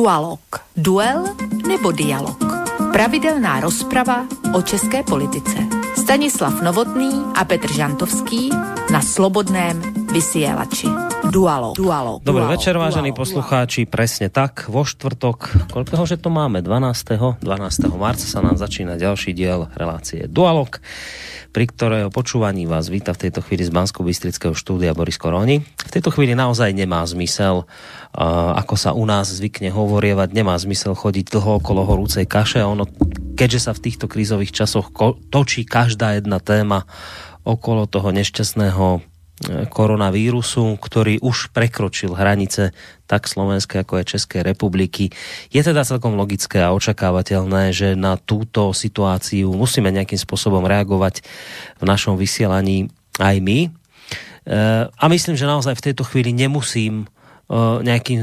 Dualog. Duel nebo dialog. Pravidelná rozprava o české politice. Stanislav Novotný a Petr Žantovský na Slobodném vysielači. Dualog. Dualog. Dobrý dualog, večer, vážení poslucháči. Presne tak, vo štvrtok, koľkého, že to máme? 12. 12. marca sa nám začína ďalší diel relácie Dualog pri ktorého počúvaní vás víta v tejto chvíli z bansko bystrického štúdia Boris Koroni. V tejto chvíli naozaj nemá zmysel, uh, ako sa u nás zvykne hovorievať, nemá zmysel chodiť dlho okolo horúcej kaše. Ono, keďže sa v týchto krízových časoch točí každá jedna téma okolo toho nešťastného koronavírusu, ktorý už prekročil hranice tak Slovenskej ako aj Českej republiky. Je teda celkom logické a očakávateľné, že na túto situáciu musíme nejakým spôsobom reagovať v našom vysielaní aj my. E, a myslím, že naozaj v tejto chvíli nemusím e, nejakým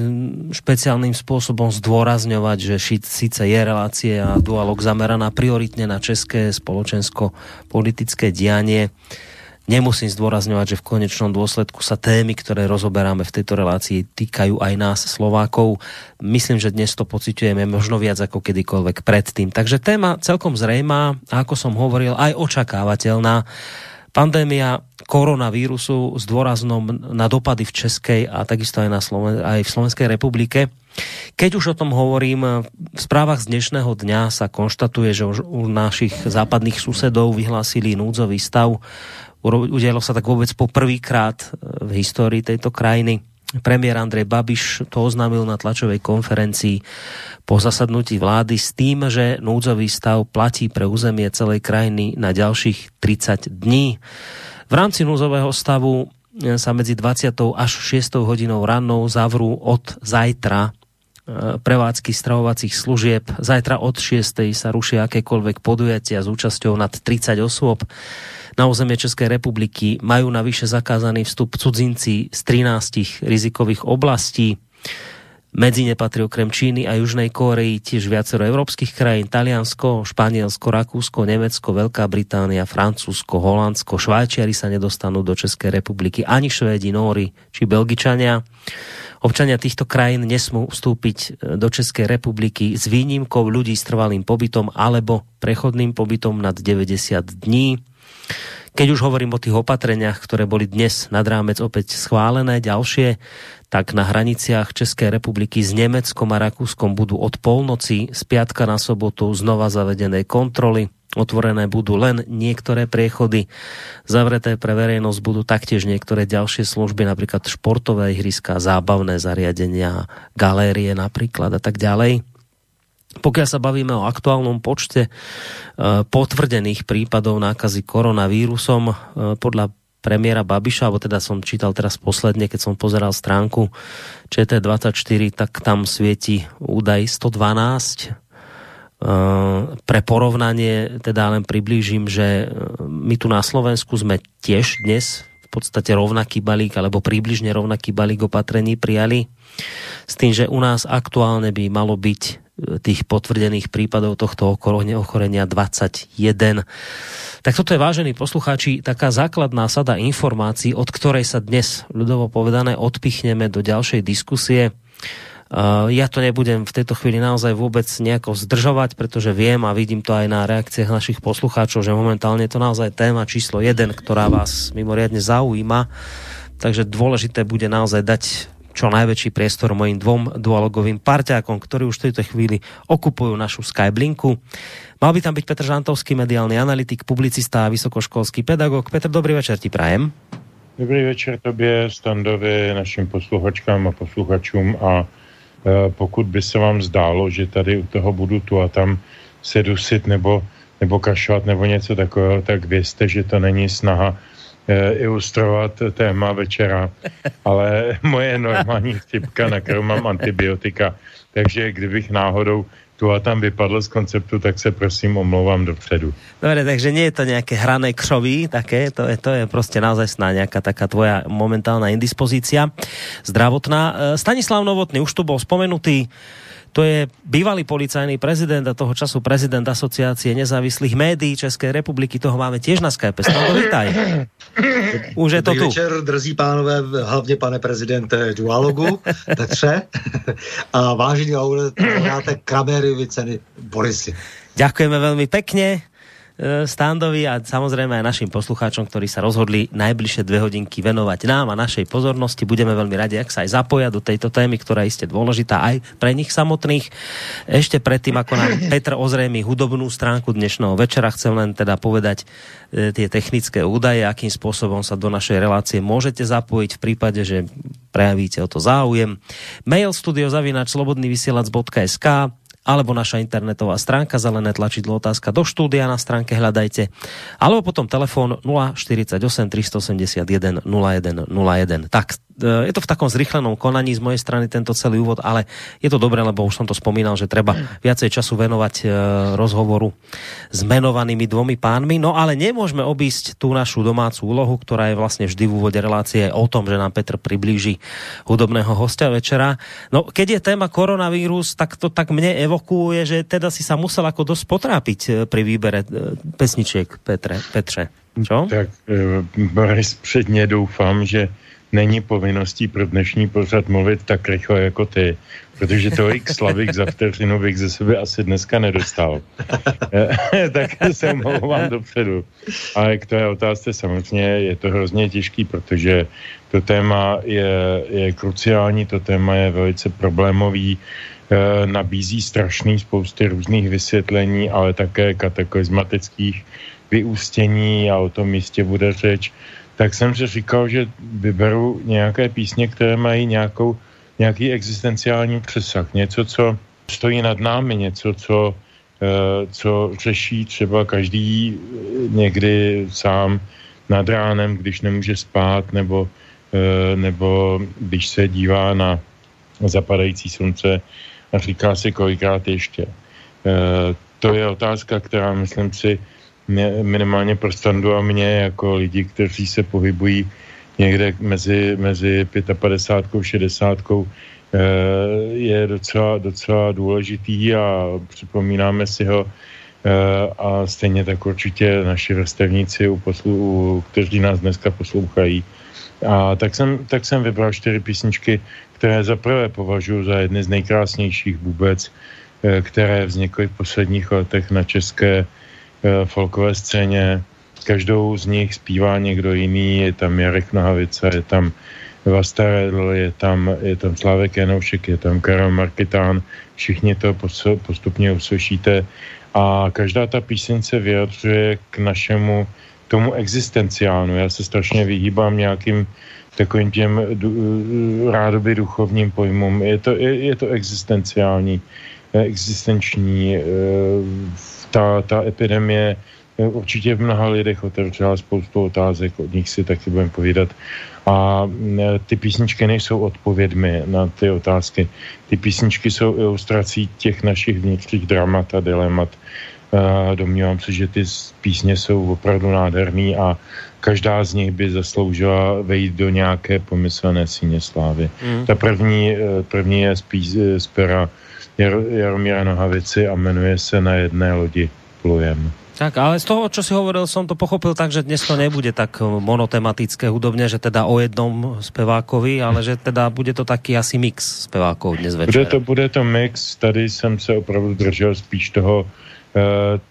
špeciálnym spôsobom zdôrazňovať, že síce je relácie a dualog zameraná prioritne na české spoločensko-politické dianie, Nemusím zdôrazňovať, že v konečnom dôsledku sa témy, ktoré rozoberáme v tejto relácii, týkajú aj nás Slovákov. Myslím, že dnes to pociťujeme možno viac ako kedykoľvek predtým. Takže téma celkom zrejmá a ako som hovoril, aj očakávateľná. Pandémia koronavírusu s dôraznom na dopady v Českej a takisto aj, na Sloven- aj v Slovenskej republike. Keď už o tom hovorím, v správach z dnešného dňa sa konštatuje, že už u našich západných susedov vyhlásili núdzový stav udialo sa tak vôbec po prvýkrát e, v histórii tejto krajiny. Premiér Andrej Babiš to oznámil na tlačovej konferencii po zasadnutí vlády s tým, že núdzový stav platí pre územie celej krajiny na ďalších 30 dní. V rámci núdzového stavu e, sa medzi 20. až 6. hodinou rannou zavrú od zajtra e, prevádzky stravovacích služieb. Zajtra od 6. sa rušia akékoľvek podujatia s účasťou nad 30 osôb na územie České republiky majú navyše zakázaný vstup cudzinci z 13 rizikových oblastí. Medzi ne patrí okrem Číny a Južnej Kórei tiež viacero európskych krajín, Taliansko, Španielsko, Rakúsko, Nemecko, Veľká Británia, Francúzsko, Holandsko, Švajčiari sa nedostanú do Českej republiky, ani Švédi, Nóri či Belgičania. Občania týchto krajín nesmú vstúpiť e, do Českej republiky s výnimkou ľudí s trvalým pobytom alebo prechodným pobytom nad 90 dní. Keď už hovorím o tých opatreniach, ktoré boli dnes nad rámec opäť schválené, ďalšie, tak na hraniciach České republiky s Nemeckom a Rakúskom budú od polnoci z piatka na sobotu znova zavedené kontroly. Otvorené budú len niektoré priechody. Zavreté pre verejnosť budú taktiež niektoré ďalšie služby, napríklad športové ihriska, zábavné zariadenia, galérie napríklad a tak ďalej. Pokiaľ sa bavíme o aktuálnom počte e, potvrdených prípadov nákazy koronavírusom, e, podľa premiéra Babiša, alebo teda som čítal teraz posledne, keď som pozeral stránku ČT24, tak tam svieti údaj 112. E, pre porovnanie teda len priblížim, že my tu na Slovensku sme tiež dnes v podstate rovnaký balík alebo približne rovnaký balík opatrení prijali s tým, že u nás aktuálne by malo byť tých potvrdených prípadov tohto ochorenia 21. Tak toto je, vážení poslucháči, taká základná sada informácií, od ktorej sa dnes, ľudovo povedané, odpichneme do ďalšej diskusie. Ja to nebudem v tejto chvíli naozaj vôbec nejako zdržovať, pretože viem a vidím to aj na reakciách našich poslucháčov, že momentálne je to naozaj téma číslo 1, ktorá vás mimoriadne zaujíma. Takže dôležité bude naozaj dať čo najväčší priestor mojim dvom dualogovým parťákom, ktorí už v tejto chvíli okupujú našu Skyblinku. Mal by tam byť Petr Žantovský, mediálny analytik, publicista a vysokoškolský pedagog. Petr, dobrý večer ti prajem. Dobrý večer tobě, Standovi, našim posluchačkám a posluchačům a e, pokud by se vám zdálo, že tady u toho budu tu a tam se dusit nebo, nebo kašovat nebo něco takového, tak vězte, že to není snaha ilustrovat téma večera, ale moje normální chřipka, na kterou mám antibiotika. Takže kdybych náhodou tu a tam vypadl z konceptu, tak se prosím omlouvám dopředu. Dobre, takže nie je to nějaké hrané křoví, také, to je, to je prostě naozaj sná nějaká taká tvoja momentálna indispozícia zdravotná. Eh, Stanislav Novotný už tu bol spomenutý, to je bývalý policajný prezident a toho času prezident asociácie nezávislých médií České republiky. Toho máme tiež na Skype. Stando, vítaj. Už je to tu. večer, drzí pánové, hlavně pane prezidente Dualogu, Petře a vážení laureáte Kramery ceny Borisy. Ďakujeme veľmi pekne. E, Standovi a samozrejme aj našim poslucháčom, ktorí sa rozhodli najbližšie dve hodinky venovať nám a našej pozornosti. Budeme veľmi radi, ak sa aj zapoja do tejto témy, ktorá je iste dôležitá aj pre nich samotných. Ešte predtým, ako nám Petr ozrejmi hudobnú stránku dnešného večera, chcem len teda povedať e, tie technické údaje, akým spôsobom sa do našej relácie môžete zapojiť v prípade, že prejavíte o to záujem. Mail studiozavinač.slobodnyvysielac.sk alebo naša internetová stránka, zelené tlačidlo otázka do štúdia na stránke hľadajte, alebo potom telefón 048 381 0101. Tak, je to v takom zrychlenom konaní z mojej strany tento celý úvod, ale je to dobré, lebo už som to spomínal, že treba viacej času venovať e, rozhovoru s menovanými dvomi pánmi, no ale nemôžeme obísť tú našu domácu úlohu, ktorá je vlastne vždy v úvode relácie o tom, že nám Petr priblíži hudobného hostia večera. No, keď je téma koronavírus, tak to tak mne evokuje, že teda si sa musel ako dosť potrápiť e, pri výbere pesničiek, Petre, Petře. Čo? Tak eh, Boris, předně doufám, že není povinností pro dnešní pořad mluvit tak rychle jako ty, protože tolik slavik za vteřinu bych ze sebe asi dneska nedostal. Eh, tak se omlouvám dopředu. Ale k té otázce samozřejmě je to hrozně těžký, protože to téma je, je kruciální, to téma je velice problémový, eh, nabízí strašný spousty různých vysvětlení, ale také kataklizmatických vyústění a o tom místě bude řeč, tak jsem si říkal, že vyberu nějaké písně, které mají nějakou, nějaký existenciální přesah, něco, co stojí nad námi, něco, co, eh, co řeší třeba každý eh, někdy sám nad ránem, když nemůže spát, nebo, eh, nebo když se dívá na zapadající slunce a říká si kolikrát ještě. To je otázka, která, myslím si, minimálně pro Standu a mě jako lidi, kteří se pohybují někde mezi, mezi 55 a 60 je docela, docela důležitý a připomínáme si ho a stejně tak určitě naši vrstevníci, u poslu, kteří nás dneska poslouchají. A tak jsem, tak jsem vybral čtyři písničky, které za prvé považuji za jedny z nejkrásnějších vůbec, které vznikly v posledních letech na české folkové scéně. Každou z nich zpívá někdo jiný, je tam Jarek Nohavica, je tam Vastaredl, je tam, je tam Slávek Janoušek, je tam Karel Markitán, všichni to postupně uslyšíte a každá ta píseň se vyjadřuje k našemu tomu existenciánu. Já se strašně vyhýbám nějakým takovým těm rádoby duchovním pojmům. Je to, je, je to existenciální, existenční ta, ta epidemie určitě v mnoha lidech otevřela spoustu otázek, od nich si taky budeme povídat. A ty písničky nejsou odpovědmi na ty otázky. Ty písničky jsou ilustrací těch našich vnitřních dramat a dilemat. Domnívám se, že ty písně jsou opravdu nádherný a každá z nich by zasloužila vejít do nějaké pomyslné síně slávy. Mm. Ta první, e, první je spíš z pera Jar, Jaromíra Nohavici a jmenuje se Na jedné lodi plujem. Tak, ale z toho, čo si hovoril, som to pochopil tak, že dnes to nebude tak monotematické hudobně, že teda o jednom spevákovi, ale že teda bude to taký asi mix spevákov dnes večer. Bude to, bude to mix, tady jsem se opravdu držel spíš toho, eh,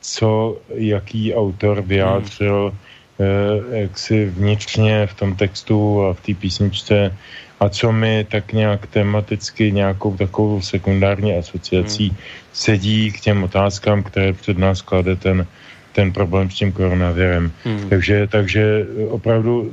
co, jaký autor vyjádřil, hmm. jak si vnitřně v tom textu a v té písničce a co mi tak nějak tematicky nějakou takovou sekundární asociací hmm. sedí k těm otázkám, které před nás klade ten, ten problém s tím koronavirem. Hmm. Takže, takže opravdu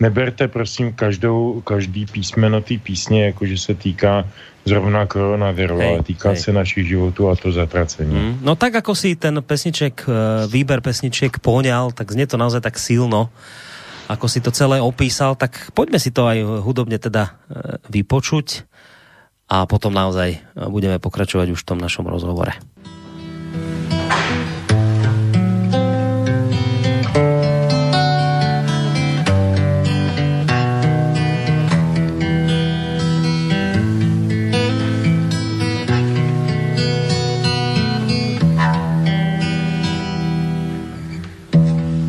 neberte prosím každou, každý písmeno té písně, jakože se týká zrovna koronaviru, hej, ale týká hej. se našich životů a to zatracení. Hmm. No tak, ako si ten pesniček, eh, výber pesniček poňal, tak znie to naozaj tak silno ako si to celé opísal, tak poďme si to aj hudobne teda e, vypočuť a potom naozaj e, budeme pokračovať už v tom našom rozhovore.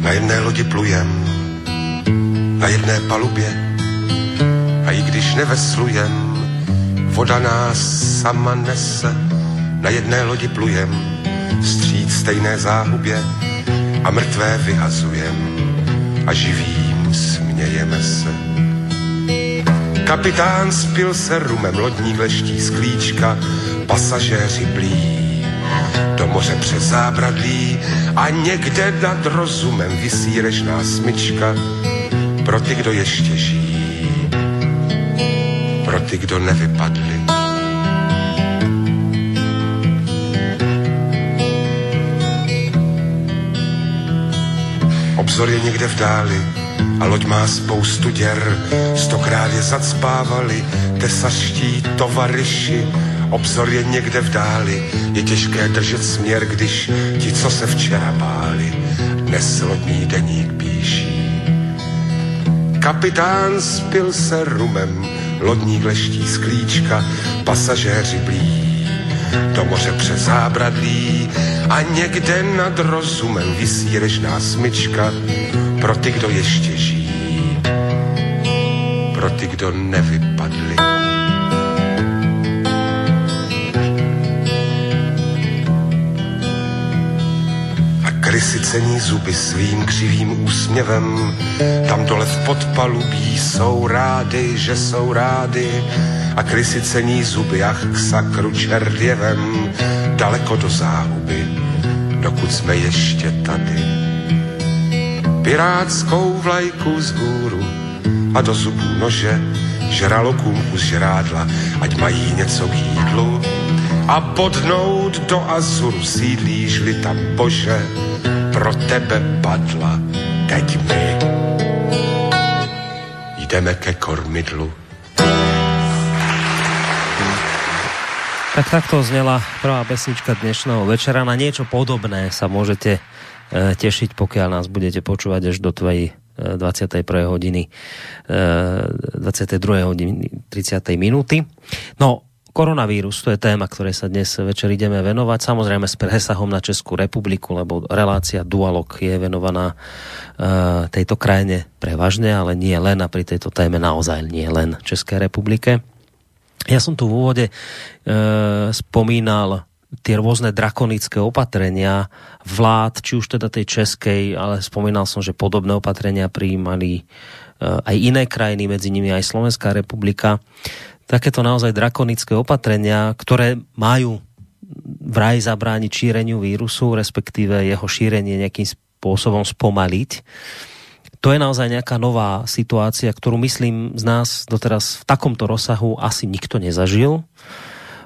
Na jedné lodi plujem na jedné palubě. A i když neveslujem, voda nás sama nese, na jedné lodi plujem, stříc stejné záhubě a mrtvé vyhazujem a živým smějeme se. Kapitán spil se rumem, lodník leští z klíčka, pasažéři blí do moře přes zábradlí a někde nad rozumem vysí režná smyčka pro ty, kdo ještě žijí, pro ty, kdo nevypadli. Obzor je někde v dáli a loď má spoustu děr, stokrát je zacpávali tesařští tovariši, Obzor je někde v dáli, je těžké držet směr, když ti, co se včera báli, dnes lodní deník píší. Kapitán spil se rumem, lodní leští z klíčka, pasažéři blí do moře přes zábradlí a někde nad rozumem vysí režná smyčka pro ty, kdo ještě žijí, pro ty, kdo nevypadli. Krysy cení zuby svým křivým úsměvem. Tam dole v podpalubí jsou rády, že jsou rády. A krysy cení zuby, ach k sakru čerděvem. Daleko do záhuby, dokud jsme ještě tady. Pirátskou vlajku z hůru a do zubů nože žralokům kus žrádla, ať mají něco k jídlu a podnout do Azuru sídlíš-li tam Bože, pro tebe padla, teď my jdeme ke kormidlu. Tak takto znela prvá pesnička dnešného večera. Na niečo podobné sa môžete e, tešiť, pokiaľ nás budete počúvať až do tvojej 21. hodiny, 22. hodiny 30. minúty. No, Koronavírus, to je téma, ktoré sa dnes večer ideme venovať. Samozrejme s presahom na Českú republiku, lebo relácia Dualog je venovaná uh, tejto krajine prevažne, ale nie len a pri tejto téme naozaj nie len České republike. Ja som tu v úvode uh, spomínal tie rôzne drakonické opatrenia vlád, či už teda tej českej, ale spomínal som, že podobné opatrenia prijímali uh, aj iné krajiny, medzi nimi aj Slovenská republika takéto naozaj drakonické opatrenia, ktoré majú vraj zabrániť šíreniu vírusu, respektíve jeho šírenie nejakým spôsobom spomaliť. To je naozaj nejaká nová situácia, ktorú myslím z nás doteraz v takomto rozsahu asi nikto nezažil.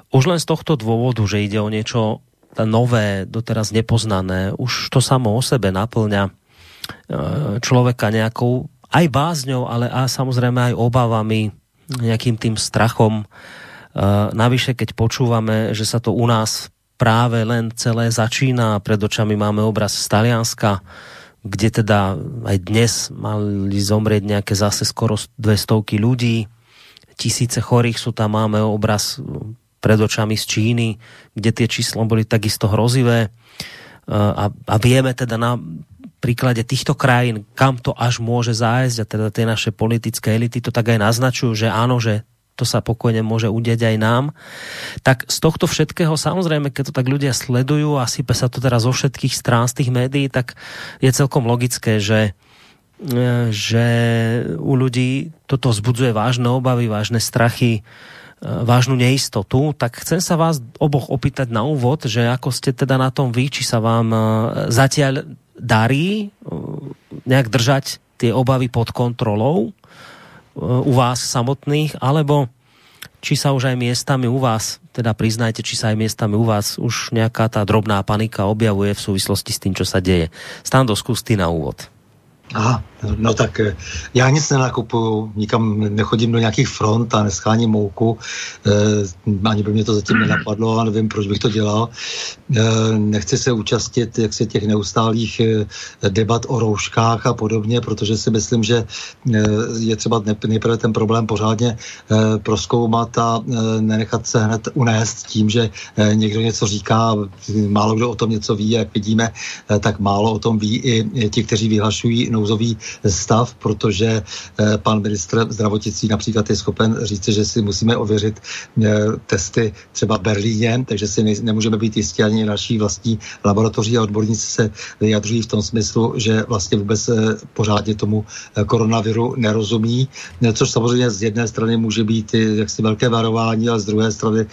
Už len z tohto dôvodu, že ide o niečo nové, doteraz nepoznané, už to samo o sebe naplňa e, človeka nejakou aj bázňou, ale a samozrejme aj obavami, nejakým tým strachom. Navyše, keď počúvame, že sa to u nás práve len celé začína, pred očami máme obraz z Talianska, kde teda aj dnes mali zomrieť nejaké zase skoro 200 ľudí, tisíce chorých sú tam, máme obraz pred očami z Číny, kde tie čísla boli takisto hrozivé a, a vieme teda na príklade týchto krajín, kam to až môže zájsť a teda tie naše politické elity to tak aj naznačujú, že áno, že to sa pokojne môže udeť aj nám. Tak z tohto všetkého, samozrejme, keď to tak ľudia sledujú a sype sa to teraz zo všetkých strán z tých médií, tak je celkom logické, že e, že u ľudí toto vzbudzuje vážne obavy, vážne strachy, e, vážnu neistotu, tak chcem sa vás oboch opýtať na úvod, že ako ste teda na tom vy, či sa vám e, zatiaľ darí uh, nejak držať tie obavy pod kontrolou uh, u vás samotných, alebo či sa už aj miestami u vás, teda priznajte, či sa aj miestami u vás už nejaká tá drobná panika objavuje v súvislosti s tým, čo sa deje. Stando, skús ty na úvod. Aha, no tak eh, já nic nenakupuju, nikam nechodím do nějakých front a nescháním mouku, e, ani by mě to zatím nenapadlo a nevím, proč bych to dělal. E, nechci se účastnit jak se těch neustálých debat o rouškách a podobně, protože si myslím, že je třeba nejprve ten problém pořádně proskoumat a nenechat se hned unést tím, že někdo něco říká, málo kdo o tom něco ví, jak vidíme, tak málo o tom ví i ti, kteří vyhlašují nouzový stav, protože pan ministr zdravotnictví například je schopen říct, že si musíme ověřit testy třeba Berlíně, takže si ne, nemůžeme být jistí ani naší vlastní laboratoří a odborníci se vyjadřují v tom smyslu, že vlastně vůbec pořádně tomu koronaviru nerozumí, což samozřejmě z jedné strany může být jaksi velké varování, ale z druhé strany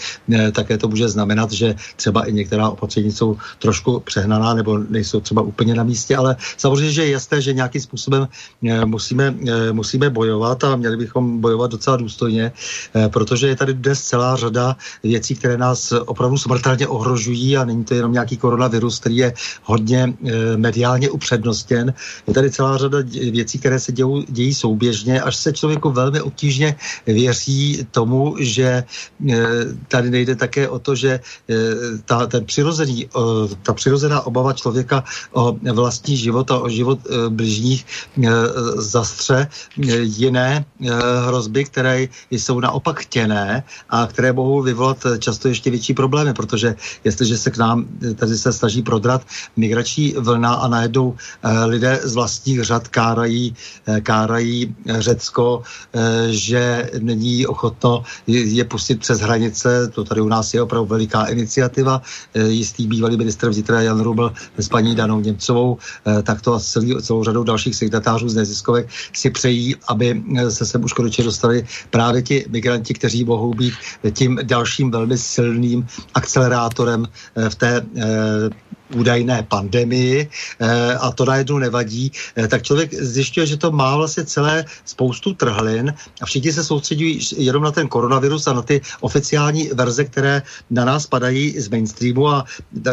také to může znamenat, že třeba i některá opatření jsou trošku přehnaná nebo nejsou třeba úplně na místě, ale samozřejmě, že je jasné, že nějakým způsobem eh, musíme, eh, musíme bojovat a měli bychom bojovat docela důstojně, eh, protože je tady dnes celá řada věcí, které nás opravdu smrtelně ohrožují a není to jenom nějaký koronavirus, který je hodně mediálně upřednostěn. Je tady celá řada věcí, které se dějou, dějí souběžně, až se člověku velmi obtížně věří tomu, že tady nejde také o to, že ta, ten přirozený, ta přirozená obava člověka o vlastní život a o život bližních zastře e, jiné hrozby, které jsou naopak chtěné a které mohou vyvolat často ještě větší problémy, protože jestliže se k nám tady se snaží prodrat migrační vlna a najednou lidé z vlastních řad kárají, kárají Řecko, že není ochotno je pustit přes hranice, to tady u nás je opravdu veliká iniciativa, jistý bývalý ministr vnitra Jan Rubl s paní Danou Němcovou, eh, tak to a celý, celou řadou dalších signatářů z neziskovek si přejí, aby eh, se sem už konečně dostali právě ti migranti, kteří mohou být tím dalším velmi silným akcelerátorem eh, v té údajné pandemii eh, a to najednou nevadí, eh, tak člověk zjišťuje, že to má vlastně celé spoustu trhlin a všichni se soustředují jenom na ten koronavirus a na ty oficiální verze, které na nás padají z mainstreamu a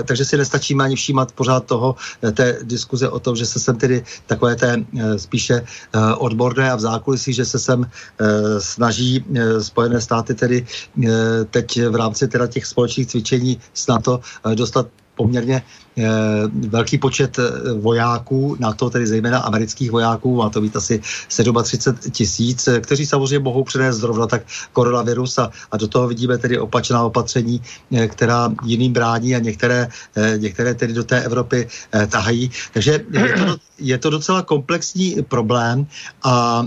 takže si nestačíme ani všímat pořád toho, eh, té diskuze o tom, že se sem tedy takové té spíše odborné a v zákulisí, že se sem snaží Spojené státy tedy teď v rámci teda těch společných cvičení s NATO dostat poměrně velký počet eh, vojáků, na to tedy zejména amerických vojáků, má to být asi 37 tisíc, eh, kteří samozřejmě mohou přenést zrovna tak koronavirus a, a do toho vidíme tedy opačná opatření, která jiným brání a některé, některé tedy do té Evropy tahají. Takže je to, je to docela komplexní problém a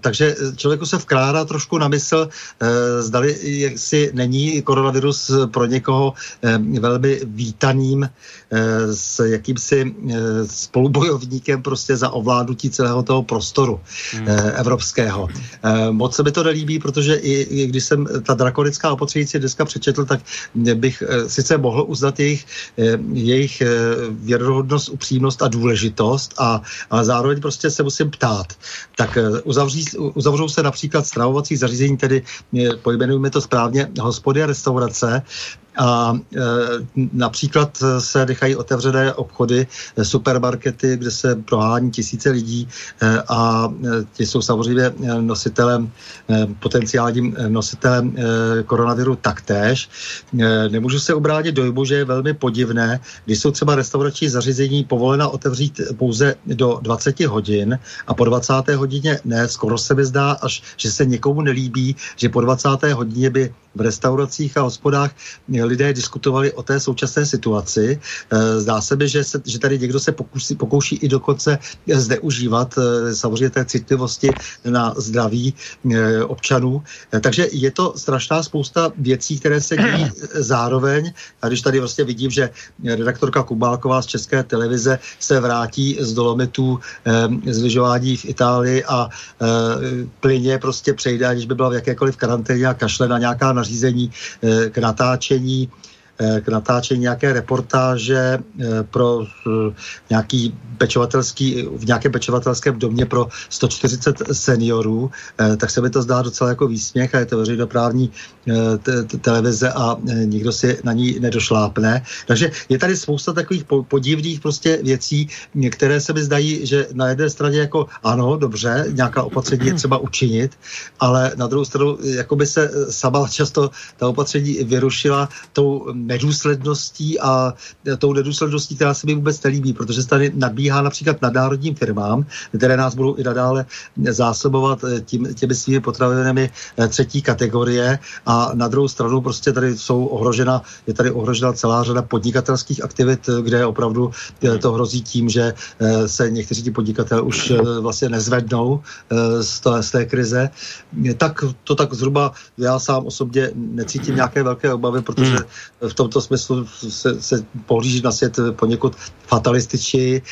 takže člověku se vkládá trošku na mysl, zdali si není koronavirus pro někoho velmi vítaným s jakýmsi eh, spolubojovníkem prostě za ovládnutí celého toho prostoru hmm. Eh, evropského. Eh, moc se mi to nelíbí, protože i, i když jsem ta drakonická opatření si dneska přečetl, tak bych sice mohl uznat jejich, jejich věrohodnost, upřímnost a důležitost, a, ale zároveň prostě se musím ptát. Tak uzavří, uzavřou se například stravovací zařízení, tedy pojmenujeme to správně, hospody a restaurace, a e, například se nechají otevřené obchody, e, supermarkety, kde se prohání tisíce lidí e, a e, ti jsou samozřejmě e, nositelem, e, potenciálním nositelem e, koronaviru taktéž. E, nemůžu se obránit dojmu, že je velmi podivné, když jsou třeba restaurační zařízení povolena otevřít pouze do 20 hodin a po 20. hodině ne, skoro se mi zdá, až že se někomu nelíbí, že po 20. hodině by v restauracích a hospodách lidé diskutovali o té současné situaci. Eh, zdá se mi, že, se, že tady někdo se pokusí, pokouší i dokonce zneužívat eh, samozřejmě té citlivosti na zdraví eh, občanů. Takže je to strašná spousta věcí, které se dějí zároveň. A když tady vlastně vidím, že redaktorka Kubálková z České televize se vrátí z dolomitů z lyžování v Itálii a plyně prostě přejde, aniž by byla v jakékoliv karanténě a kašle na nějaká nařízení k natáčení Eh, k natáčení nějaké reportáže eh, pro eh, nějaký pečovatelský, v nějakém pečovatelském domě pro 140 seniorů, tak se mi to zdá docela jako výsměch a je to veřejnoprávní televize a nikdo si na ní nedošlápne. Takže je tady spousta takových podivných prostě věcí, které se mi zdají, že na jedné straně jako ano, dobře, nějaká opatření je třeba učinit, ale na druhou stranu jako by se sama často ta opatření vyrušila tou nedůsledností a tou nedůsledností, která se mi vůbec nelíbí, protože se tady nabíhá například nadnárodním firmám, které nás budou i nadále zásobovat tím, těmi svými potravinami třetí kategorie na druhou stranu prostě tady jsou ohrožena, je tady ohrožena celá řada podnikatelských aktivit, kde opravdu to hrozí tím, že se někteří ti podnikatelé už vlastně nezvednou z té, z té krize. Tak to tak zhruba já sám osobně necítím nějaké velké obavy, protože hmm. v tomto smyslu se, se pohlíží na svět poněkud fatalističtěji.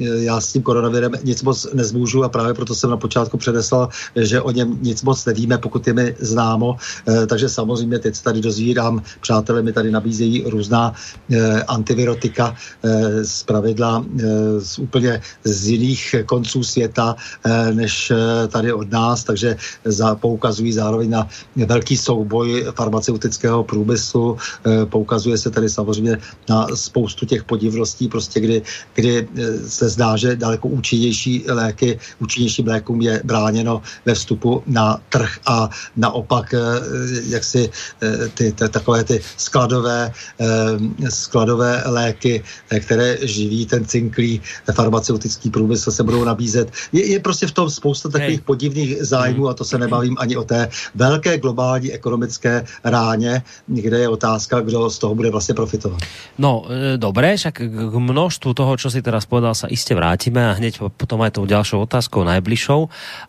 Já s tím koronavirem nic moc nezmůžu a právě proto jsem na počátku předeslal, že o něm nic moc nevíme, pokud je mi známo. Takže samozřejmě teď tady dozvírám, přátelé mi tady nabízejí různá antivirotika z pravidla z úplně z jiných konců světa, než tady od nás, takže za, poukazují zároveň na velký souboj farmaceutického průmyslu, eh, poukazuje se tady samozřejmě na spoustu těch podivností, prostě kdy, kdy eh, se zdá, že daleko účinnější léky, účinnějším lékům je bráněno ve vstupu na trh a naopak eh, jak si ty, ty, takové ty skladové, skladové léky, které živí ten cinklý farmaceutický průmysl, se budou nabízet. Je, je prostě v tom spousta takových podivných zájmů a to se nebavím ani o té velké globální ekonomické ráně, kde je otázka, kdo z toho bude vlastně profitovat. No, e, dobré, však k množstvu toho, čo si teraz povedal, sa iste vrátime a hneď potom aj tou ďalšou otázkou najbližšou.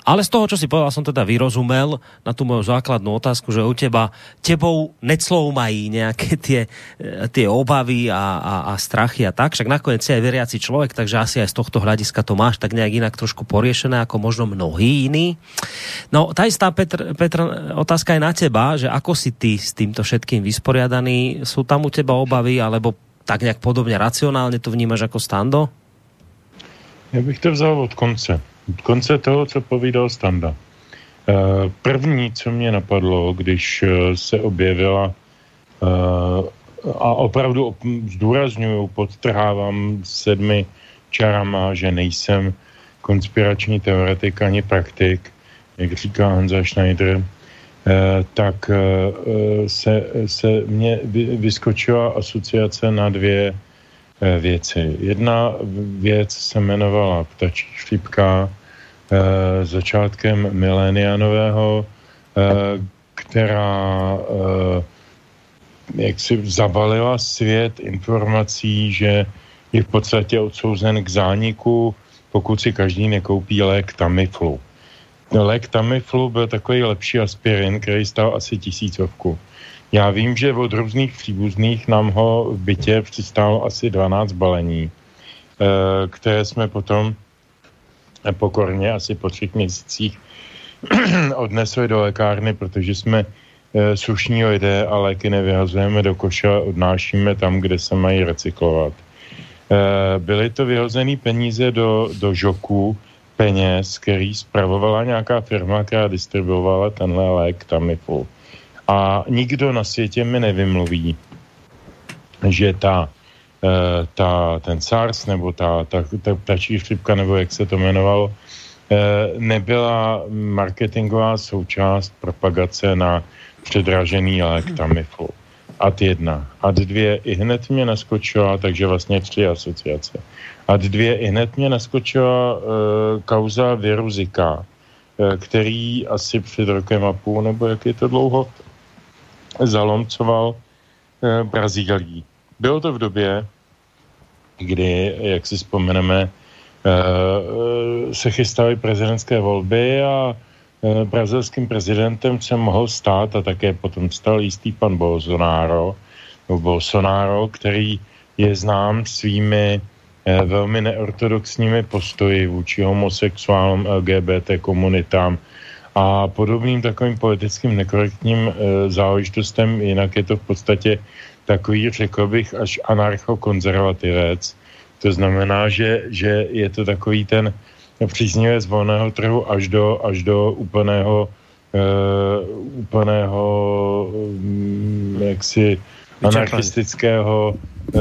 Ale z toho, čo si povedal, som teda vyrozumel na tú moju základnú otázku, že u teba, tebou necloumají nejaké tie, tie obavy a, a, a strachy a tak. Však nakoniec si aj veriaci človek, takže asi aj z tohto hľadiska to máš tak nejak inak trošku poriešené ako možno mnohí iní. No, tá istá Petr, Petr, otázka je na teba, že ako si ty s týmto všetkým vysporiadaný? Sú tam u teba obavy, alebo tak nějak podobně racionálně to vnímáš jako stando? Já bych to vzal od konce. Od konce toho, co povídal Standa. Eh, první, co mě napadlo, když eh, se objevila eh, a opravdu zdůraznuju, podtrhávám sedmi čarama, že nejsem konspirační teoretik ani praktik, jak říká Hanza Schneider, tak se, se mně vyskočila asociace na dvě věci. Jedna věc se jmenovala ptačí šlipka začátkem milénia nového, která jak si zabalila svět informací, že je v podstatě odsouzen k zániku, pokud si každý nekoupí lék Tamiflu. Lék Tamiflu byl takový lepší aspirin, který stál asi tisícovku. Já vím, že od různých příbuzných nám ho v bytě přistálo asi 12 balení, eh, které jsme potom pokorně asi po třech měsících odnesli do lékárny, protože jsme e, slušní lidé a léky nevyhazujeme do koše odnášíme tam, kde se mají recyklovat. E, byly to vyhozené peníze do, do žoků, peněz, který spravovala nějaká firma, která distribuovala tenhle lék Tamiflu. A nikdo na světě mi nevymluví, že ta, ta, ten SARS nebo ta, ta, ta ptačí chřipka, nebo jak se to jmenovalo, e, nebyla marketingová součást propagace na předražený lék Tamiflu. Ad jedna. Ad dvě i hned mě naskočila, takže vlastně tři asociace. A dvě i hned mě naskočila e, kauza viru Zika, e, který asi před rokem a půl, nebo jak je to dlouho, zalomcoval e, Brazílii. Bylo to v době, kdy, jak si vzpomeneme, e, se chystaly prezidentské volby a e, brazilským prezidentem se mohl stát a také potom stal jistý pan Bolsonaro, Bolsonaro, který je znám svými Eh, velmi neortodoxními postoji vůči homosexuálům, LGBT komunitám a podobným takovým politickým nekorektním záležitostem. Jinak je to v podstatě takový, řekl bych, až anarchokonzervativec. To znamená, že, že je to takový ten příznivec volného trhu až do, až do úplného, e, úplného mm, jaksi anarchistického e,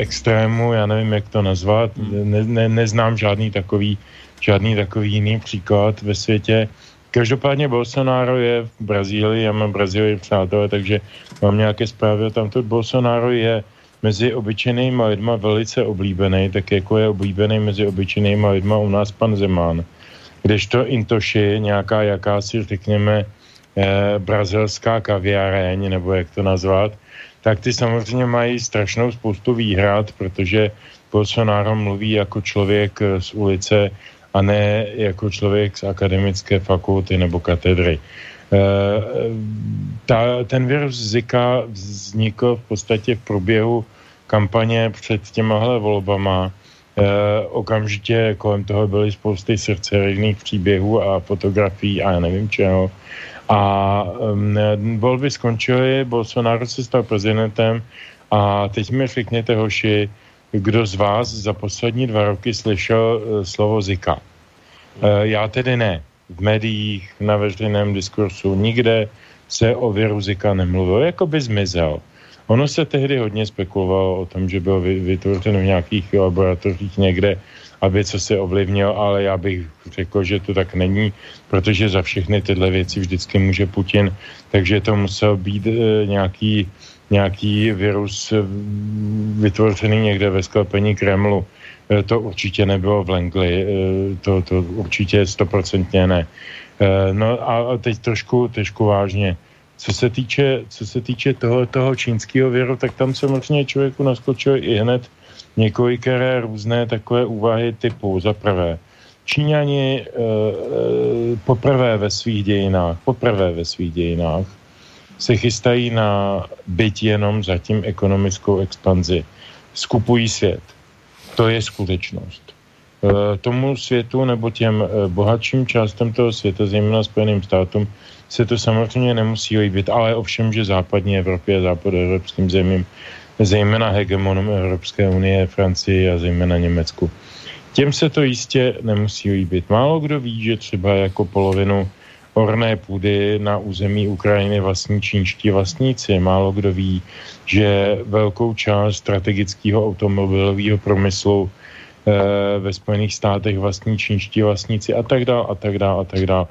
extrému, já nevím, jak to nazvat, hmm. ne, ne, neznám žádný takový, žádný takový jiný příklad ve světě, Každopádně Bolsonaro je v Brazílii, já mám Brazílii přátelé, takže mám nějaké zprávy o tamto. Bolsonaro je mezi obyčejnými lidma velice oblíbený, tak jako je oblíbený mezi obyčejnými lidma u nás pan Zeman. Kdežto Intoši, nějaká jakási, řekněme, eh, brazilská kaviareň, nebo jak to nazvat, tak ty samozřejmě mají strašnou spoustu výhrad, protože Bolsonaro mluví jako člověk z ulice a ne jako člověk z akademické fakulty nebo katedry. E, ta, ten virus Zika vznikl v podstatě v průběhu kampaně před těmahle volbama. E, okamžitě kolem toho byly spousty srdcerivných příběhů a fotografií a já nevím čeho. A um, volby skončily, Bolsonaro se stal prezidentem a teď mi řekněte, hoši, kdo z vás za poslední dva roky slyšel uh, slovo Zika. Uh, já tedy ne. V médiích, na veřejném diskursu, nikde se o viru Zika nemluvil, jako by zmizel. Ono se tehdy hodně spekulovalo o tom, že byl vytvořen v nějakých laboratořích někde, aby co se ovlivnil, ale já bych řekl, že to tak není, protože za všechny tyhle věci vždycky může Putin, takže to musel být e, nějaký nějaký virus eh, vytvořený někde ve sklepení Kremlu. Eh, to určitě nebylo v Langley, eh, to, to určitě stoprocentně ne. No a teď trošku, trošku vážně. Co se týče, co se týče toho, toho čínského viru, tak tam samozřejmě člověku naskočil i hned několikeré různé takové úvahy typu. Za prvé, Číňani e, poprvé ve svých dějinách, poprvé ve svých dějinách se chystají na byť jenom zatím ekonomickou expanzi. Skupují svět. To je skutečnost. E, tomu světu nebo těm e, bohatším částem toho světa, zejména Spojeným státům, se to samozřejmě nemusí líbit, ale ovšem, že západní Evropě a západoevropským zemím, zejména hegemonům Evropské unie, Francii a zejména Německu. Těm se to jistě nemusí líbit. Málo kdo ví, že třeba jako polovinu orné půdy na území Ukrajiny vlastní čínští vlastníci. Málo kdo ví, že velkou část strategického automobilového průmyslu e, ve Spojených státech vlastní čínští vlastníci a tak dále a tak dále a tak dále.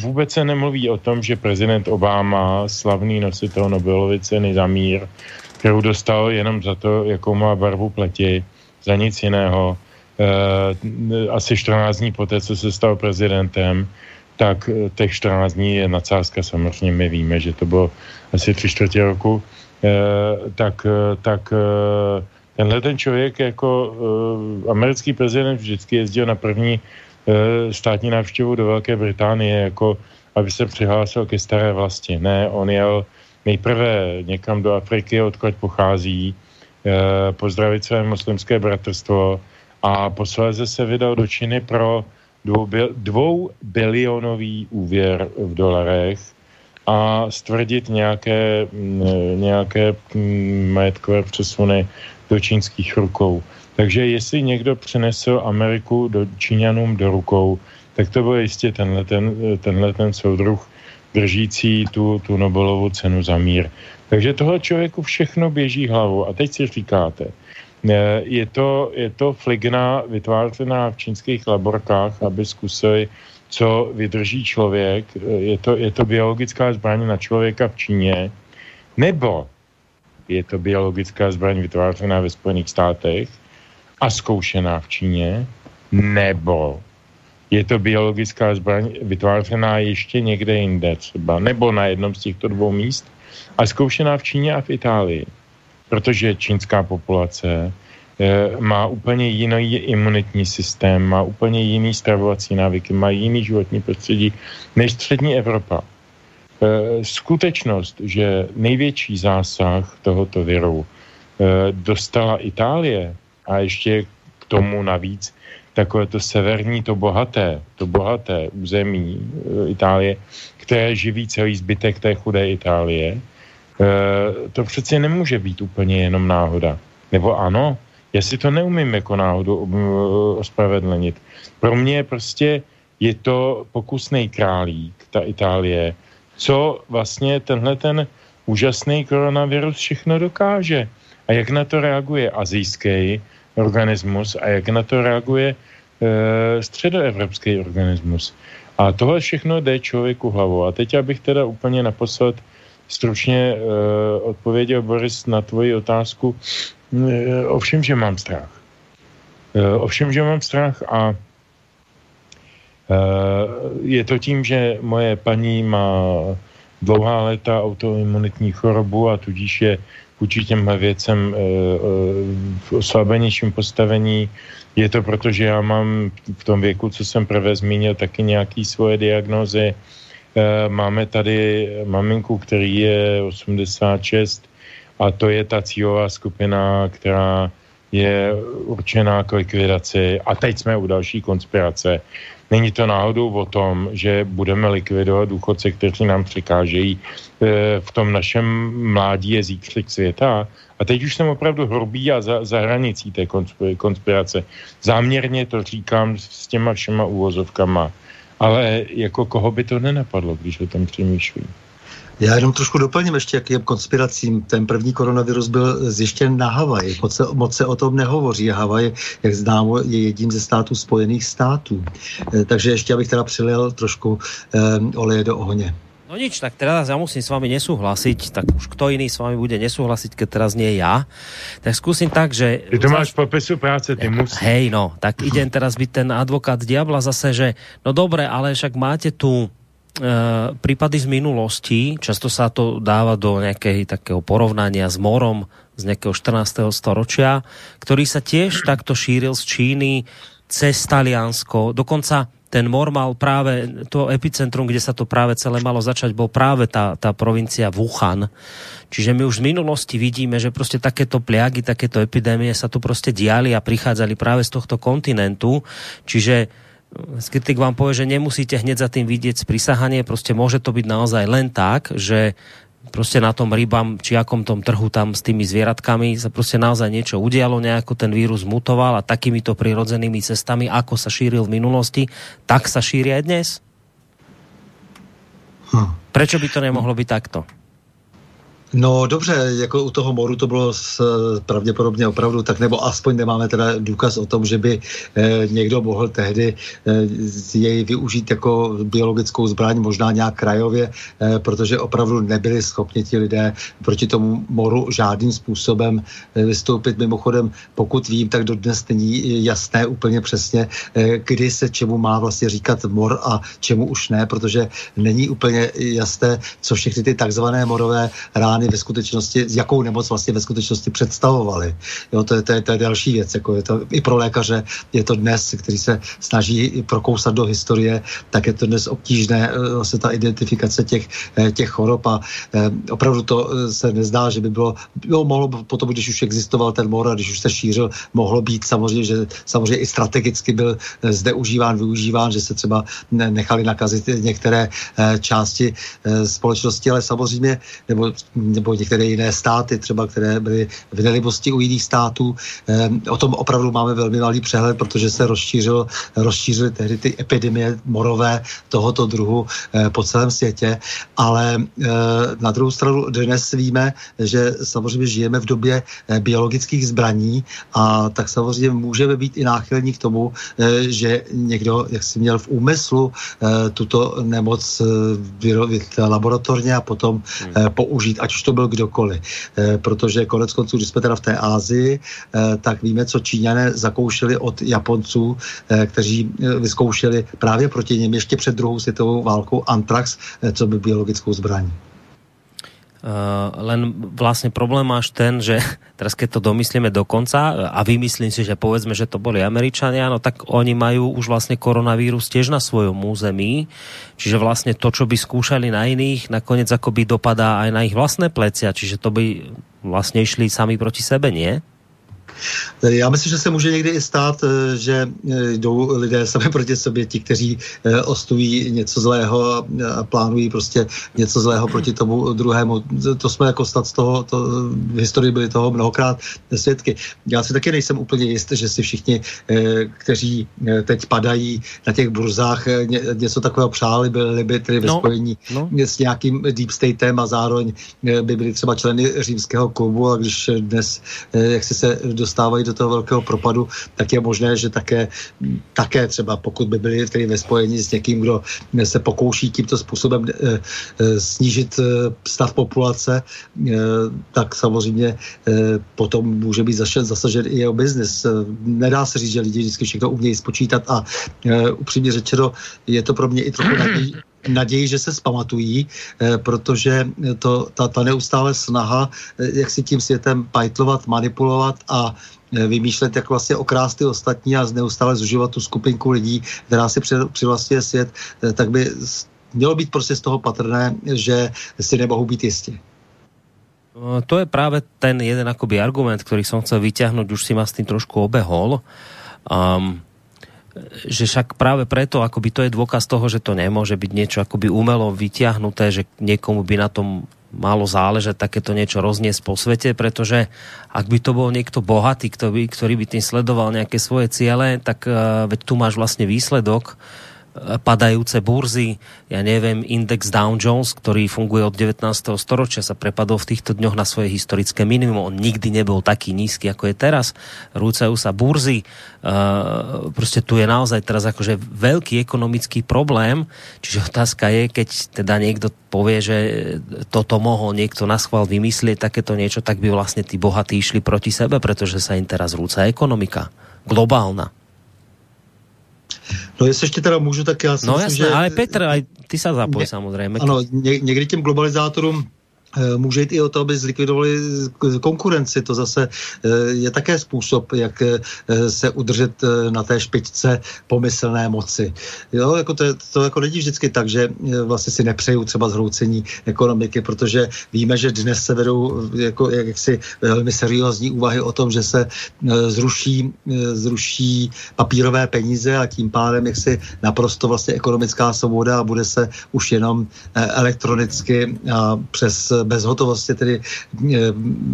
Vůbec se nemluví o tom, že prezident Obama, slavný nositel Nobelovy ceny za mír, kterou dostal jenom za to, jakou má barvu pleti, za nic jiného, e, asi 14 dní poté, co se stal prezidentem, tak eh, těch 14 dní je nadsázka, samozřejmě my víme, že to bylo asi tři čtvrtě roku, e, tak, tak tenhle ten člověk jako americký prezident vždycky jezdil na první státní návštěvu do Velké Británie, jako aby se přihlásil ke staré vlasti. Ne, on jel nejprve někam do Afriky, odkud pochází, pozdravit své muslimské bratrstvo a posléze se vydal do Číny pro dvou, bilionový úvěr v dolarech a stvrdit nějaké, nějaké majetkové přesuny do čínských rukou. Takže jestli někdo přinesl Ameriku do Číňanům do rukou, tak to byl jistě tenhle ten, tenhle ten soudruh držící tu, tu Nobelovu cenu za mír. Takže toho člověku všechno běží hlavou. A teď si říkáte, je to, je to fligna vytvářená v čínských laborkách, aby zkusili, co vydrží člověk. Je to, je to biologická zbraň na člověka v Číně, nebo je to biologická zbraň vytvářená ve Spojených státech a zkoušená v Číně, nebo je to biologická zbraň vytvářená ještě někde jinde třeba, nebo na jednom z těchto dvou míst a zkoušená v Číně a v Itálii protože čínská populace eh, má úplně jiný imunitní systém, má úplně jiný stravovací návyky, má jiný životní prostředí než střední Evropa. Eh, skutečnost, že největší zásah tohoto viru eh, dostala Itálie a ještě k tomu navíc takové to severní, to bohaté, to bohaté území Itálie, které živí celý zbytek té chudé Itálie, Eh, to přece nemůže být úplně jenom náhoda. Nebo ano, já si to neumím jako náhodu eh, ospravedlnit. Pro mě prostě je to pokusný králík, ta Itálie, co vlastně tenhle ten úžasný koronavirus všechno dokáže. A jak na to reaguje azijský organismus a jak na to reaguje e, středoevropský organismus. A tohle všechno jde člověku hlavou. A teď abych teda úplně naposled stručně uh, odpověděl, Boris, na tvoji otázku. Uh, ovšem, že mám strach. Uh, ovšem, že mám strach a je to tím, že moje paní má dlouhá léta autoimunitní chorobu a tudíž je vůči těmhle věcem v oslabenějším postavení. Je to proto, že já mám v tom věku, co jsem prvé zmínil, taky nějaký svoje diagnózy. E, máme tady maminku, který je 86 a to je ta cílová skupina, která je určená k likvidaci. A teď jsme u další konspirace. Není to náhodou o tom, že budeme likvidovat důchodce, kteří nám překážejí e, v tom našem mládí je zítřek světa. A teď už jsem opravdu hrubý a za, za hranicí té konspirace. Záměrně to říkám s těma všema úvozovkama. Ale jako koho by to nenapadlo, když o tom přemýšlím? Já jenom trošku doplním ještě, jakým konspiracím. Ten první koronavirus byl zjištěn na Havaji. Moc moc se o tom nehovoří. Havaj, jak známo, je jedním ze států Spojených států. E, takže ještě, abych teda přilil trošku e, oleje do ohně. No nič, tak teraz ja musím s vami nesúhlasiť, tak už kto iný s vami bude nesúhlasiť, keď teraz nie ja. Tak skúsim tak, že... Ty to máš popisu práce, ty musíš. Hej, no, tak idem teraz byť ten advokát diabla zase, že no dobre, ale však máte tu E, prípady z minulosti, často sa to dáva do nejakého takého porovnania s morom z nejakého 14. storočia, ktorý sa tiež takto šíril z Číny cez Taliansko. Dokonca ten mor mal práve to epicentrum, kde sa to práve celé malo začať, bol práve tá, tá provincia Wuhan. Čiže my už z minulosti vidíme, že prostě takéto pliagy, takéto epidémie sa tu prostě diali a prichádzali práve z tohto kontinentu. Čiže skeptik vám povie, že nemusíte hneď za tým vidieť sprisahanie, prostě môže to byť naozaj len tak, že prostě na tom rybám či akom tom trhu tam s tými zvieratkami sa prostě naozaj niečo udialo, nejako ten vírus mutoval a takýmito prirodzenými cestami, ako sa šíril v minulosti, tak sa šíri aj dnes? Hm. Prečo by to nemohlo byť takto? No dobře, jako u toho moru to bylo s, pravděpodobně opravdu tak, nebo aspoň nemáme teda důkaz o tom, že by eh, někdo mohl tehdy eh, jej využít jako biologickou zbraň, možná nějak krajově, eh, protože opravdu nebyli schopni ti lidé proti tomu moru žádným způsobem eh, vystoupit. Mimochodem, pokud vím, tak dodnes není jasné úplně přesně, eh, kdy se čemu má vlastně říkat mor a čemu už ne, protože není úplně jasné, co všechny ty takzvané morové rány orgány ve skutečnosti, jakou nemoc vlastně ve skutečnosti představovali. Jo, to, je, to, je, to je další věc. Jako je to, I pro lékaře je to dnes, který se snaží prokousat do historie, tak je to dnes obtížné eh, vlastně ta identifikace těch, eh, těch chorob a eh, opravdu to se nezdá, že by bylo, jo, mohlo potom, když už existoval ten mor a když už se šířil, mohlo být samozřejmě, že samozřejmě i strategicky byl zde užíván, využíván, že se třeba nechali nakazit některé části společnosti, ale samozřejmě, nebo nebo některé jiné státy, třeba které byly v nelibosti u jiných států. Ehm, o tom opravdu máme velmi malý přehled, protože se rozšířil, rozšířily tehdy ty epidemie morové tohoto druhu eh, po celém světě, ale eh, na druhou stranu dnes víme, že samozřejmě žijeme v době eh, biologických zbraní a tak samozřejmě můžeme být i náchylní k tomu, že někdo, jak si měl v úmyslu, tuto nemoc vyrobit laboratorně a potom hmm. použít, ať už to byl kdokoliv. E, protože konec konců, když jsme teda v té Ázii, e, tak víme, co Číňané zakoušeli od Japonců, e, kteří vyzkoušeli právě proti něm ještě před druhou světovou válkou antrax, co by biologickou zbraní. Uh, len vlastne problém máš ten, že teraz keď to domyslíme do konca a vymyslím si, že povedzme, že to boli Američania, no tak oni majú už vlastne koronavírus tiež na svojom území, čiže vlastne to, čo by skúšali na iných, nakoniec akoby dopadá aj na ich vlastné plecia, čiže to by vlastne išli sami proti sebe, nie? Já myslím, že se může někdy i stát, eh, že eh, jdou lidé sami proti sobě, ti, kteří eh, ostují něco zlého a plánují prostě něco zlého proti tomu druhému. To jsme jako stát z toho, to, v historii byli toho mnohokrát svědky. Já si taky nejsem úplně jist, že si všichni, kteří teď padají na těch burzách, něco takového přáli, byli by tedy ve no, spojení no. s nějakým deep statem a zároveň by byli třeba členy římského klubu a když dnes, jak si se dostávají do toho velkého propadu, tak je možné, že také, také třeba pokud by byli tedy ve spojení s někým, kdo se pokouší tímto způsobem snížit stav populace, tak samozřejmě potom může být zasažen i jeho biznis. Nedá se říct, že lidi vždycky všechno umějí spočítat a upřímně řečeno je to pro mě i trochu naděj, naději, že se zpamatují, eh, protože to, ta, ta neustále snaha, eh, jak si tím světem pajtlovat, manipulovat a eh, vymýšlet, jak vlastně okrást ty ostatní a neustále zužívat tu skupinku lidí, která si přivlastňuje svět, tak by mělo být prostě z toho patrné, že si nemohou být jistí. No, to je právě ten jeden akoby argument, který jsem chcel vyťahnuť, už si ma s tým trošku obehol. Um, že však práve preto, akoby to je dôkaz toho, že to nemôže byť niečo akoby umelo vyťahnuté, že niekomu by na tom málo záležet takéto niečo rozniesť po svete, pretože ak by to bol niekto bohatý, ktorý by, ktorý by tým sledoval nejaké svoje ciele, tak uh, veď tu máš vlastne výsledok, padajúce burzy, ja neviem, index Dow Jones, ktorý funguje od 19. storočia, sa prepadol v týchto dňoch na svoje historické minimum. On nikdy nebol taký nízky, ako je teraz. Rúcajú sa burzy. Proste tu je naozaj teraz akože veľký ekonomický problém. Čiže otázka je, keď teda niekto povie, že toto mohol niekto na schvál vymyslieť, takéto niečo, tak by vlastne tí bohatí išli proti sebe, pretože sa im teraz rúca ekonomika. Globálna. No jestli ještě teda můžu, tak já si No myslím, jasné, že... ale Petr, aj ty se zapoj samozřejmě. Ano, ně, někdy těm globalizátorům může jít i o to, aby zlikvidovali konkurenci. To zase eh, je také způsob, jak eh, se udržet na té špičce pomyslné moci. Jo, jako to, to jako není vždycky tak, že vlastně si nepřeju třeba zhroucení ekonomiky, protože víme, že dnes se vedou jako jaksi velmi seriózní úvahy o tom, že se zruší, zruší papírové peníze a tím pádem jak si naprosto vlastně ekonomická svoboda a bude se už jenom elektronicky a přes bezhotovostě, tedy eh,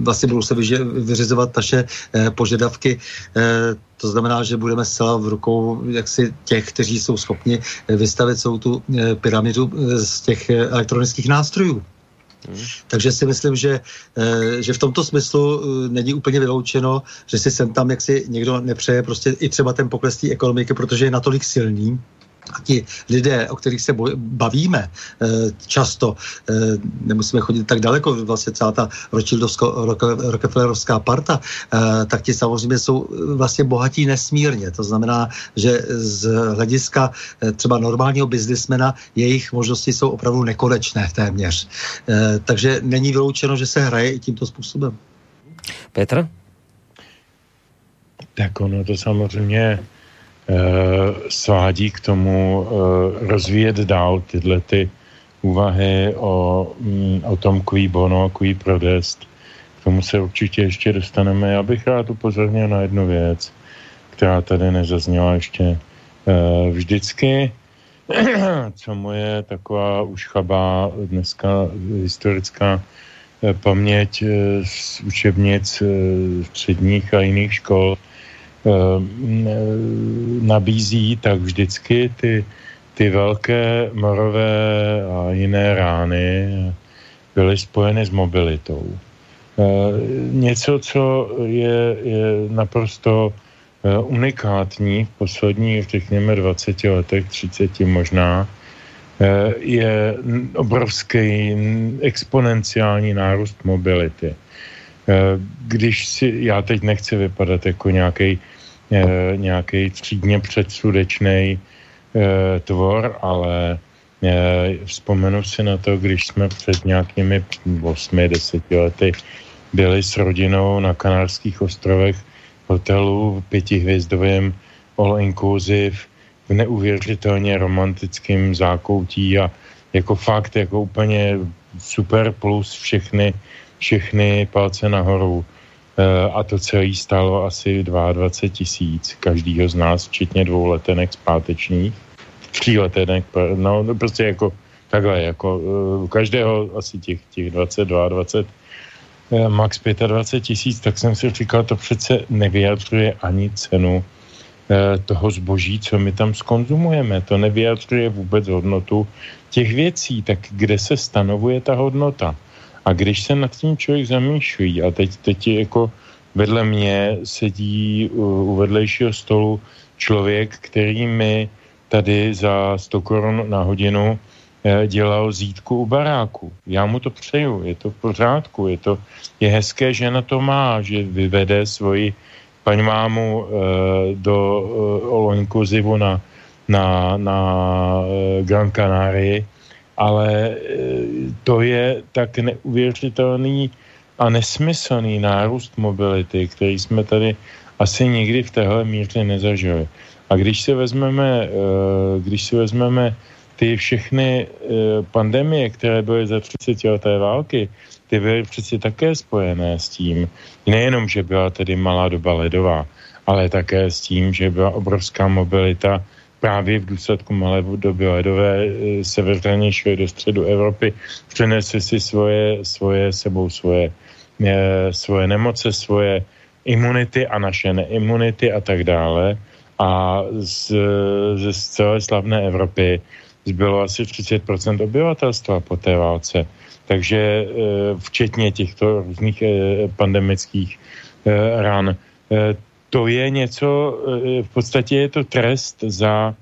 vlastně budou se vyřizovat naše eh, požadavky eh, to znamená, že budeme zcela v rukou jaksi těch, kteří jsou schopni vystavit celou tu pyramidu z těch elektronických nástrojů. Hmm. Takže si myslím, že, že v tomto smyslu není úplně vyloučeno, že si sem tam jaksi někdo nepřeje prostě i třeba ten pokles té ekonomiky, protože je natolik silný, ti lidé, o kterých se bavíme eh, často, eh, nemusíme chodit tak daleko, vlastně celá ta Rockefellerovská parta, eh, tak ti samozřejmě jsou vlastně bohatí nesmírně. To znamená, že z hlediska třeba normálního biznismena jejich možnosti jsou opravdu nekonečné téměř. Takže není vyloučeno, že se hraje i tímto způsobem. Petr? Tak ono to samozřejmě svádí k tomu eh, rozvíjet dál tyhle ty úvahy o, mm, o tom kví bono, kví prodest. K tomu se určitě ještě dostaneme. Já bych rád upozornil na jednu věc, která tady nezazněla ještě eh, vždycky, co moje taková už chabá dneska historická paměť z učebnic středních a jiných škol Eh, nabízí, tak vždycky ty, ty velké morové a jiné rány byly spojeny s mobilitou. Eh, něco, co je, je naprosto eh, unikátní v posledních, řekněme, 20 letech, 30 možná, je obrovský exponenciální nárůst mobility. Když si, já teď nechci vypadat jako nějaký Eh, nějaký třídně předsudečný eh, tvor, ale eh, vzpomenu si na to, když jsme před nějakými 8-10 lety byli s rodinou na Kanárských ostrovech hotelu pětihvězdovém all inclusive v neuvěřitelně romantickým zákoutí a jako fakt, jako úplně super plus všechny, všechny palce nahoru. Eh, a to celé stálo asi 22 tisíc každýho z nás, včetně dvou letenek zpátečních, tří letenek, no, no prostě jako takhle, jako uh, každého asi těch, těch 22, 20, uh, max 25 tisíc, tak jsem si říkal, to přece nevyjadřuje ani cenu toho zboží, co my tam skonzumujeme. To nevyjadřuje vůbec hodnotu těch věcí, tak kde se stanovuje ta hodnota? A když se nad tím člověk zamýšlí, a teď, teď jako vedle mě sedí u, u vedlejšího stolu člověk, který mi tady za 100 korun na hodinu eh, dělal zítku u baráku. Já mu to přeju, je to v pořádku, je to je hezké, že na to má, že vyvede svoji paní mámu e, do e, Oloňku Zivu na, na, na Gran Canarii, ale e, to je tak neuvěřitelný a nesmyslný nárůst mobility, který jsme tady asi nikdy v téhle míře nezažili. A když si vezmeme, e, když si vezmeme ty všechny e, pandemie, které byly za 30 leté války, ty byly přeci také spojené s tím, nejenom, že byla tedy malá doba ledová, ale také s tím, že byla obrovská mobilita právě v důsledku malé doby ledové e, severně šly do středu Evropy, přinesly si svoje, svoje sebou svoje, e, svoje nemoce, svoje imunity a naše neimunity a tak dále. A z, ze celé slavné Evropy zbylo asi 30% obyvatelstva po té válce. Takže eh, včetně těchto různých pandemických ran. To je něco, v podstatě je to trest za,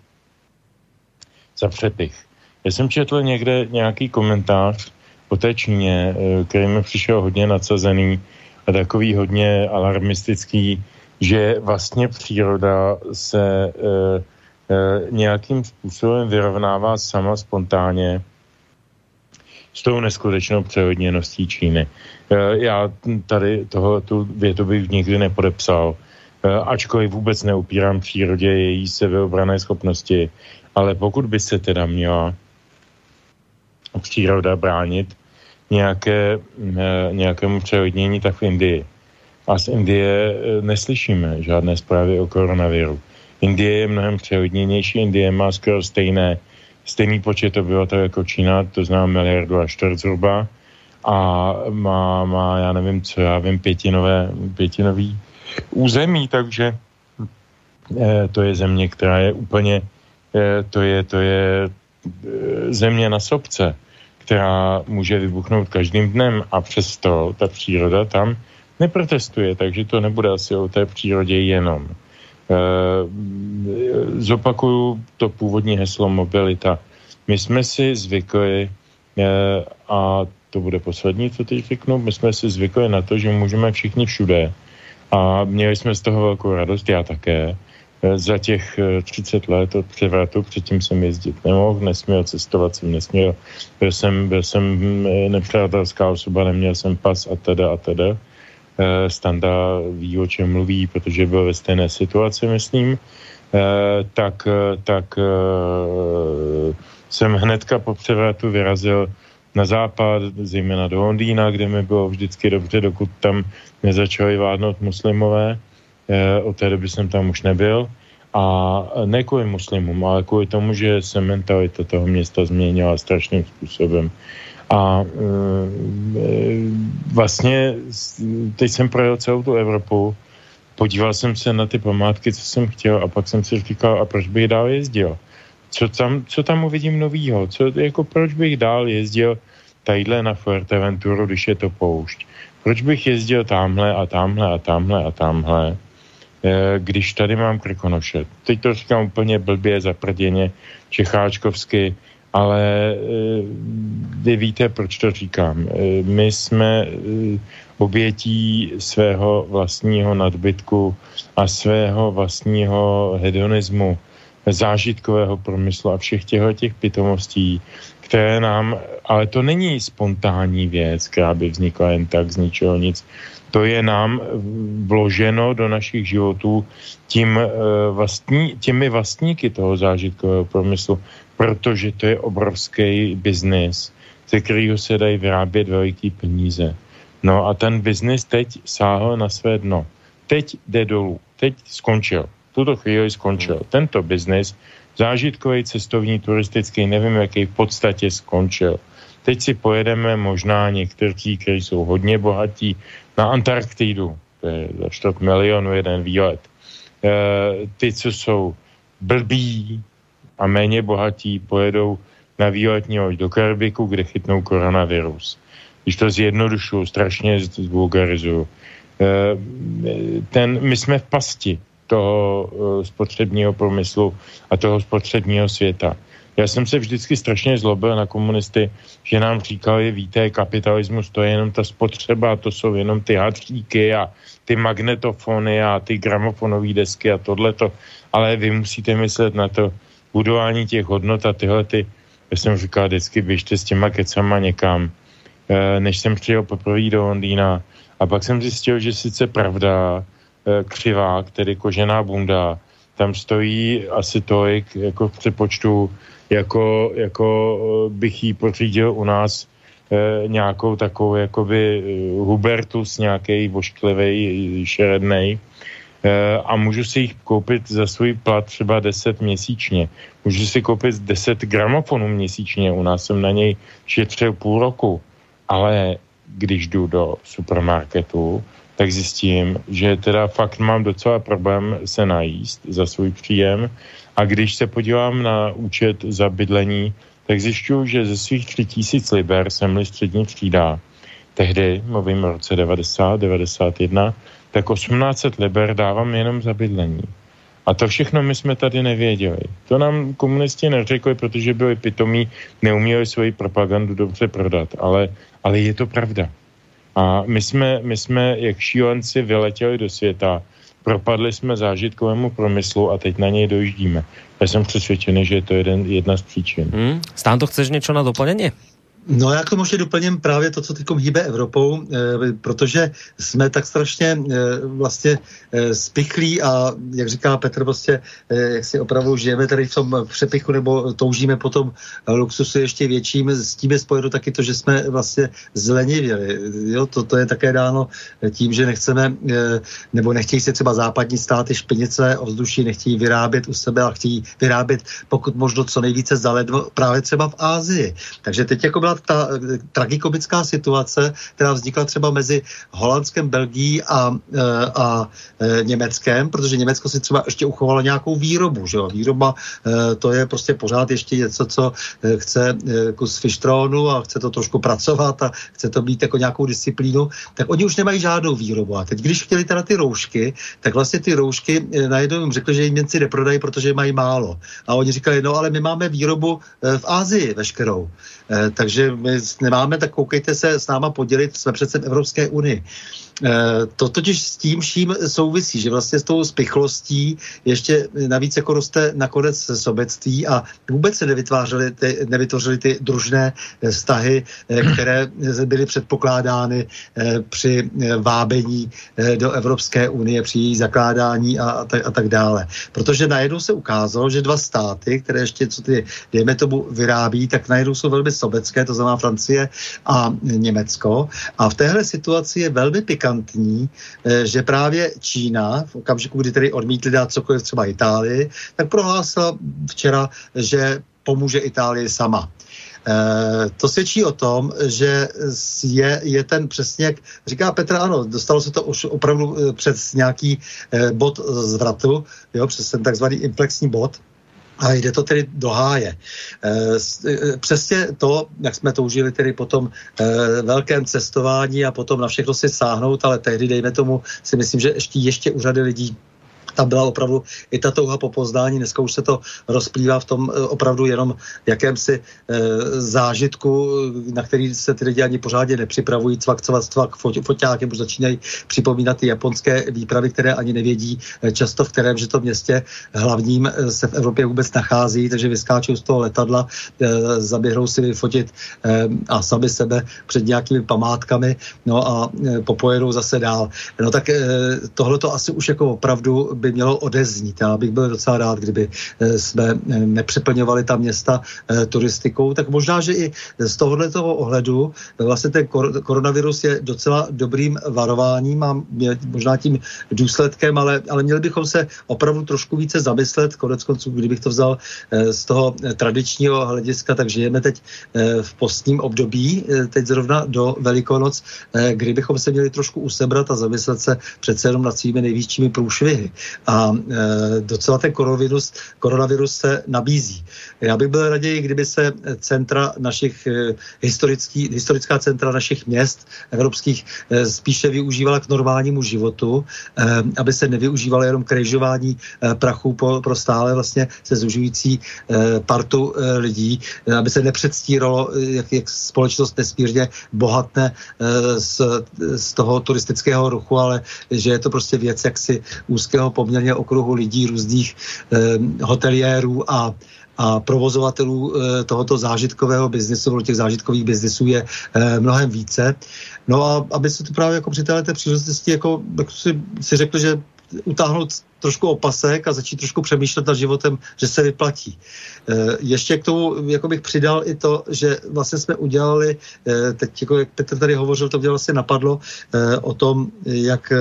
za přepich. Já jsem četl někde nějaký komentář o té Číně, který mi přišel hodně nadsazený a takový hodně alarmistický, že vlastně příroda se nějakým způsobem vyrovnává sama spontánně s tou neskutečnou přehodněností Číny. Eh, já tady toho, tu větu bych nikdy nepodepsal, eh, ačkoliv vůbec neupírám přírodě její sebeobrané schopnosti, ale pokud by se teda měla příroda bránit nějaké, eh, nějakému přehodnění, tak v Indii. A z Indie neslyšíme žádné zprávy o koronaviru. Indie je mnohem přehodněnější, Indie má skoro stejné stejný počet obyvatel jako Čína, to znamená miliardu a čtvrt zhruba a má, má, já nevím co, já vím, pětinové, pětinový území, takže eh, to je země, která je úplně, eh, to je, to je eh, země na sobce, která může vybuchnout každým dnem a přesto ta příroda tam neprotestuje, takže to nebude asi o té přírodě jenom. Zopakuju to původní heslo mobilita. My jsme si zvykli, a to bude poslední, co teď řeknu, my jsme si zvykli na to, že můžeme všichni všude. A měli jsme z toho velkou radost, já také. Eh, za těch 30 let od převratu, předtím jsem jezdit nemohl, nesměl cestovat jsem nesměl, byl jsem, byl jsem nepřátelská osoba, neměl jsem pas a teda a teda. Eh, Standa ví, o čem mluví, protože byl ve stejné situaci, myslím, eh, tak, eh, tak jsem hnedka po převratu vyrazil na západ, zejména do Londýna, kde mi bylo vždycky dobře, dokud tam nezačali vládnout muslimové. Od té doby jsem tam už nebyl. A ne kvůli muslimům, ale kvůli tomu, že se mentalita toho města změnila strašným způsobem. A e, vlastně teď jsem projel celou tu Evropu, podíval jsem se na ty památky, co jsem chtěl a pak jsem si říkal, a proč bych dál jezdil? Co tam, co tam uvidím novýho? Co, jako proč bych dál jezdil tadyhle na Fuerteventuru, když je to poušť? Proč bych jezdil tamhle a tamhle a tamhle a tamhle, e, když tady mám Krkonoše? Teď to říkám úplně blbě, zaprděně, čecháčkovsky, ale eh, vy víte, proč to říkám. Eh, my jsme eh, obětí svého vlastního nadbytku a svého vlastního hedonismu, zážitkového promyslu a všech těchto těch pitomostí, které nám, ale to není spontánní věc, která by vznikla jen tak z ničeho nic. To je nám vloženo do našich životů tím, vlastní, těmi vlastníky toho zážitkového promyslu protože to je obrovský biznis, ze kterého se dají vyrábět veliký peníze. No a ten biznis teď sáhl na své dno. Teď jde dolů. Teď skončil. Tuto chvíli skončil. Tento biznis, zážitkový, cestovní, turistický, nevím jaký, v podstatě skončil. Teď si pojedeme možná někteří, kteří jsou hodně bohatí, na Antarktidu. To je za 4 milionů jeden výlet. E, ty, co jsou blbí, a méně bohatí pojedou na výletní loď do Karibiku, kde chytnou koronavirus. Když to zjednodušuju, strašně zvulgarizuju, ten, my jsme v pasti toho spotřebního průmyslu a toho spotřebního světa. Já jsem se vždycky strašně zlobil na komunisty, že nám říkali, víte, kapitalismus to je jenom ta spotřeba, to jsou jenom ty hadříky a ty magnetofony a ty gramofonové desky a tohleto, ale vy musíte myslet na to budování těch hodnot a tyhle ty, já jsem říkal vždycky, běžte s těma kecama někam, eh, než jsem přijel poprvé do Londýna a pak jsem zjistil, že sice pravda, eh, křivá, tedy kožená bunda, tam stojí asi tolik jako v přepočtu jako, jako eh, bych jí pořídil u nás e, nějakou takovou jakoby Hubertus nějaký vošklivý, šerednej e, a můžu si jich koupit za svůj plat třeba 10 měsíčně. Můžu si koupit 10 gramofonů měsíčně, u nás jsem na něj šetřil půl roku, ale když jdu do supermarketu, tak zjistím, že teda fakt mám docela problém se najíst za svůj příjem a když se podívám na účet za bydlení, tak zjišťuju, že ze svých 3000 liber jsem-li střední třída, tehdy, mluvím o roce 90, 91, tak 1800 liber dávám jenom za bydlení. A to všechno my jsme tady nevěděli. To nám komunisti neřekli, protože byli pitomí, neuměli svoji propagandu dobře prodat. Ale, ale je to pravda. A my jsme, my jsme jak šílenci vyletěli do světa, propadli jsme zážitkovému promyslu a teď na něj dojíždíme. Já jsem přesvědčený, že je to jeden, jedna z příčin. Hmm. Stán, to chceš něco na doplnění? No já tomu ještě doplním právě to, co teď hýbe Evropou, e, protože jsme tak strašně e, vlastně e, spichlí a jak říká Petr, prostě jak si opravdu žijeme tady v tom přepichu nebo toužíme po tom luxusu ještě větším, s tím je spojeno taky to, že jsme vlastně zlenivěli. Jo, to, to je také dáno tím, že nechceme, nebo nechtějí se třeba západní státy špinice ovzduší, nechtějí vyrábět u sebe a chtějí vyrábět pokud možno co nejvíce zaledvo právě třeba v Ázii. Takže teď jako byla ta tragikomická situace, která vznikla třeba mezi Holandskem, Belgií a, e, a, a e, Německem, protože Německo si třeba ještě uchovalo nějakou výrobu. Že jo? Výroba to je prostě pořád ještě něco, co chce kus fištrónu a chce to trošku pracovat a chce to být jako nějakou disciplínu, tak oni už nemají žádnou výrobu. A teď, když chtěli teda ty roušky, tak vlastně ty roušky najednou jim řekli, že jim Němci neprodají, protože mají málo. A oni říkali, no ale my máme výrobu v Ázii veškerou. Takže my nemáme, tak koukejte se s náma podělit, jsme přece v Evropské unii. Eh, to totiž s tím vším souvisí, že vlastně s tou spichlostí ještě navíc jako roste nakonec sobectví a vůbec se nevytvářely ty, nevytvořily ty družné eh, vztahy, eh, které byly předpokládány při vábení do Evropské unie, při její zakládání a, a, tak, a tak dále. Protože najednou se ukázalo, že dva státy, které ještě co ty, dejme tomu, vyrábí, tak najednou jsou velmi sobecké, to znamená Francie a Německo. A v téhle situaci je velmi pikantní pikantní, eh, že právě Čína, v okamžiku, kdy tedy odmítli dát cokoliv třeba Itálii, tak prohlásila včera, že pomůže Itálii sama. E, to svědčí o tom, že je, je ten přesně, jak říká Petra, ano, dostalo se to už opravdu eh, přes nějaký bod zvratu, jo, přes ten takzvaný inflexní bod, a jde to tedy do háje. Eh, eh, přesně to, jak jsme toužili tedy po tom eh, velkém cestování a potom na všechno si sáhnout, ale tehdy, dejme tomu, si myslím, že ještě, ještě u řady lidí tam byla opravdu i ta touha po poznání. Dneska už se to rozplývá v tom eh, opravdu jenom jakémsi e, zážitku, na který se ty lidi ani pořádně nepřipravují. Cvak, cvak, cvak, foťáky už začínají připomínat ty japonské výpravy, které ani nevědí eh, často v kterém, že to městě hlavním se v Evropě vůbec nachází, takže vyskáčou z toho letadla, zaběhrou si vyfotit a sami sebe před nějakými památkami, no a popojedou zase dál. No tak tohle to asi už jako opravdu by mělo odeznít. Já bych byl docela rád, kdyby eh, jsme eh, nepřeplňovali ta města eh, turistikou, tak možná, že i z tohohle toho ohledu vlastně ten koronavirus je docela dobrým varováním a možná tím důsledkem, ale, ale měli bychom se opravdu trošku více zamyslet, konec konců, kdybych to vzal z toho tradičního hlediska, tak žijeme teď v postním období, teď zrovna do Velikonoc, kdybychom se měli trošku usebrat a zamyslet se přece jenom nad svými největšími průšvihy. A docela ten koronavirus, koronavirus se nabízí. Já bych byl raději, kdyby se centra našich historický, historická centra našich měst evropských spíše využívala k normálnímu životu, aby se nevyužívalo jenom k režování prachu pro stále vlastně se zužující partu lidí, aby se nepředstíralo, jak, jak společnost nesmírně bohatne z, z toho turistického ruchu, ale že je to prostě věc jaksi úzkého poměrně okruhu lidí, různých eh, hoteliérů a a provozovatelů e, tohoto zážitkového biznesu, těch zážitkových biznesů je e, mnohem více. No a aby se to právě jako při této příležitosti jako, jako si, si řekl, že utáhnout trošku opasek a začít trošku přemýšlet nad životem, že se vyplatí. E, ještě k tomu jako bych přidal i to, že vlastně jsme udělali, e, teď jako jak Petr tady hovořil, to mě vlastně napadlo e, o tom, jak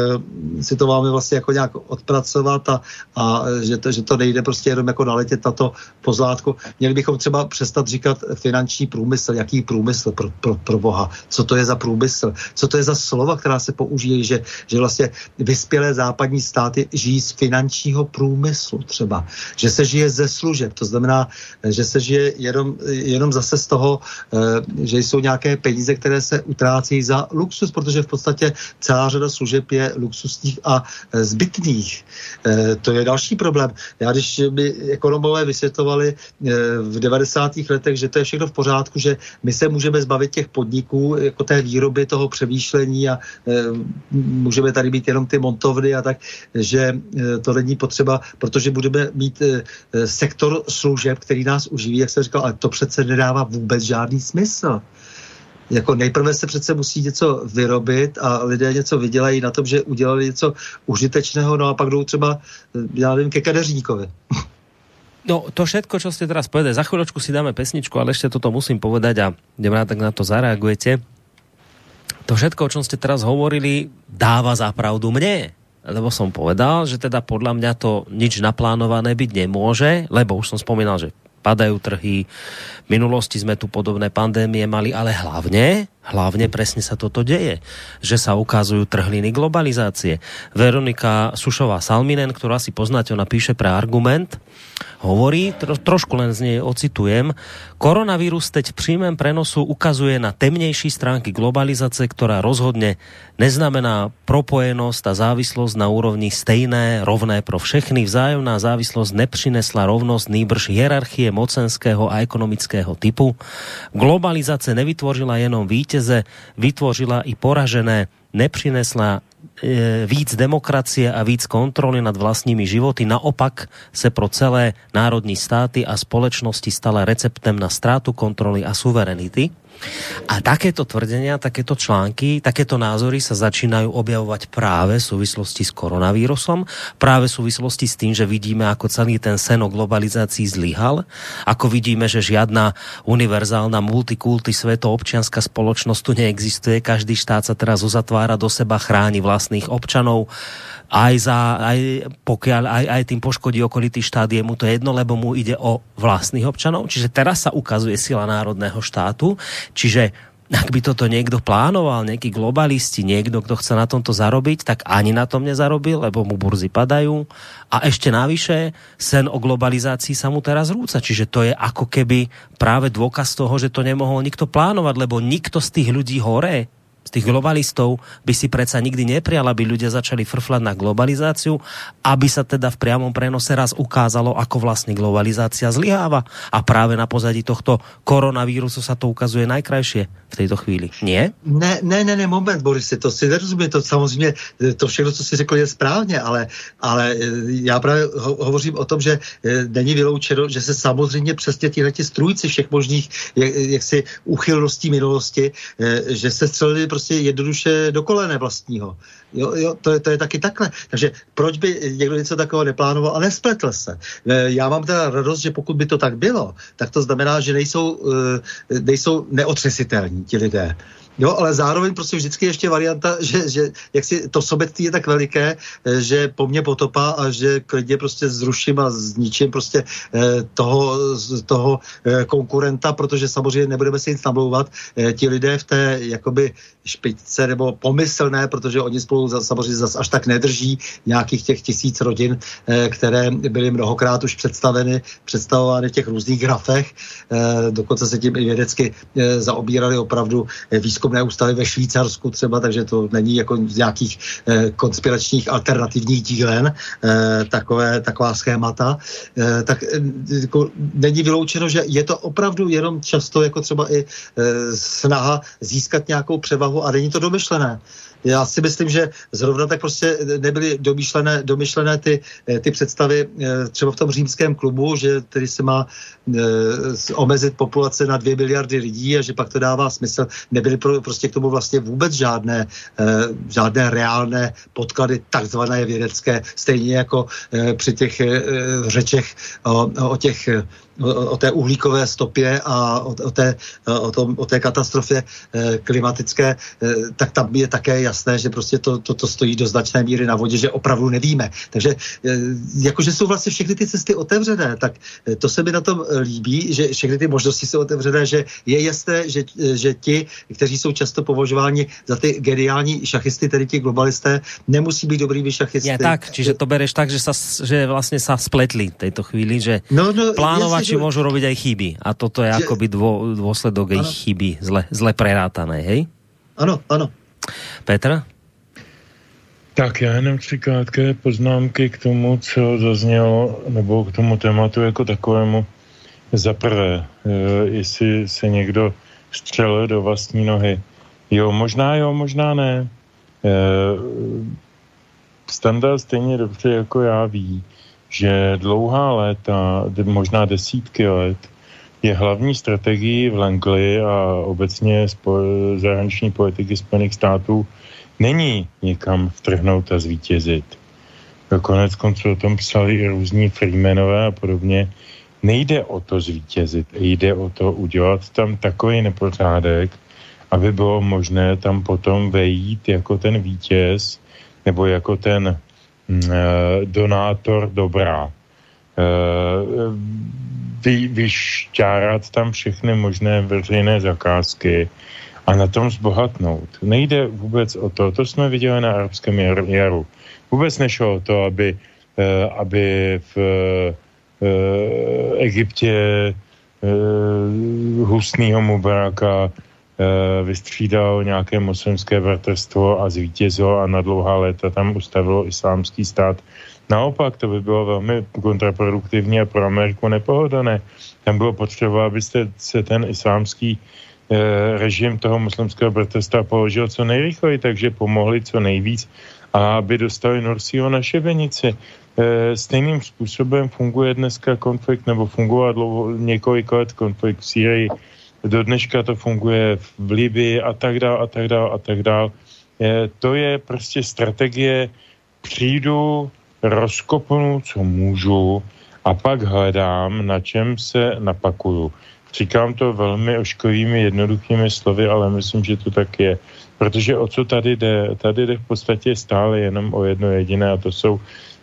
si to máme vlastně jako nějak odpracovat a, a že, to, že to nejde prostě jenom jako naletět na to pozlátku. Měli bychom třeba přestat říkat finanční průmysl, jaký průmysl pro, pro, pro Boha, co to je za průmysl, co to je za slova, která se použijí, že, že vlastně vyspělé západní státy žijí z finančního průmyslu třeba, že se žije ze služeb, to znamená, že se žije jenom, jenom zase z toho, eh, že jsou nějaké peníze, které se utrácí za luxus, protože v podstatě celá řada služeb je luxusních a eh, zbytných. Eh, to je další problém. Já když by ekonomové vysvětlovali v 90. letech, že to je všechno v pořádku, že my se můžeme zbavit těch podniků, jako té výroby, toho přemýšlení a můžeme tady být jenom ty montovny a tak, že to není potřeba, protože budeme mít e, sektor služeb, který nás uživí, jak jsem říkal, ale to přece nedává vůbec žádný smysl. Jako nejprve se přece musí něco vyrobit a lidé něco vydělají na tom, že udělali něco užitečného, no a pak jdou třeba, eh, já nevím, ke kadeřníkovi. No, to všetko, čo ste teraz povedali, za chvíľočku si dáme pesničku, ale ešte toto musím povedať a idem rád, tak na to zareagujete. To všetko, o čom ste teraz hovorili, dáva za pravdu mne lebo som povedal, že teda podľa mňa to nič naplánované byť nemôže, lebo už som spomínal, že padajú trhy, v minulosti sme tu podobné pandémie mali, ale hlavne, hlavne presne sa toto deje, že sa ukazujú trhliny globalizácie. Veronika Sušová-Salminen, ktorá si poznáte, ona píše pre Argument, hovorí, tro, trošku len z nej ocitujem, koronavírus teď v přímém prenosu ukazuje na temnější stránky globalizace, která rozhodně neznamená propojenost a závislost na úrovni stejné, rovné pro všechny. Vzájomná závislost nepřinesla rovnost nýbrž hierarchie mocenského a ekonomického typu. Globalizace nevytvořila jenom vítěze, vytvořila i poražené nepřinesla e, víc demokracie a víc kontroly nad vlastními životy. Naopak se pro celé národní státy a společnosti stala receptem na ztrátu kontroly a suverenity. A takéto tvrdenia, takéto články, takéto názory sa začínajú objavovať práve v súvislosti s koronavírusom, práve v súvislosti s tým, že vidíme, ako celý ten sen o globalizácii zlyhal, ako vidíme, že žiadna univerzálna multikulty občianská spoločnosť tu neexistuje, každý štát sa teraz uzatvára do seba, chráni vlastných občanov, aj, za, aj pokiaľ aj, aj tým poškodí okolitý štát, je mu to jedno, lebo mu ide o vlastných občanov. Čiže teraz sa ukazuje sila národného štátu. Čiže ak by toto niekto plánoval, nejaký globalisti, niekto, kto chce na tomto zarobiť, tak ani na tom nezarobil, lebo mu burzy padajú. A ešte navyše, sen o globalizácii sa mu teraz rúca. Čiže to je ako keby práve dôkaz toho, že to nemohol nikto plánovať, lebo nikto z tých ľudí hore z tých globalistov by si predsa nikdy neprijal, aby ľudia začali frflať na globalizáciu, aby sa teda v priamom prenose raz ukázalo, ako vlastne globalizácia zlyháva. A práve na pozadí tohto koronavírusu sa to ukazuje najkrajšie v této chvíli. Nie? Ne, ne, ne, ne, moment, Boris, to si nerozumím, to samozřejmě, to všechno, co si řekl, je správně, ale, ale eh, já právě ho, hovořím o tom, že eh, není vyloučeno, že se samozřejmě přesně tihle strůjci všech možných jak, jaksi uchylností minulosti, eh, že se střelili prostě jednoduše do kolene vlastního. Jo, jo, to, je, to je taky takhle. Takže proč by někdo něco takového neplánoval a nespletl se? Já mám teda radost, že pokud by to tak bylo, tak to znamená, že nejsou, e, nejsou neotřesitelní ti lidé. Jo, ale zároveň prostě vždycky ještě varianta, že, že jak si to sobectví je tak veliké, eh, že po mně potopa a že klidně prostě zruším a zničím prostě eh, toho, toho eh, konkurenta, protože samozřejmě nebudeme si nic namlouvat. Ti lidé v té jakoby špičce nebo pomyslné, protože oni spolu samozřejmě zase až tak nedrží nějakých těch tisíc rodin, které byly mnohokrát už představeny, představovány v těch různých grafech. Dokonce se tím i vědecky zaobírali opravdu výzkum výzkumné ústavy ve Švýcarsku třeba, takže to není jako z nějakých eh, konspiračních alternativních dílen, eh, takové, taková schémata, eh, tak eh, jako, není vyloučeno, že je to opravdu jenom často jako třeba i eh, snaha získat nějakou převahu a není to domyšlené. Já si myslím, že zrovna tak prostě nebyly domyšlené, domyšlené ty, eh, ty představy eh, třeba v tom římském klubu, že tedy se má e, omezit populace na dvě miliardy lidí a že pak to dává smysl. Nebyly pro, prostě k tomu vlastně vůbec žádné, žádné reálné podklady, takzvané vědecké, stejně jako při těch řečech o, o těch o té uhlíkové stopě a o, o, té, o, tom, o té katastrofě e, klimatické, e, tak tam je také jasné, že prostě to, to, to stojí do značné míry na vodě, že opravdu nevíme. Takže e, jakože jsou vlastně všechny ty cesty otevřené, tak to se mi na tom líbí, že všechny ty možnosti jsou otevřené, že je jasné, že, že ti, kteří jsou často považováni za ty geniální šachisty, tedy ti globalisté, nemusí být dobrými šachisty. Je tak, čiže to bereš tak, že, sa, že vlastně sa spletli v této chvíli, že no, no, plánovači jasne, môžu robiť aj chyby a toto je že... akoby dô, dôsledok ich chyby, zle, zle prerátané, hej? Ano, ano. Petr? Tak já jenom tři krátké poznámky k tomu, co zaznělo, nebo k tomu tématu jako takovému. Za prvé, e, jestli se někdo střelil do vlastní nohy. Jo, možná jo, možná ne. E, standard stejně dobře jako já ví, že dlouhá léta, možná desítky let, je hlavní strategií v Langley a obecně spo- zahraniční politiky Spojených států není někam vtrhnout a zvítězit. Konec konců o tom psali i různí Freemanové a podobně. Nejde o to zvítězit, jde o to udělat tam takový nepořádek, aby bylo možné tam potom vejít jako ten vítěz nebo jako ten donátor dobrá. Eh, vy, vyšťárat tam všechny možné veřejné zakázky a na tom zbohatnout. Nejde vůbec o to, to jsme viděli na arabském jaru. Vůbec nešlo o to, aby, eh, aby v Egyptě husnýho Mubaraka Eh, vystřídal nějaké moslimské bratrstvo a zvítězil a na dlouhá léta tam ustavilo islámský stát. Naopak, to by bylo velmi kontraproduktivní a pro Ameriku nepohodlné. Tam bylo potřeba, abyste se ten islámský eh, režim toho muslimského bratrstva položil co nejrychleji, takže pomohli co nejvíc a aby dostali Nursího na šebenici. E, stejným způsobem funguje dneska konflikt, nebo fungoval dlouho, několik let konflikt v Sýrii do dneška to funguje v Libii a tak dál a tak dál a tak dál. To je prostě strategie, přijdu, rozkopnu, co můžu a pak hledám, na čem se napakuju. Říkám to velmi oškovými, jednoduchými slovy, ale myslím, že to tak je. Protože o co tady jde? Tady jde v podstatě stále jenom o jedno jediné a to jsou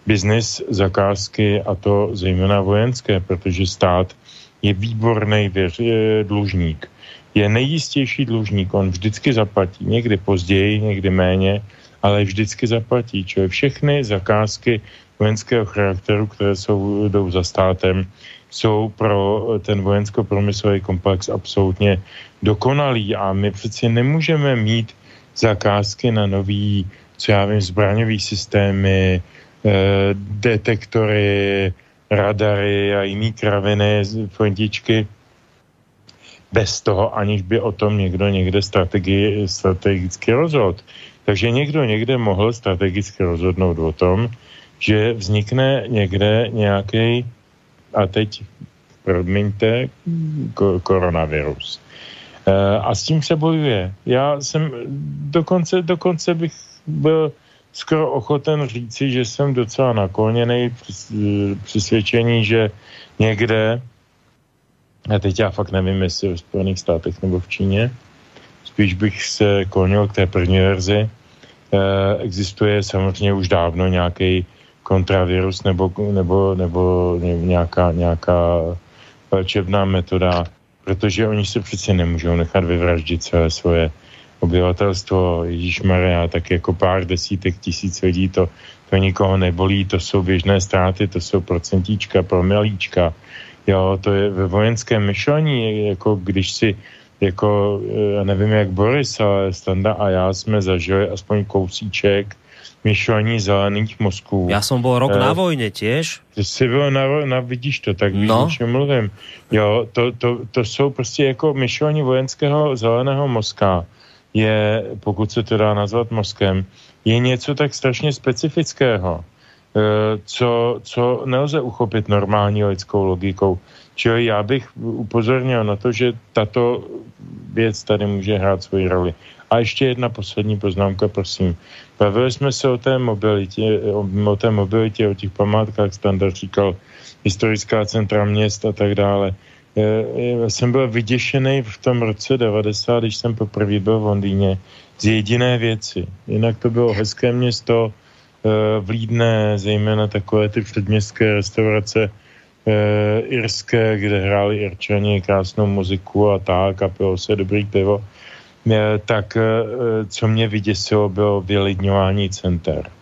biznis, zakázky a to zejména vojenské, protože stát je výborný věř, je dlužník. Je nejistější dlužník, on vždycky zaplatí, někdy později, někdy méně, ale vždycky zaplatí. Čili všechny zakázky vojenského charakteru, které jsou, jdou za státem, jsou pro ten vojensko-promyslový komplex absolutně dokonalý a my přeci nemůžeme mít zakázky na nový, co já vím, zbraňový systémy, eh, detektory, radary a jiný kraviny, frontičky, bez toho, aniž by o tom někdo někde strategi, strategicky rozhodl. Takže někdo někde mohl strategicky rozhodnout o tom, že vznikne někde nějaký, a teď promiňte, koronavirus. E, a s tím se bojuje. Já jsem dokonce, dokonce bych byl skoro ochoten říci, že jsem docela nakloněný přesvědčení, že někde, a teď já fakt nevím, jestli v Spojených státech nebo v Číně, spíš bych se klonil k té první verzi. Existuje samozřejmě už dávno nějaký kontravirus nebo, nebo, nebo nějaká, nějaká léčebná metoda, protože oni se přece nemůžou nechat vyvraždit celé svoje obyvatelstvo Ježíš Maria, tak jako pár desítek tisíc lidí, to, to nikoho nebolí, to jsou běžné ztráty, to jsou procentíčka, promilíčka. Jo, to je ve vojenském myšlení, jako když si jako, já nevím jak Boris, ale Standa a já jsme zažili aspoň kousíček myšlení zelených mozků. Já jsem byl rok uh, na vojně těž. Ty jsi byl na, na vidíš to, tak víš, no. o čem mluvím. Jo, to, to, to jsou prostě jako myšlení vojenského zeleného mozka je, pokud se to dá nazvat mozkem, je něco tak strašně specifického, eh, co, co nelze uchopit normální lidskou logikou. Čili já bych upozornil na to, že tato věc tady může hrát svoji roli. A ještě jedna poslední poznámka, prosím. Bavili jsme se o té mobilitě, o, o té mobilitě, o těch památkách, standard říkal historická centra měst a tak dále. Já jsem byl vyděšený v tom roce 90, když jsem poprvé byl v Londýně, z jediné věci. Jinak to bylo hezké město, eh, vlídné, zejména takové ty předměstské restaurace eh, irské, kde hráli Irčani krásnou muziku a tak a pilo se dobrý pivo. Eh, tak co mě vyděsilo, bylo vylidňování center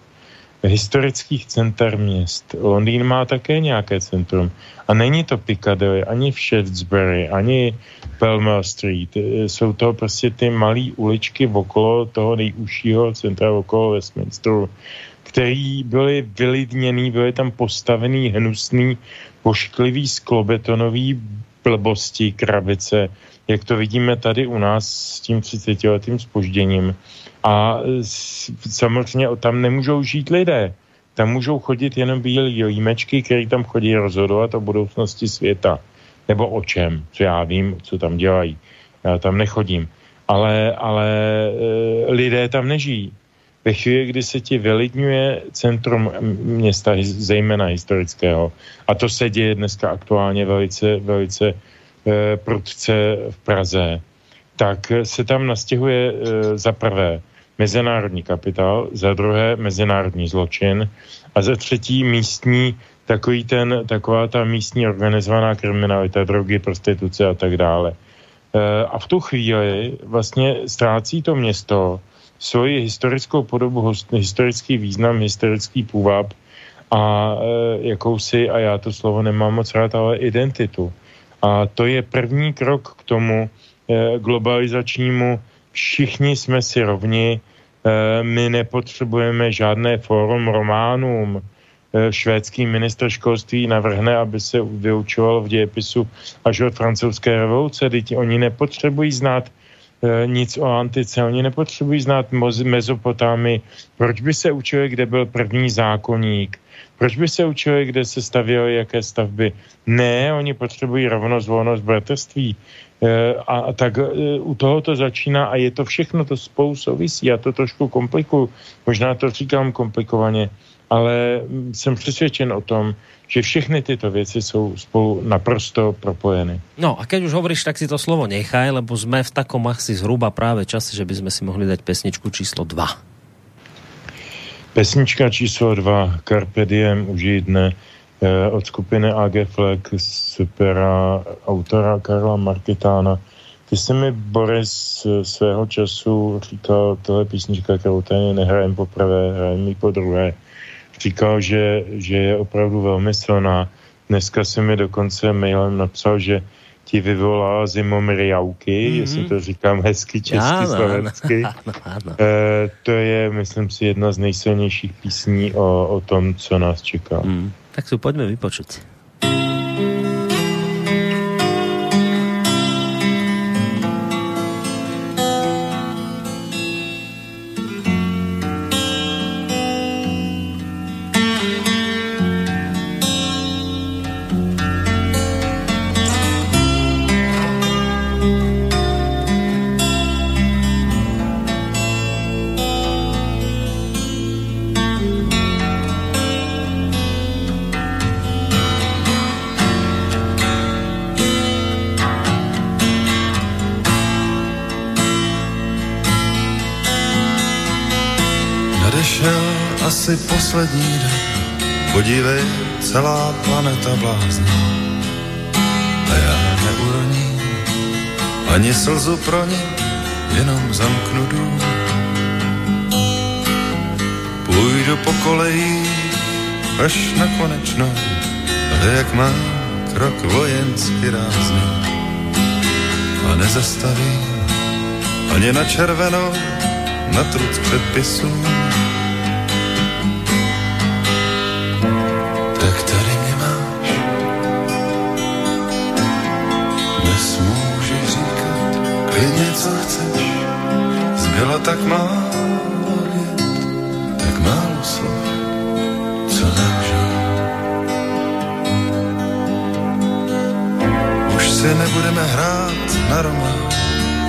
historických center měst. Londýn má také nějaké centrum. A není to Piccadilly, ani v Shaftesbury, ani Pelmel Street. E, jsou to prostě ty malé uličky okolo toho nejúžšího centra okolo Westminsteru, který byly vylidněný, byly tam postavený hnusný, pošklivý sklobetonový blbosti, krabice, jak to vidíme tady u nás s tím 30 letým spožděním. A samozřejmě tam nemůžou žít lidé. Tam můžou chodit jenom bílí jímečky, který tam chodí rozhodovat o budoucnosti světa. Nebo o čem, co já vím, co tam dělají. Já tam nechodím. Ale, ale e, lidé tam nežijí. Ve chvíli, kdy se ti vylidňuje centrum města, zejména historického, a to se děje dneska aktuálně velice, velice e, prudce v Praze, tak se tam nastěhuje e, za prvé mezinárodní kapitál, za druhé mezinárodní zločin a za třetí místní takový ten, taková ta místní organizovaná kriminalita, drogy, prostituce a tak dále. E, a v tu chvíli vlastně ztrácí to město svoji historickou podobu, historický význam, historický půvab a e, jakousi, a já to slovo nemám moc rád, ale identitu. A to je první krok k tomu e, globalizačnímu všichni jsme si rovni, eh, my nepotřebujeme žádné fórum románům. Eh, švédský minister školství navrhne, aby se vyučovalo v dějepisu až od francouzské revoluce. Teď oni nepotřebují znát nic o antice, oni nepotřebují znát Mezopotámy. Proč by se učili, kde byl první zákonník? Proč by se učili, kde se stavěly jaké stavby? Ne, oni potřebují rovnost, volnost, bratrství. Eh, a tak eh, u toho to začíná a je to všechno, to spolu souvisí. Já to trošku komplikuju, možná to říkám komplikovaně, ale mm, jsem přesvědčen o tom, že všechny tyto věci jsou spolu naprosto propojeny. No a keď už hovoríš, tak si to slovo nechaj, lebo jsme v takom asi zhruba právě čase, že by jsme si mohli dať pesničku číslo 2. Pesnička číslo 2, Carpe Diem, užij dne, Eh, od skupiny AG Fleck z pera autora Karla Marketána. Ty jsi mi, Boris, svého času říkal, tohle písnička, kterou tady nehrajem poprvé, hrajem ji po druhé. Říkal, že, že je opravdu velmi silná. Dneska si mi dokonce mailem napsal, že ti vyvolala zimom riauky, mm-hmm. jestli to říkám hezky česky, ano, slovensky. Ano, ano. E, to je, myslím si, jedna z nejsilnějších písní o, o tom, co nás čeká. Mm. Tak si pojďme vypočuť. Poslední den. Podívej, celá planeta blázní. A já neuroním ani slzu pro ní, jenom zamknu dům. Půjdu po koleji až na konečnou, ale jak mám krok vojensky rázný. A nezastavím ani na červenou, na truc předpisů. Klidně, co chceš, zbylo tak málo vět, tak málo slov, co nemůžu. Už si nebudeme hrát na román,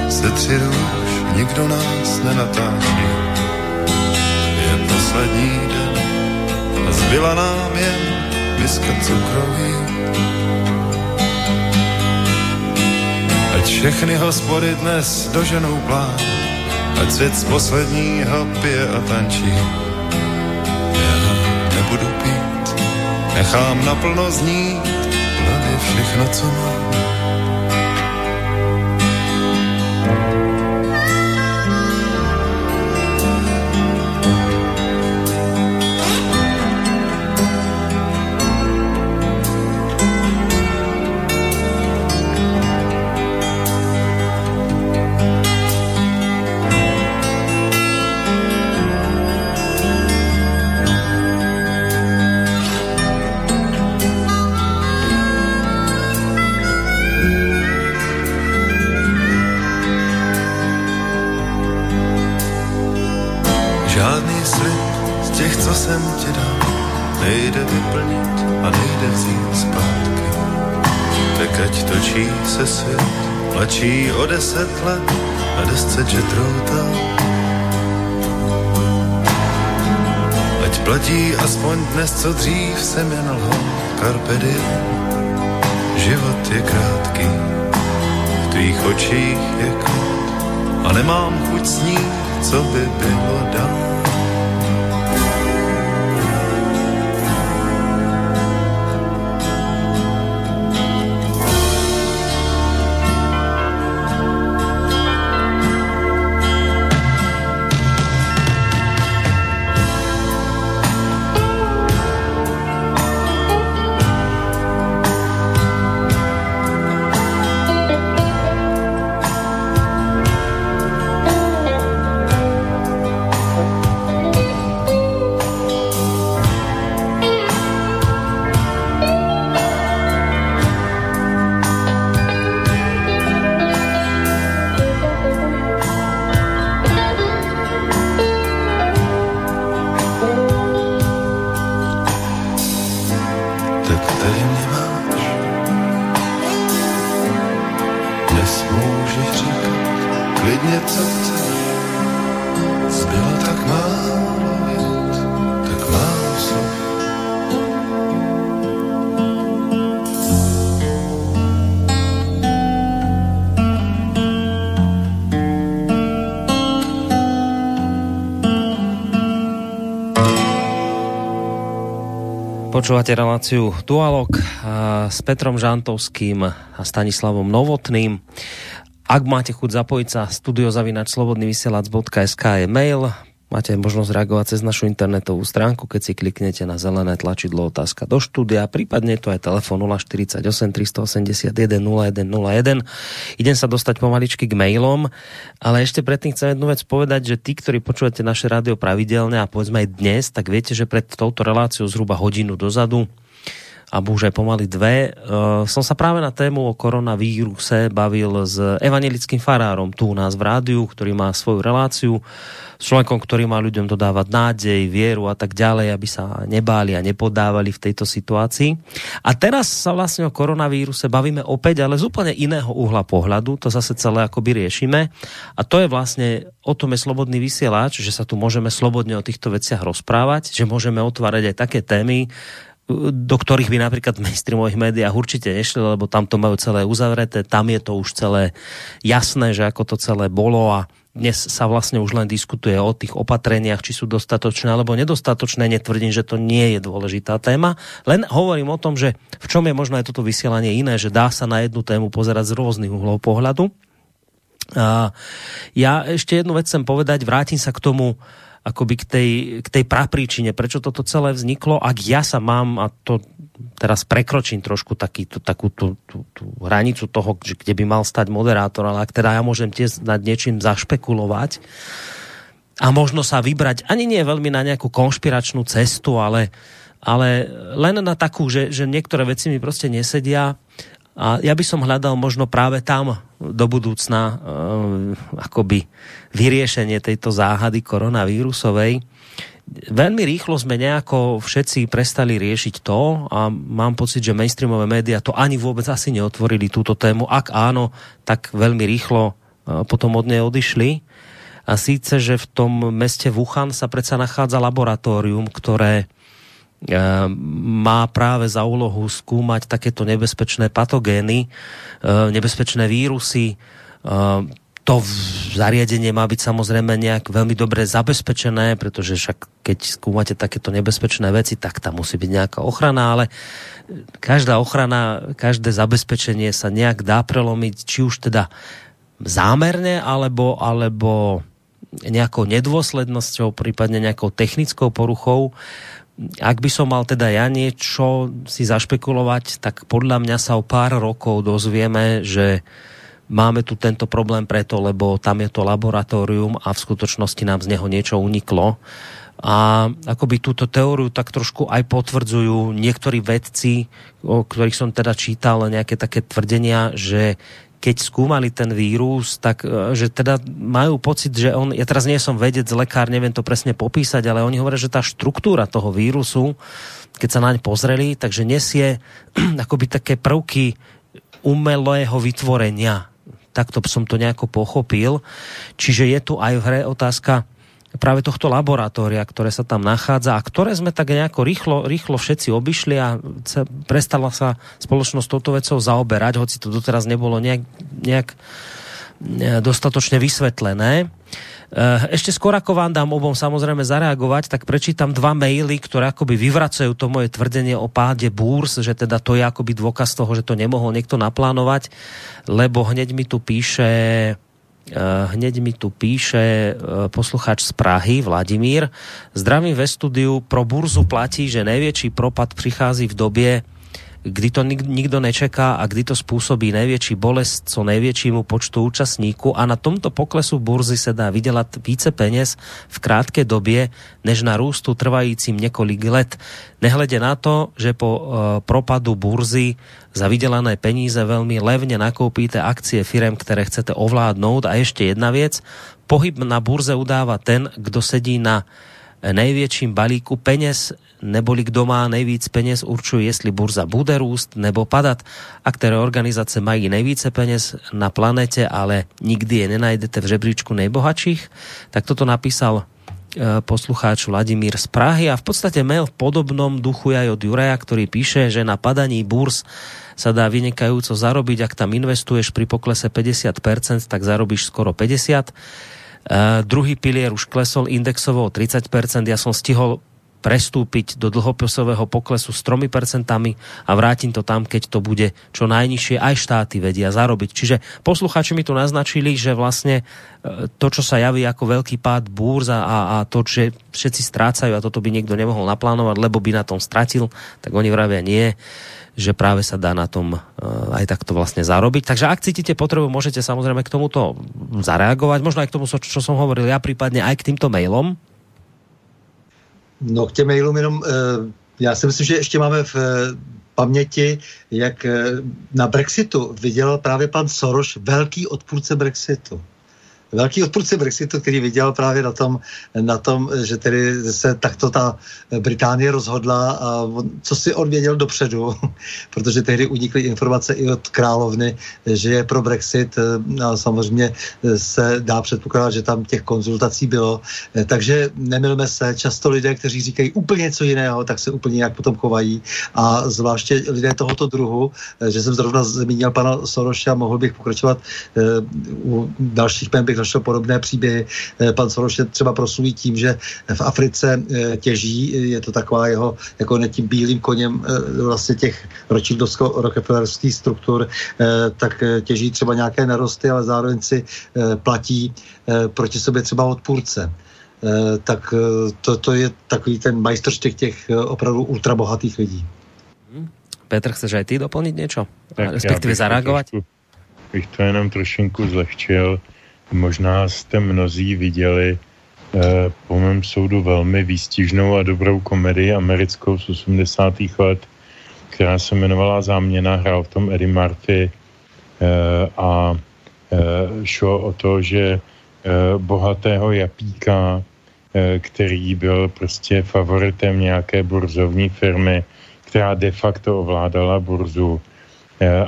ze tři růž nikdo nás nenatáčí. Je poslední den a zbyla nám jen miska cukroví. Ať všechny hospody dnes doženou plán, ať svět z posledního pije a tančí. Já nebudu pít, nechám naplno znít hlavě všechno, co mám. Deset let a desce Jetrouta. Ať platí aspoň dnes, co dřív jsem jen lhal, carpe diem. Život je krátký, v tvých očích je klid a nemám chuť snít, co by bylo dál. Počúvate reláciu Dualog s Petrom Žantovským a Stanislavom Novotným. Ak máte chuť zapojiť sa, studiozavinač slobodnyvysielac.sk je mail, Máte možnosť reagovať cez našu internetovú stránku, keď si kliknete na zelené tlačidlo otázka do štúdia, prípadne to je telefon 048 381 0101. Idem sa dostať pomaličky k mailom, ale ešte predtým chcem jednu vec povedať, že tí, ktorí počúvate naše rádio pravidelne a povedzme aj dnes, tak viete, že pred touto reláciou zhruba hodinu dozadu a už aj pomaly dve. Uh, som sa práve na tému o koronavíruse bavil s evangelickým farárom tu u nás v rádiu, ktorý má svoju reláciu s človekom, ktorý má ľuďom dodávať nádej, vieru a tak ďalej, aby sa nebáli a nepodávali v tejto situácii. A teraz sa vlastne o koronavíruse bavíme opäť, ale z úplne iného uhla pohľadu, to zase celé akoby riešime. A to je vlastne, o tom je slobodný vysielač, že sa tu môžeme slobodne o týchto veciach rozprávať, že môžeme otvárať aj také témy, do ktorých by napríklad v mainstreamových médiách určite nešli, lebo tam to majú celé uzavreté, tam je to už celé jasné, že ako to celé bolo a dnes sa vlastne už len diskutuje o tých opatreniach, či sú dostatočné alebo nedostatočné. Netvrdím, že to nie je dôležitá téma. Len hovorím o tom, že v čom je možno aj toto vysielanie iné, že dá sa na jednu tému pozerať z rôznych uhlov pohľadu. A ja ešte jednu vec chcem povedať, vrátim sa k tomu, akoby k tej, k tej prapríčine, prečo toto celé vzniklo. Ak ja sa mám, a to teraz prekročím trošku taký, tú, takú tú, tú, tú hranicu toho, kde by mal stať moderátor, ale ak teda ja môžem tiež nad niečím zašpekulovať a možno sa vybrať ani nie veľmi na nejakú konšpiračnú cestu, ale, ale len na takú, že, že niektoré veci mi prostě nesedia, a ja by som hľadal možno práve tam do budúcna uh, akoby vyriešenie tejto záhady koronavírusovej. Veľmi rýchlo sme nejako všetci prestali riešiť to a mám pocit, že mainstreamové média to ani vôbec asi neotvorili túto tému. Ak áno, tak veľmi rýchlo uh, potom od nej odišli. A síce, že v tom meste Wuhan sa predsa nachádza laboratórium, ktoré Eh, má práve za úlohu skúmať takéto nebezpečné patogény, eh, nebezpečné vírusy. Eh, to zariadenie má byť samozrejme nejak veľmi dobre zabezpečené, pretože však keď skúmate takéto nebezpečné veci, tak tam musí byť nejaká ochrana, ale každá ochrana, každé zabezpečenie sa nejak dá prelomiť, či už teda zámerne, alebo, alebo nejakou nedôslednosťou, prípadne nejakou technickou poruchou. Ak by som mal teda ja niečo si zašpekulovať, tak podľa mňa sa o pár rokov dozvieme, že máme tu tento problém preto, lebo tam je to laboratórium a v skutočnosti nám z neho niečo uniklo. A akoby túto teóriu tak trošku aj potvrdzujú niektorí vedci, o ktorých som teda čítal nejaké také tvrdenia, že keď skúmali ten vírus, tak e, že teda majú pocit, že on, ja teraz nie som vedec, lekár, neviem to presne popísať, ale oni hovoria, že tá štruktúra toho vírusu, keď sa naň pozreli, takže nesie akoby také prvky umelého vytvorenia. Takto som to nejako pochopil. Čiže je tu aj v hre otázka práve tohto laboratória, ktoré sa tam nachádza a ktoré sme tak nejako rýchlo, rýchlo všetci obišli a prestala sa spoločnosť touto vecou zaoberať, hoci to doteraz nebolo nejak, nejak e, dostatočne vysvetlené. E, ešte skôr ako vám dám obom samozrejme zareagovať, tak prečítam dva maily, ktoré akoby vyvracajú to moje tvrdenie o páde búrs, že teda to je akoby dôkaz toho, že to nemohol niekto naplánovať, lebo hneď mi tu píše hneď mi tu píše eh, posluchač z Prahy, Vladimír. Zdravím ve studiu. Pro burzu platí, že největší propad přichází v době, kdy to nik nikdo nečeká a kdy to způsobí největší bolest co největšímu počtu účastníků a na tomto poklesu burzy se dá vydělat více peněz v krátké době, než na růstu trvajícím několik let. Nehledě na to, že po uh, propadu burzy za vydělané peníze velmi levně nakoupíte akcie firem, které chcete ovládnout. A ještě jedna věc, pohyb na burze udává ten, kdo sedí na největším balíku peněz, neboli kdo má nejvíc peněz, určuje, jestli burza bude růst nebo padat. A které organizace mají nejvíce peněz na planete, ale nikdy je nenajdete v žebříčku nejbohatších, tak toto napísal e, poslucháč Vladimír z Prahy a v podstate mail v podobnom duchu aj od Juraja, ktorý píše, že na padaní burs sa dá vynikajúco zarobiť, ak tam investuješ pri poklese 50%, tak zarobíš skoro 50%. Uh, druhý pilier už klesol indexovo o 30%. Ja som stihol prestúpiť do dlhopisového poklesu s 3% a vrátim to tam, keď to bude čo najnižšie. Aj štáty vedia zarobiť. Čiže posluchači mi tu naznačili, že vlastne e, to, čo sa javí ako veľký pád búrz a, a to, že všetci strácajú a toto by niekto nemohol naplánovať, lebo by na tom stratil, tak oni vravia nie že práve sa dá na tom uh, aj takto vlastne zarobiť. Takže ak cítite potrebu, môžete samozrejme k tomuto zareagovať, možno aj k tomu, čo som hovoril ja, prípadne aj k týmto mailom. No k těm mailům jenom, uh, já si myslím, že ještě máme v uh, paměti, jak na Brexitu vydělal právě pan Soros, velký odpůrce Brexitu velký odpůrce Brexitu, který viděl právě na tom, na tom, že tedy se takto ta Británie rozhodla a co si on věděl dopředu, protože tehdy unikly informace i od královny, že je pro Brexit a samozřejmě se dá předpokládat, že tam těch konzultací bylo. Takže nemilme se, často lidé, kteří říkají úplně něco jiného, tak se úplně nějak potom chovají a zvláště lidé tohoto druhu, že jsem zrovna zmínil pana Soroša, mohl bych pokračovat u dalších mém bych našel podobné příběhy. Pan Soros je třeba proslulý tím, že v Africe těží, je to taková jeho, jako ne tím bílým koněm vlastně těch ročildovsko-rockefellerských struktur, tak těží třeba nějaké nerosty, ale zároveň si platí proti sobě třeba odpůrce. Eh, tak eh, to, to je takový ten majstrštěk těch eh, opravdu ultrabohatých lidí. Mhm. Petr, chceš aj ty doplnit něco? Respektive zareagovat? Bych to jenom trošinku zlehčil. Možná jste mnozí viděli eh, po mém soudu velmi výstižnou a dobrou komedii americkou z 80. let, která se jmenovala Záměna, hrál v tom Eddie Murphy eh, a eh, šlo o to, že bohatého japíka který byl prostě favoritem nějaké burzovní firmy, která de facto ovládala burzu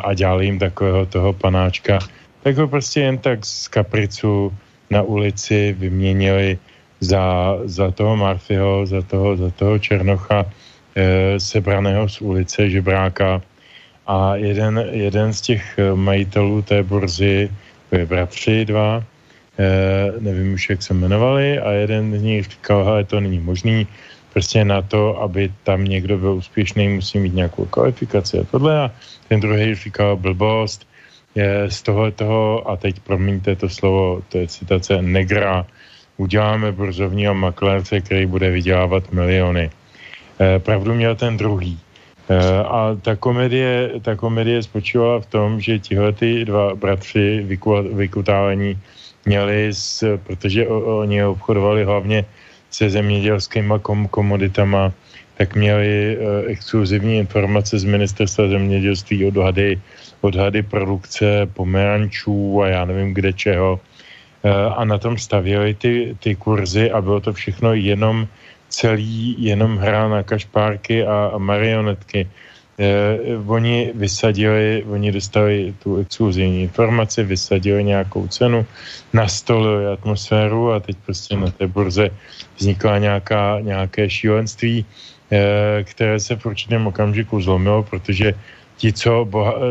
a dělali jim takového toho panáčka, tak ho prostě jen tak z kapricu na ulici vyměnili za, za toho Marfiho, za toho, za toho Černocha eh, sebraného z ulice, žebráka. A jeden, jeden z těch majitelů té burzy, to je bratři dva, Eh, nevím už, jak se jmenovali, a jeden z nich říkal, hele, to není možný, prostě na to, aby tam někdo byl úspěšný, musí mít nějakou kvalifikaci a tohle. A ten druhý říkal blbost, je z toho, toho, a teď promiňte to slovo, to je citace negra, uděláme burzovního maklérce, který bude vydělávat miliony. E, pravdu měl ten druhý. E, a ta komedie, ta komedie spočívala v tom, že tihle ty dva bratři vykutálení měli, s, protože o, oni obchodovali hlavně se zemědělskými kom, komoditama, tak měli uh, exkluzivní informace z ministerstva zemědělství, odhady, odhady produkce pomerančů a já nevím kde čeho. Uh, a na tom stavěli ty, ty kurzy a bylo to všechno jenom celý, jenom hra na kašpárky a, a marionetky eh, oni vysadili, oni dostali tu exkluzivní informaci, vysadili nějakou cenu, nastolili atmosféru a teď prostě na té burze vznikla nějaká, nějaké šílenství, eh, které se v určitém okamžiku zlomilo, protože ti, co boha, eh,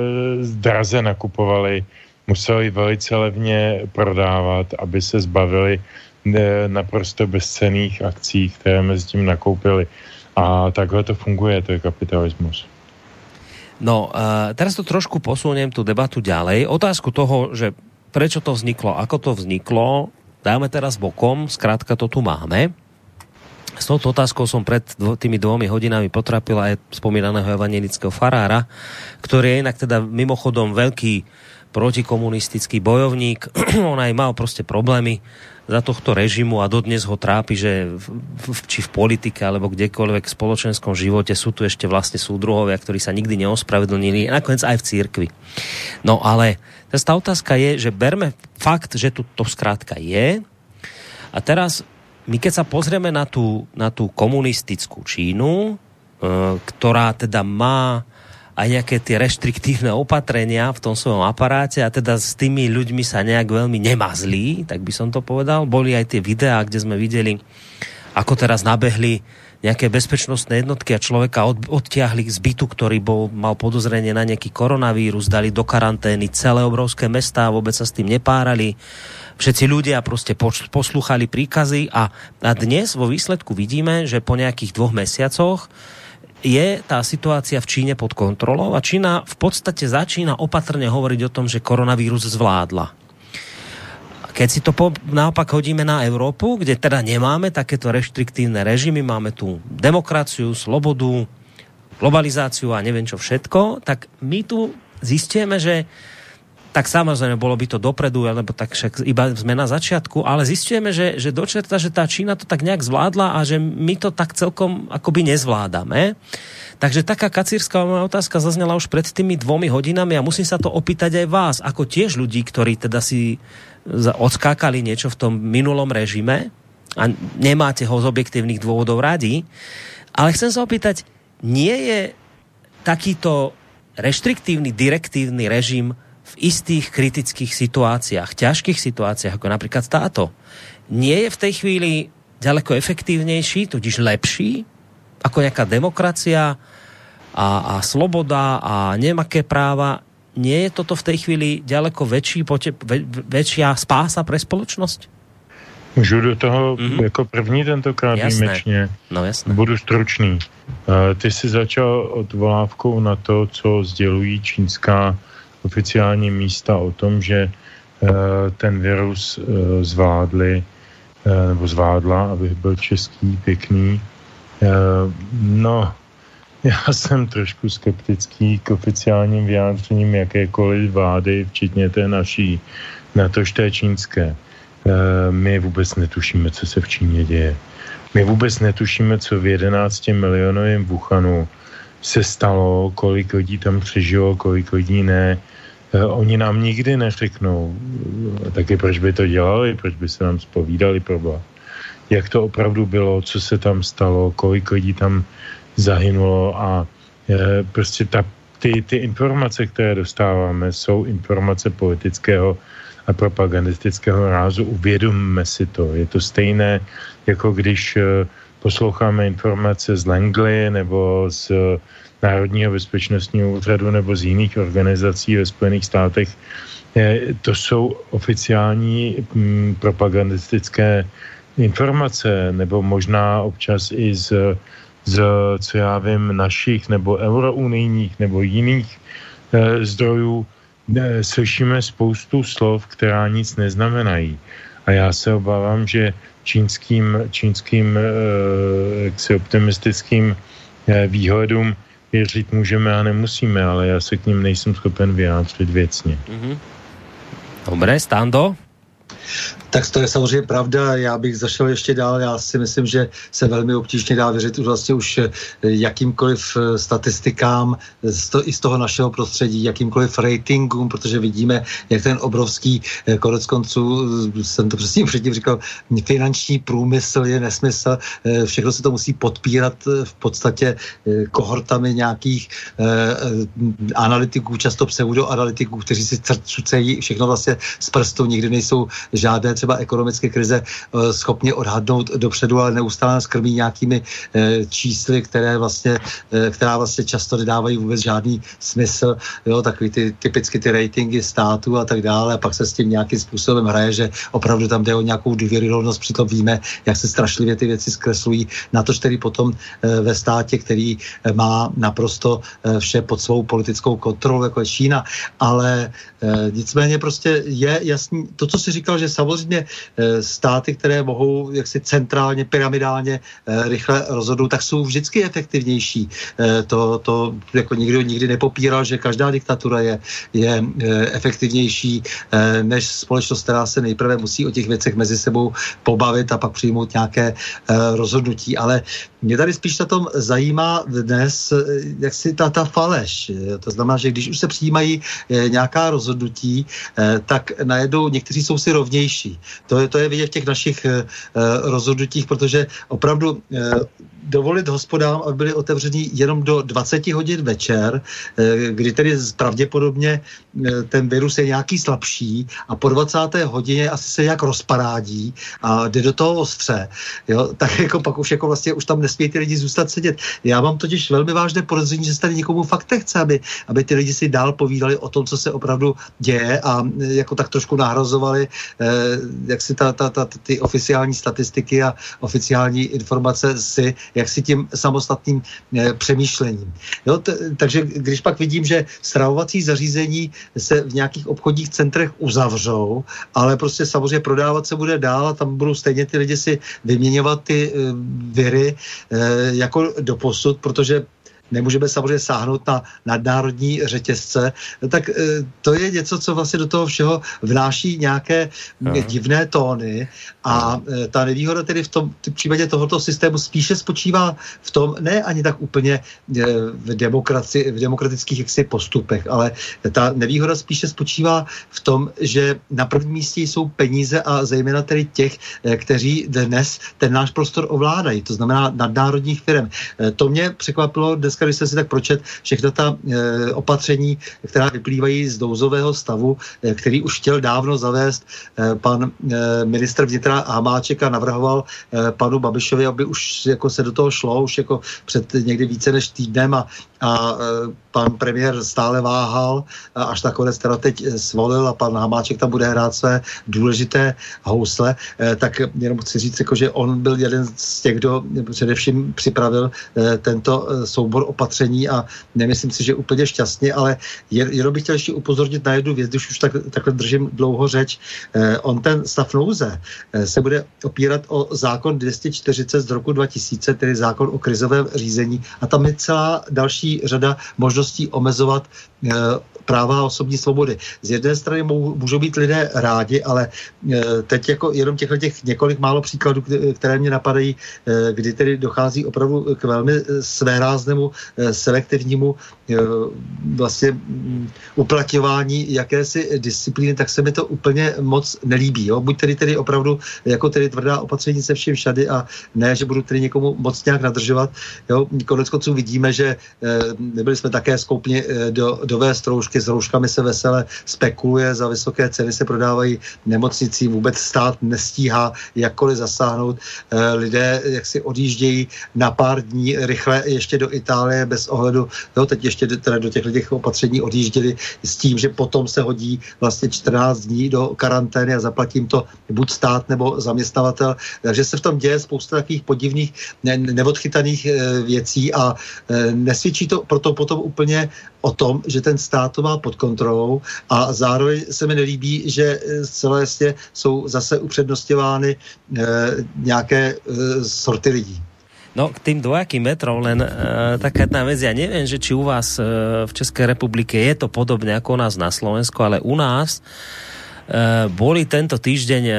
draze nakupovali, museli velice levně prodávat, aby se zbavili eh, naprosto bezcených akcí, které mezi tím nakoupili. A takhle to funguje, to je kapitalismus. No, uh, teraz to trošku posuniem tú debatu ďalej. Otázku toho, že prečo to vzniklo, ako to vzniklo, dáme teraz bokom, zkrátka to tu máme. S touto otázkou som pred dvo, tými dvomi hodinami potrapil aj spomínaného evangelického farára, ktorý je inak teda mimochodom veľký protikomunistický bojovník. On aj mal prostě problémy za tohto režimu a dodnes ho trápi, že v, v, či v politike alebo kdekoľvek v spoločenskom živote sú tu ešte vlastne súdruhovia, ktorí sa nikdy neospravedlnili, nakoniec aj v církvi. No ale tá otázka je, že berme fakt, že tu to zkrátka je a teraz my keď sa pozrieme na tú, na tú komunistickú Čínu, e, ktorá teda má aj nejaké tie reštriktívne opatrenia v tom svojom aparáte a teda s tými ľuďmi sa nejak veľmi nemazlí, tak by som to povedal. Boli aj tie videá, kde sme videli, ako teraz nabehli nejaké bezpečnostné jednotky a človeka od, odtiahli z bytu, ktorý bol, mal podozrenie na nejaký koronavírus, dali do karantény celé obrovské mestá, vôbec sa s tým nepárali. Všetci ľudia prostě posluchali príkazy a, a dnes vo výsledku vidíme, že po nejakých dvoch mesiacoch je tá situácia v Číne pod kontrolou a Čína v podstate začína opatrne hovoriť o tom, že koronavírus zvládla. Keď si to po, naopak hodíme na Európu, kde teda nemáme takéto reštriktívne režimy, máme tu demokraciu, slobodu, globalizáciu a neviem čo všetko, tak my tu zistíme, že tak samozrejme bolo by to dopredu, alebo tak však iba sme na začiatku, ale zistujeme, že, že dočerta, že tá Čína to tak nejak zvládla a že my to tak celkom akoby nezvládame. Takže taká kacírska otázka zaznela už pred tými dvomi hodinami a musím sa to opýtať aj vás, ako tiež ľudí, ktorí teda si odskákali niečo v tom minulom režime a nemáte ho z objektívnych dôvodov radi. Ale chcem sa opýtať, nie je takýto reštriktívny, direktívny režim v istých kritických situáciách, ťažkých situáciách, ako napríklad táto, nie je v tej chvíli ďaleko efektívnejší, tudíž lepší, ako nejaká demokracia a, a sloboda a nemaké práva, nie je toto v tej chvíli ďaleko väčší, väčšia spása pre spoločnosť? Můžu do toho mm-hmm. jako první tentokrát jasné. výjimečně. No jasné. Budu stručný. Uh, ty jsi začal odvolávkou na to, co sdělují čínská oficiální místa o tom, že uh, ten virus uh, zvládli, uh, nebo zvládla, abych byl český, pěkný. No, já jsem trošku skeptický k oficiálním vyjádřením jakékoliv vlády, včetně té naší, na to, že té čínské. Eh, my vůbec netušíme, co se v Číně děje. My vůbec netušíme, co v 11 milionovém Wuhanu se stalo, kolik lidí tam přežilo, kolik lidí ne. Eh, oni nám nikdy neřeknou, eh, taky proč by to dělali, proč by se nám spovídali proba. Jak to opravdu bylo, co se tam stalo, kolik lidí tam zahynulo a prostě ta, ty, ty informace, které dostáváme, jsou informace politického a propagandistického rázu. Uvědomme si to. Je to stejné, jako když eh, posloucháme informace z Langley nebo z eh, Národního bezpečnostního úřadu nebo z jiných organizací ve Spojených státech. Eh, to jsou oficiální mm, propagandistické informace, nebo možná občas i z, z co já vím, našich nebo eurounijních nebo jiných zdrojů, slyšíme spoustu slov, která nic neznamenají. A já se obávám, že čínským, čínským eh, optimistickým eh, výhledům věřit můžeme a nemusíme, ale já se k ním nejsem schopen vyjádřit věcně. Mm-hmm. Dobré, Stando? Tak to je samozřejmě pravda. Já bych zašel ještě dál. Já si myslím, že se velmi obtížně dá věřit už vlastně už eh, jakýmkoliv eh, statistikám z to, i z toho našeho prostředí, jakýmkoliv ratingům, protože vidíme, jak ten obrovský eh, konec konců, jsem to přesně předtím říkal, finanční průmysl je nesmysl. Všechno se to musí podpírat v podstatě kohortami nějakých analytiků, často pseudoanalytiků, kteří si cucejí všechno vlastně z prstu, nikdy nejsou žádné třeba ekonomické krize eh, schopni odhadnout dopředu, ale neustále nás krmí nějakými eh, čísly, které vlastně, eh, která vlastně často nedávají vůbec žádný smysl, jo, takový ty, typicky ty ratingy států a tak dále. A pak se s tím nějakým způsobem hraje, že opravdu tam jde o nějakou důvěryhodnost, přitom víme, jak se strašlivě ty věci zkreslují, na to, tedy potom ve státě, který má naprosto vše pod svou politickou kontrolu, jako je Čína, ale nicméně prostě je jasný, to, co si říkal, že samozřejmě Eh, státy, které mohou jaksi centrálně, pyramidálně eh, rychle rozhodnout, tak jsou vždycky efektivnější. Eh, to, to jako nikdo nikdy nepopíral, že každá diktatura je, je efektivnější než společnost, která se nejprve musí o těch věcech mezi sebou pobavit a pak přijmout nějaké rozhodnutí. Ale mě tady spíš na tom zajímá dnes, jak si ta, ta faleš. To znamená, že když už se přijímají nějaká rozhodnutí, tak najednou někteří jsou si rovnější. To je, to je vidět v těch našich rozhodnutích, protože opravdu dovolit hospodám, aby byly otevřený jenom do 20 hodin večer, uh, kdy tedy pravděpodobně uh, ten virus je nějaký slabší a po 20. hodině asi se jak rozparádí a jde do toho ostře, jo, tak jako pak už jako vlastně už tam nesmí ty lidi zůstat sedět. Já mám totiž velmi vážné podezření, že se tady někomu fakt nechce, aby, aby ty lidi si dál povídali o tom, co se opravdu děje a jako tak trošku nahrazovali eh, jak si ta, ta, ta, ty oficiální statistiky a oficiální informace si, jak si tím samostatným e, přemýšlením. Jo, t, takže když pak vidím, že stravovací zařízení se v nějakých obchodních centrech uzavřou, ale prostě samozřejmě prodávat se bude dál a tam budou stejně ty lidi si vyměňovat ty e, viry e, jako doposud, protože nemůžeme samozřejmě sáhnout na nadnárodní řetězce, tak eh, to je něco, co vlastně do toho všeho vnáší nějaké Aha. divné tóny a eh, ta nevýhoda tedy v tom v případě tohoto systému spíše spočívá v tom, ne ani tak úplně eh, v, demokraci, v demokratických jaksi postupech, ale ta nevýhoda spíše spočívá v tom, že na prvním místě jsou peníze a zejména tedy těch, kteří dnes ten náš prostor ovládají, to znamená nadnárodních firm. To mě překvapilo dneska když jsem si tak pročet všechna ta e, opatření, která vyplývají z douzového stavu, e, který už chtěl dávno zavést e, pan e, ministr vnitra Hamáček a navrhoval e, panu Babišovi, aby už jako se do toho šlo, už jako před někdy více než týdnem a, a pan premiér stále váhal, až nakonec teda teď svolil a pan Hamáček tam bude hrát své důležité housle, tak jenom chci říct, jako, že on byl jeden z těch, kdo především připravil tento soubor opatření a nemyslím si, že úplně šťastně, ale jenom bych chtěl ještě upozornit na jednu věc, když už tak, takhle držím dlouho řeč. On ten stav nouze se bude opírat o zákon 240 z roku 2000, tedy zákon o krizovém řízení a tam je celá další řada možností omezovat eh, práva a osobní svobody. Z jedné strany můžou být lidé rádi, ale eh, teď jako jenom těchto těch několik málo příkladů, které mě napadají, eh, kdy tedy dochází opravdu k velmi svéráznému selektivnímu vlastně mm, uplatňování jakési disciplíny, tak se mi to úplně moc nelíbí. Jo? Buď tedy, tedy opravdu jako tedy tvrdá opatření se vším všady a ne, že budu tedy někomu moc nějak nadržovat. Jo? Konec konců vidíme, že e, nebyli jsme také schopni e, do, dovést roušky, s rouškami se vesele spekuluje, za vysoké ceny se prodávají nemocnicí, vůbec stát nestíhá jakkoliv zasáhnout. E, lidé jak si odjíždějí na pár dní rychle ještě do Itálie bez ohledu, jo, teď ještě teda do těch těch opatření odjížděli s tím, že potom se hodí vlastně 14 dní do karantény a zaplatím to buď stát nebo zaměstnavatel. Takže se v tom děje spousta takových podivných, ne, neodchytaných e, věcí a e, nesvědčí to proto potom úplně o tom, že ten stát to má pod kontrolou a zároveň se mi nelíbí, že celé jasně jsou zase upřednostňovány e, nějaké e, sorty lidí. No k tým dvojakým metrom len uh, taká jedna vec, ja neviem, že či u vás uh, v Českej republike je to podobne ako u nás na Slovensku, ale u nás uh, boli tento týždeň uh,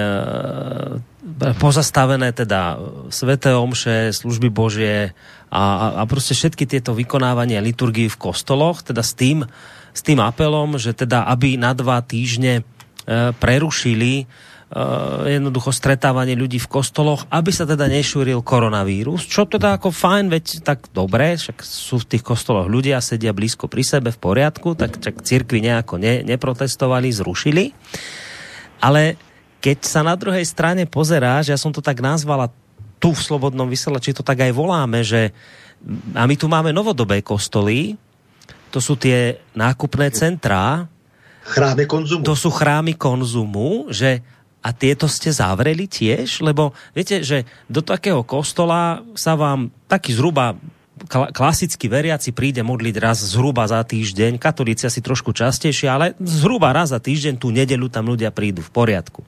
pozastavené teda sveté omše, služby Božie a, a, prostě všetky tieto vykonávania liturgii v kostoloch, teda s tým, s tým apelom, že teda aby na dva týždne uh, prerušili uh, jednoducho stretávanie ľudí v kostoloch, aby sa teda nešúril koronavírus, čo teda ako fajn, veď tak dobre, však sú v tých kostoloch ľudia, sedia blízko pri sebe v poriadku, tak čak církvi nejako ne, neprotestovali, zrušili. Ale keď sa na druhej strane pozeráš, ja som to tak nazvala tu v Slobodnom vysielači, to tak aj voláme, že a my tu máme novodobé kostoly, to sú tie nákupné centrá, chrámy konzumu. To sú chrámy konzumu, že a tieto ste zavreli tiež? Lebo viete, že do takého kostola sa vám taký zhruba klasicky veriaci príde modliť raz zhruba za týždeň, katolíci asi trošku častejšie, ale zhruba raz za týždeň tú nedelu tam ľudia prídu v poriadku.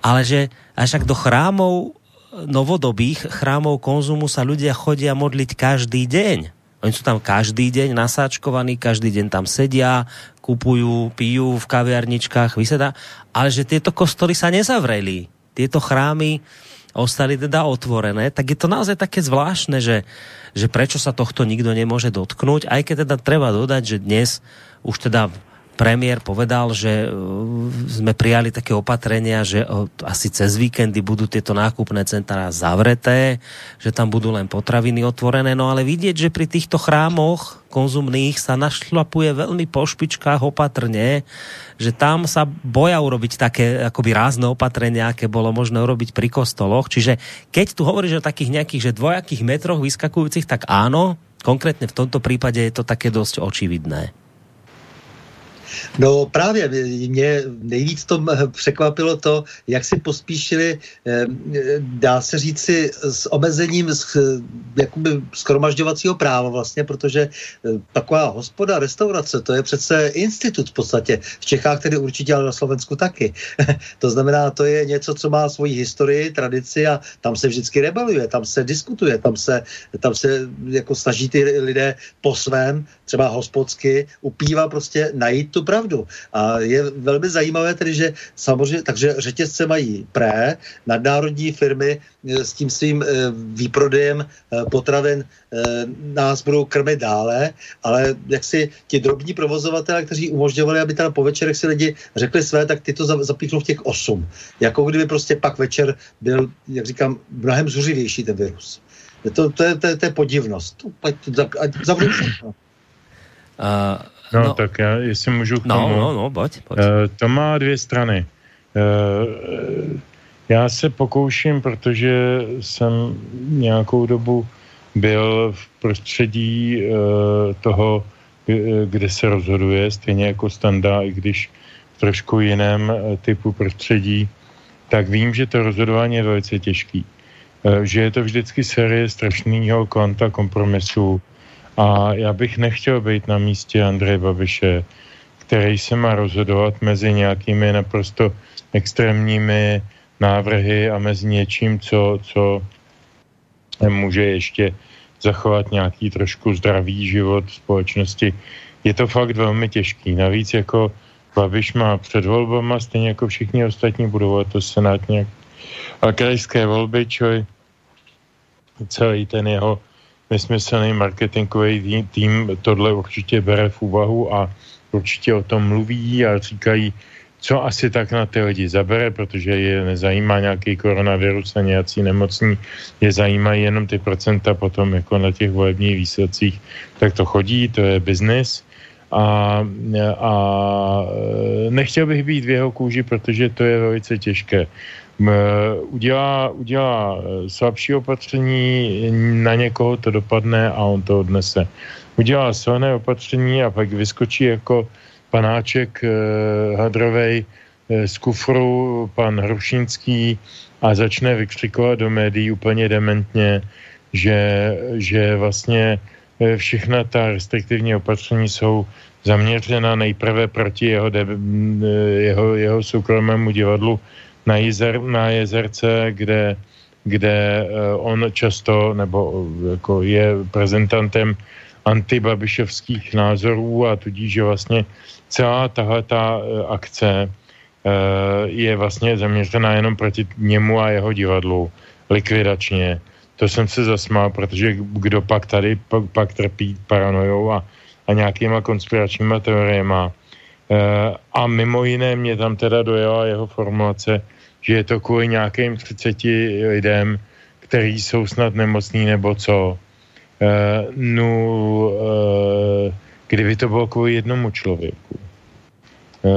Ale že až tak do chrámov novodobých chrámov konzumu sa ľudia chodia modliť každý deň. Oni sú tam každý deň nasáčkovaní, každý deň tam sedia, kupujú, pijú v kaviarničkách, vyseda, ale že tieto kostoly sa nezavreli. Tieto chrámy ostali teda otvorené, tak je to naozaj také zvláštne, že, že prečo sa tohto nikto nemôže dotknúť, aj keď teda treba dodať, že dnes už teda premiér povedal, že uh, sme prijali také opatrenia, že asi cez víkendy budú tieto nákupné centra zavreté, že tam budú len potraviny otvorené, no ale vidieť, že pri týchto chrámoch konzumných sa našlapuje veľmi po špičkách opatrne, že tam sa boja urobiť také akoby rázne opatrenia, aké bolo možné urobiť pri kostoloch. Čiže keď tu hovoríš o takých nejakých že dvojakých metroch vyskakujúcich, tak áno, konkrétne v tomto prípade je to také dosť očividné. No právě mě nejvíc tom překvapilo to, jak si pospíšili, dá se říci, s omezením jakoby skromažďovacího práva vlastně, protože eh, taková hospoda, restaurace, to je přece institut v podstatě. V Čechách tedy určitě, ale na Slovensku taky. to znamená, to je něco, co má svoji historii, tradici a tam se vždycky rebeluje, tam se diskutuje, tam se, tam se jako snaží ty lidé po svém, třeba hospodsky, upívá prostě najít tu pravdu. A je velmi zajímavé tedy, že samozřejmě, takže řetězce mají pré, nadnárodní firmy eh, s tím svým eh, výprodejem eh, potravin nás budou krmit dále, ale jak si ti drobní provozovatelé, kteří umožňovali, aby tam po večerech si lidi řekli své, tak ty to zapíchnou v těch osm. Jako kdyby prostě pak večer byl, jak říkám, mnohem zuřivější ten virus. To, to, je, to, je, to je podivnost. Zavřu všechno. Uh, no, no, tak já, jestli můžu k no, tomu. No, no, no, pojď, pojď. Uh, to má dvě strany. Uh, já se pokouším, protože jsem nějakou dobu byl v prostředí toho, kde se rozhoduje, stejně jako standa, i když v trošku jiném typu prostředí, tak vím, že to rozhodování je velice těžký. Že je to vždycky série strašného kvanta kompromisů, a já bych nechtěl být na místě Andreje Babiše, který se má rozhodovat mezi nějakými naprosto extrémními návrhy a mezi něčím, co, co může ještě zachovat nějaký trošku zdravý život společnosti. Je to fakt velmi těžký. Navíc jako Babiš má před volbama, stejně jako všichni ostatní budou to senátní a krajské volby, čo celý ten jeho nesmyslný marketingový tým tohle určitě bere v úvahu a určitě o tom mluví a říkají, co asi tak na ty lidi zabere, protože je nezajímá nějaký koronavirus a nějací nemocní, je zajímají jenom ty procenta potom jako na těch volebních výsledcích, tak to chodí, to je biznis a, a nechtěl bych být v jeho kůži, protože to je velice těžké udělá, udělá eh, slabší opatření, na někoho to dopadne a on to odnese. Udělá silné opatření a pak vyskočí jako panáček eh, hadrovej eh, z kufru pan Hrušinský a začne vykřikovat do médií úplně dementně, že, že vlastně všechna ta restriktivní opatření jsou zaměřena nejprve proti jeho, jeho, jeho soukromému divadlu na, jezer, na jezerce, kde, kde uh, on často nebo uh, jako je prezentantem antibabišovských názorů a tudíž, že vlastně celá tahle ta uh, akce je vlastně zaměřená jenom proti němu a jeho divadlu likvidačně. To jsem se zasmál, protože kdo pak tady pak, pak trpí paranojou a, a nějakýma konspiračníma teoriema. Uh, a mimo jiné mě tam teda dojela jeho formulace, že je to kvůli nějakým 30 lidem, kteří jsou snad nemocní nebo co. Uh, no, uh, kdyby to bylo kvůli jednomu člověku, uh,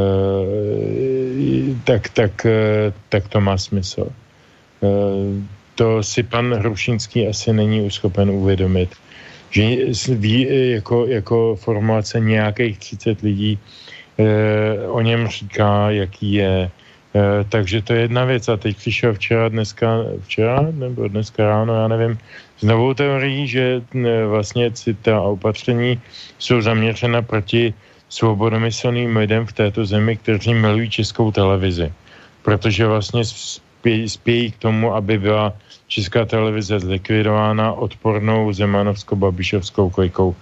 tak, tak, uh, tak to má smysl. Uh, to si pan Hrušínský asi není uschopen uvědomit, že ví jako, jako formulace nějakých 30 lidí uh, o něm říká, jaký je, E, takže to je jedna věc. A teď přišel včera, dneska, včera nebo dneska ráno, já nevím, s novou teorií, že e, vlastně ta opatření jsou zaměřena proti svobodomyslným lidem v této zemi, kteří milují českou televizi. Protože vlastně spějí, spějí k tomu, aby byla česká televize zlikvidována odpornou zemanovsko-babišovskou kojkou.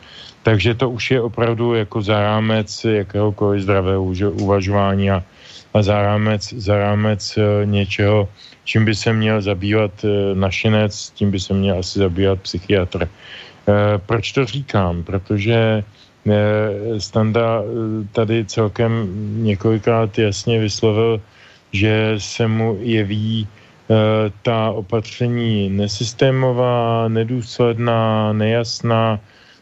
Takže to už je opravdu jako za rámec jakéhokoliv zdravého uvažování a a za rámec, za rámec eh, něčeho, čím by se měl zabývat eh, našinec, tím by se měl asi zabývat psychiatr. Eh, proč to říkám? Protože Standa tady celkem několikrát jasně vyslovil, že se mu jeví ta opatření nesystémová, nedůsledná, nejasná,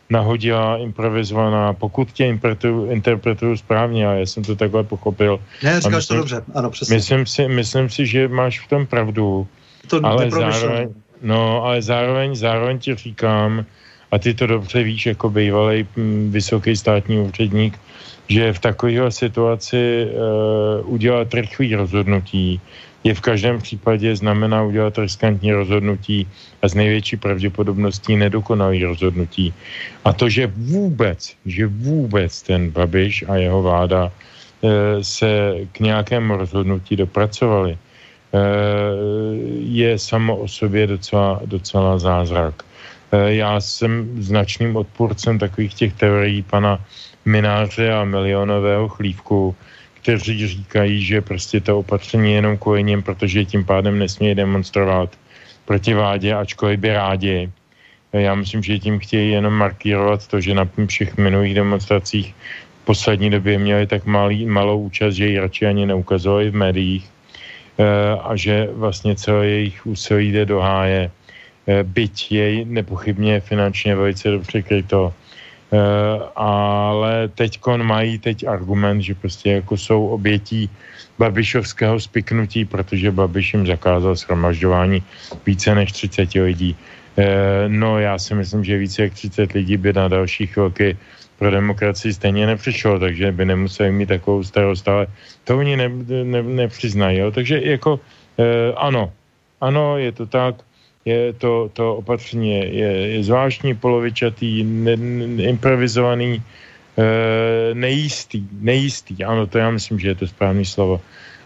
nahodila, improvizovaná, pokud tě interpretuju, interpretuju správně, a já jsem to takhle pochopil. Ne, říkáš myslím, to dobře, ano, přesně. Myslím si, myslím si, že máš v tom pravdu, to ale zároveň, no, ale zároveň, zároveň ti říkám, a ty to dobře víš, jako bývalý mm, vysoký státní úředník, že v takové situaci uh, udělat rychlý rozhodnutí je v každém případě znamená udělat riskantní rozhodnutí a z největší pravděpodobností nedokonalý rozhodnutí. A to, že vůbec, že vůbec ten Babiš a jeho vláda e, se k nějakému rozhodnutí dopracovali, e, je samo o sobě docela, docela zázrak. E, já jsem značným odpůrcem takových těch teorií pana Mináře a milionového chlívku, kteří říkají, že prostě to opatření je jenom něm, protože tím pádem nesmí demonstrovat proti vládě, ačkoliv by rádi. Já myslím, že tím chtějí jenom markírovat to, že na všech minulých demonstracích v poslední době měli tak malý, malou účast, že ji radši ani neukazovali v médiích e, a že vlastně celé jejich úsilí jde do háje. E, byť jej nepochybně finančně velice dobře kryto Eh, ale teď mají teď argument, že prostě jako jsou obětí Babišovského spiknutí, protože Babiš jim zakázal shromažďování více než 30 lidí. no já si myslím, že více jak 30 lidí by na další chvilky pro demokracii stejně nepřišlo, takže by nemuseli mít takovou starost, ale to oni ne, ne, nepřiznají. Jo? Takže jako e, ano, ano, je to tak, je to, to opatření je, je, zvláštní, polovičatý, ne, ne, improvizovaný, e, nejistý, nejistý, ano, to já myslím, že je to správný slovo,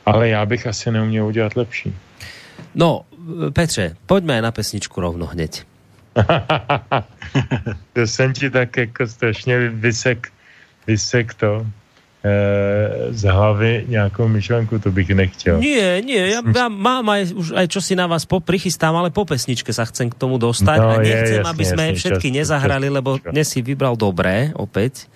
ale já bych asi neuměl udělat lepší. No, Petře, pojďme na pesničku rovno hned. to jsem ti tak jako strašně vysek, vysek to z hlavy nějakou myšlenku, to bych nechtěl. Nie, nie, ja, ja mám aj, už aj čo si na vás poprichystám, ale po pesničke sa chcem k tomu dostať no, a nechcem, je, jasne, aby sme jasne, všetky čas, nezahrali, čas, lebo dnes si vybral dobré, opäť.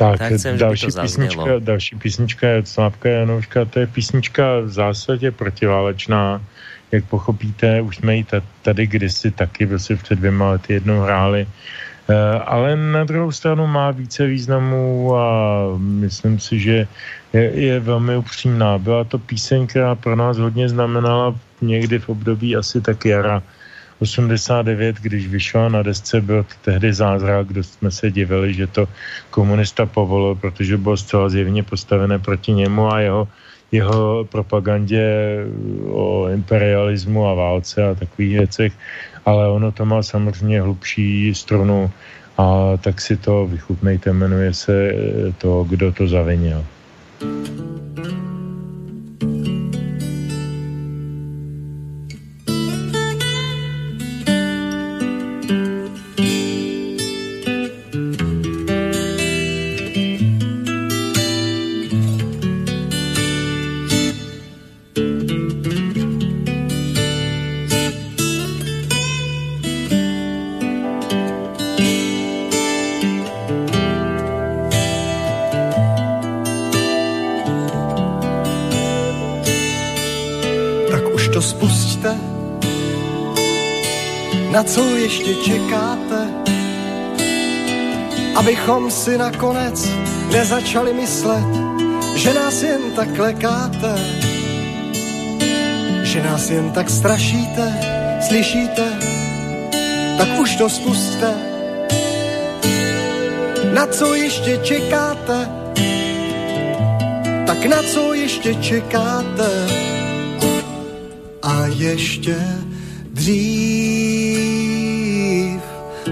Tak, tak chcem, další, písnička, další písnička je od Slávka Janouška, to je písnička v zásadě protiválečná, jak pochopíte, už jsme ji tady kdysi taky, prostě před dvěma lety jednou hráli, eh, ale na druhou stranu má více významů a myslím si, že je, je velmi upřímná. Byla to píseň, která pro nás hodně znamenala někdy v období asi tak jara 89, když vyšla na desce, byl to tehdy zázrak, kdo jsme se divili, že to komunista povolil, protože bylo zcela zjevně postavené proti němu a jeho jeho propagandě o imperialismu a válce a takových věcech, ale ono to má samozřejmě hlubší strunu a tak si to vychutnejte, jmenuje se to, kdo to zavinil. Ještě čekáte, abychom si nakonec nezačali myslet, že nás jen tak lekáte, že nás jen tak strašíte, slyšíte, tak už to spuste. Na co ještě čekáte? Tak na co ještě čekáte? A ještě dřív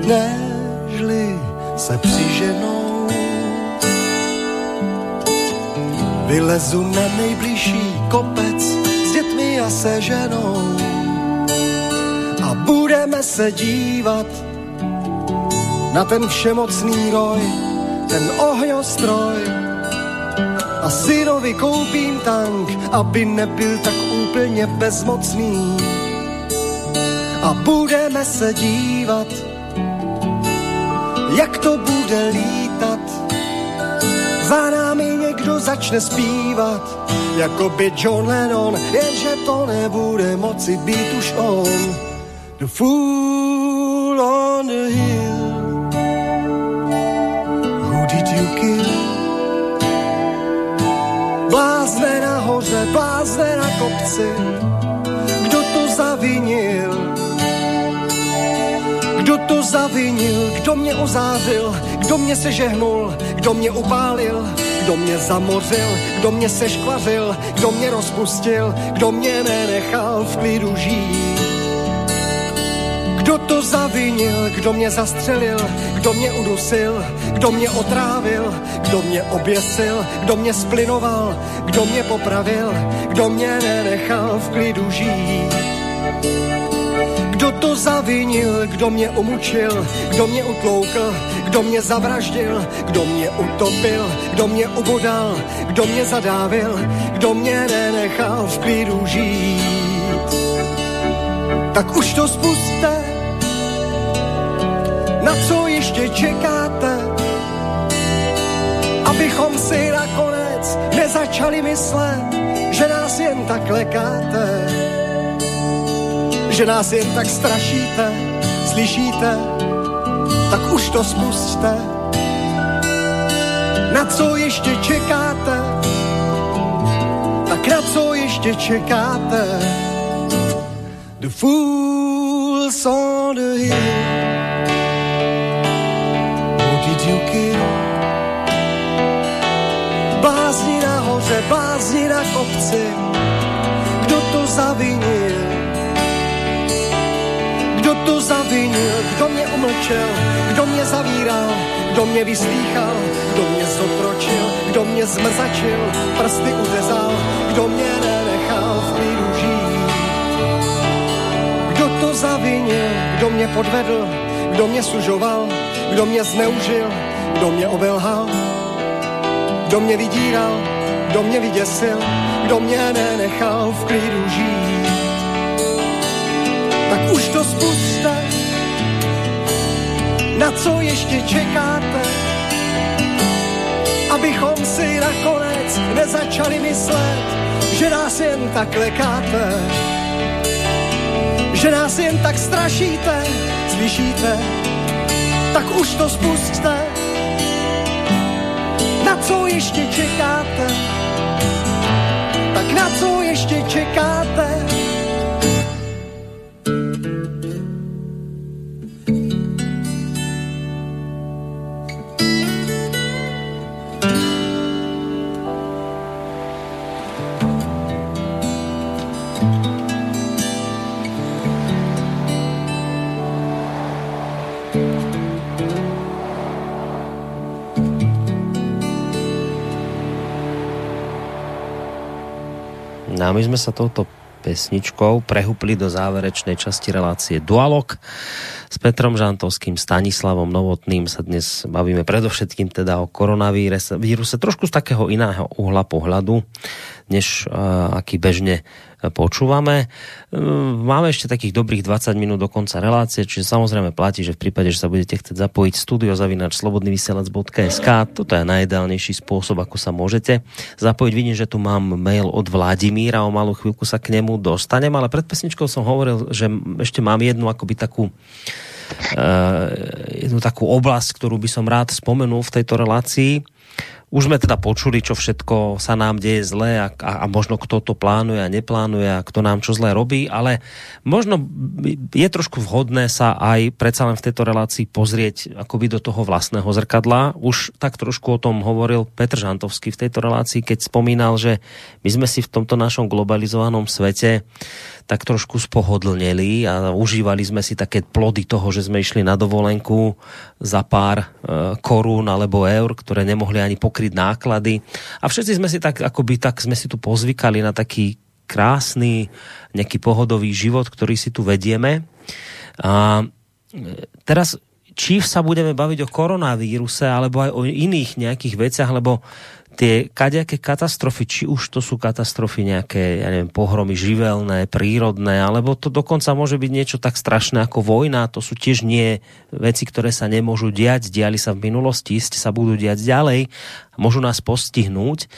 nežli se přiženou. Vylezu na nejbližší kopec s dětmi a se ženou a budeme se dívat na ten všemocný roj, ten ohňostroj. A synovi koupím tank, aby nebyl tak úplně bezmocný. A budeme se dívat jak to bude lítat. Za námi někdo začne zpívat, jako by John Lennon, jenže to nebude moci být už on. The fool on the hill. Who did you kill? Blázne nahoře, blázne na kopci, kdo to zavinil? To zavinil, kdo mě ozářil, kdo mě sežehnul, kdo mě upálil, kdo mě zamořil, kdo mě seškvařil, kdo mě rozpustil, kdo mě nenechal v klidu žít. Kdo to zavinil, kdo mě zastřelil, kdo mě udusil, kdo mě otrávil, kdo mě oběsil, kdo mě splinoval, kdo mě popravil, kdo mě nenechal v klidu žít. Kdo to zavinil, kdo mě umučil, kdo mě utloukl, kdo mě zavraždil, kdo mě utopil, kdo mě ubodal, kdo mě zadávil, kdo mě nenechal v klidu žít. Tak už to spuste, na co ještě čekáte, abychom si nakonec nezačali myslet, že nás jen tak lekáte že nás jen tak strašíte, slyšíte, tak už to spustte. Na co ještě čekáte? Tak na co ještě čekáte? The fool eagles on the hill. Who did you kill? Nahoře, na kopci, kdo to zavinil? Kdo zavinil, kdo mě umlčel, kdo mě zavíral, kdo mě vyslýchal, kdo mě zotročil, kdo mě zmrzačil, prsty uřezal, kdo mě nenechal v klidu žít. Kdo to zavinil, kdo mě podvedl, kdo mě sužoval, kdo mě zneužil, kdo mě obelhal, kdo mě vydíral, kdo mě vyděsil, kdo mě nenechal v klidu žít. Tak už to spuste, na co ještě čekáte, abychom si nakonec nezačali myslet, že nás jen tak lekáte, že nás jen tak strašíte, slyšíte, tak už to spustte, na co ještě čekáte, tak na co ještě čekáte, my sme sa touto pesničkou prehupli do záverečnej časti relácie Dualog. S Petrom Žantovským, Stanislavom Novotným sa dnes bavíme predovšetkým teda o koronavíruse, trošku z takého iného uhla pohľadu, než aký bežne počúvame. Ehm, máme ešte takých dobrých 20 minút do konca relácie, čiže samozrejme platí, že v prípade, že sa budete chcieť zapojiť studiozavinač slobodnyvysielac.sk, toto je najideálnejší spôsob, ako sa môžete zapojiť. Vidím, že tu mám mail od Vladimíra, o malú chvíľku sa k nemu dostanem, ale pred pesničkou som hovoril, že ešte mám jednu akoby takú uh, jednu takú oblasť, ktorú by som rád spomenul v tejto relácii už sme teda počuli, čo všetko sa nám deje zle a, a, a možno kto to plánuje a neplánuje a kto nám čo zle robí, ale možno je trošku vhodné sa aj predsa len v tejto relácii pozrieť akoby do toho vlastného zrkadla. Už tak trošku o tom hovoril Petr Žantovský v tejto relácii, keď spomínal, že my sme si v tomto našom globalizovanom svete tak trošku spohodlneli a užívali sme si také plody toho, že sme išli na dovolenku za pár e, korún alebo eur, ktoré nemohli ani pokryť náklady. A všetci sme si tak, akoby tak sme si tu pozvykali na taký krásny, nejaký pohodový život, ktorý si tu vedieme. A e, teraz či sa budeme baviť o koronavíruse alebo aj o iných nejakých veciach, lebo tie kadejaké katastrofy, či už to sú katastrofy nejaké, ja neviem, pohromy živelné, prírodné, alebo to dokonca môže byť niečo tak strašné ako vojna, to sú tiež nie veci, ktoré sa nemôžu diať, diali sa v minulosti, iste sa budú diať ďalej, môžu nás postihnúť.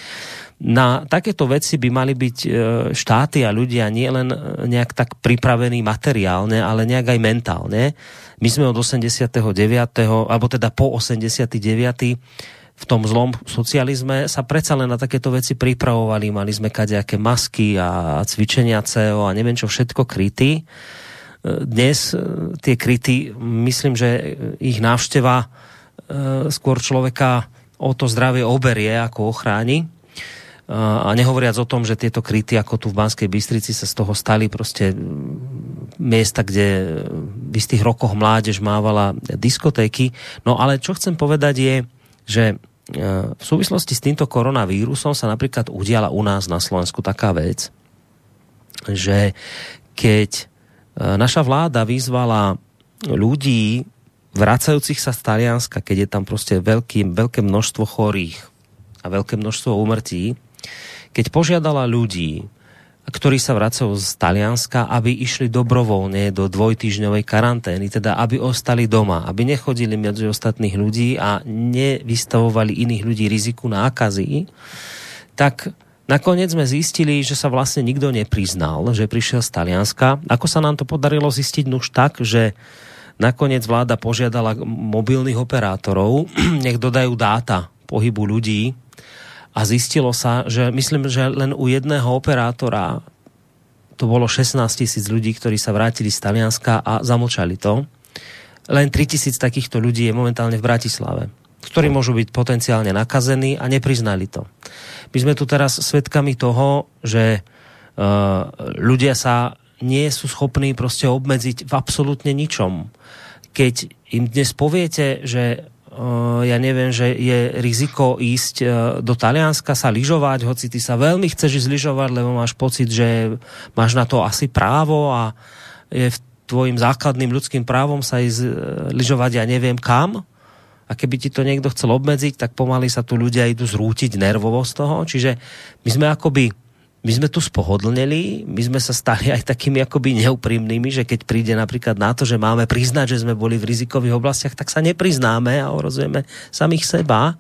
Na takéto veci by mali byť e, štáty a ľudia nielen e, nejak tak pripravení materiálne, ale nejak aj mentálne. My sme od 89. alebo teda po 89 v tom zlom socializme sa predsa len na takéto veci pripravovali. Mali sme kadejaké masky a cvičenia CO a neviem čo všetko kryty. E, dnes e, tie kryty, myslím, že ich návšteva e, skôr človeka o to zdravie oberie, ako ochráni. A nehovoriac o tom, že tieto kryty, ako tu v Banskej Bystrici, sa z toho stali proste miesta, kde v istých rokoch mládež mávala diskotéky. No ale čo chcem povedať je, že v súvislosti s týmto koronavírusom sa napríklad udiala u nás na Slovensku taká vec, že keď e, naša vláda vyzvala ľudí vracajúcich sa z Talianska, keď je tam prostě veľký, veľké množstvo chorých a veľké množstvo úmrtí, keď požiadala ľudí, ktorí sa vracajú z Talianska, aby išli dobrovoľne do dvojtýždňovej karantény, teda aby ostali doma, aby nechodili medzi ostatných ľudí a nevystavovali iných ľudí riziku nákazy, tak Nakoniec sme zistili, že sa vlastne nikto nepriznal, že prišiel z Talianska. Ako sa nám to podarilo zistiť? už tak, že nakoniec vláda požiadala mobilných operátorov, nech dodajú dáta pohybu ľudí a zistilo sa, že myslím, že len u jedného operátora to bolo 16 tisíc ľudí, ktorí sa vrátili z Talianska a zamlčali to. Len 3 tisíc takýchto ľudí je momentálne v Bratislave, ktorí môžu byť potenciálne nakazení a nepriznali to. My sme tu teraz svedkami toho, že uh, ľudia sa nie sú schopní proste obmedziť v absolútne ničom. Keď im dnes poviete, že ja neviem, že je riziko ísť eh, do Talianska sa lyžovať, hoci ty sa veľmi chceš ísť lyžovať, lebo máš pocit, že máš na to asi právo a je v tvojim základným ľudským právom sa ísť eh, lyžovať ja neviem kam. A keby ti to niekto chcel obmedziť, tak pomaly sa tu ľudia idú zrútiť nervovo z toho. Čiže my sme akoby my sme tu spohodlneli, my sme sa stali aj takými akoby neúprimnými, že keď príde napríklad na to, že máme priznať, že sme boli v rizikových oblastiach, tak sa nepriznáme a ohrozujeme samých seba.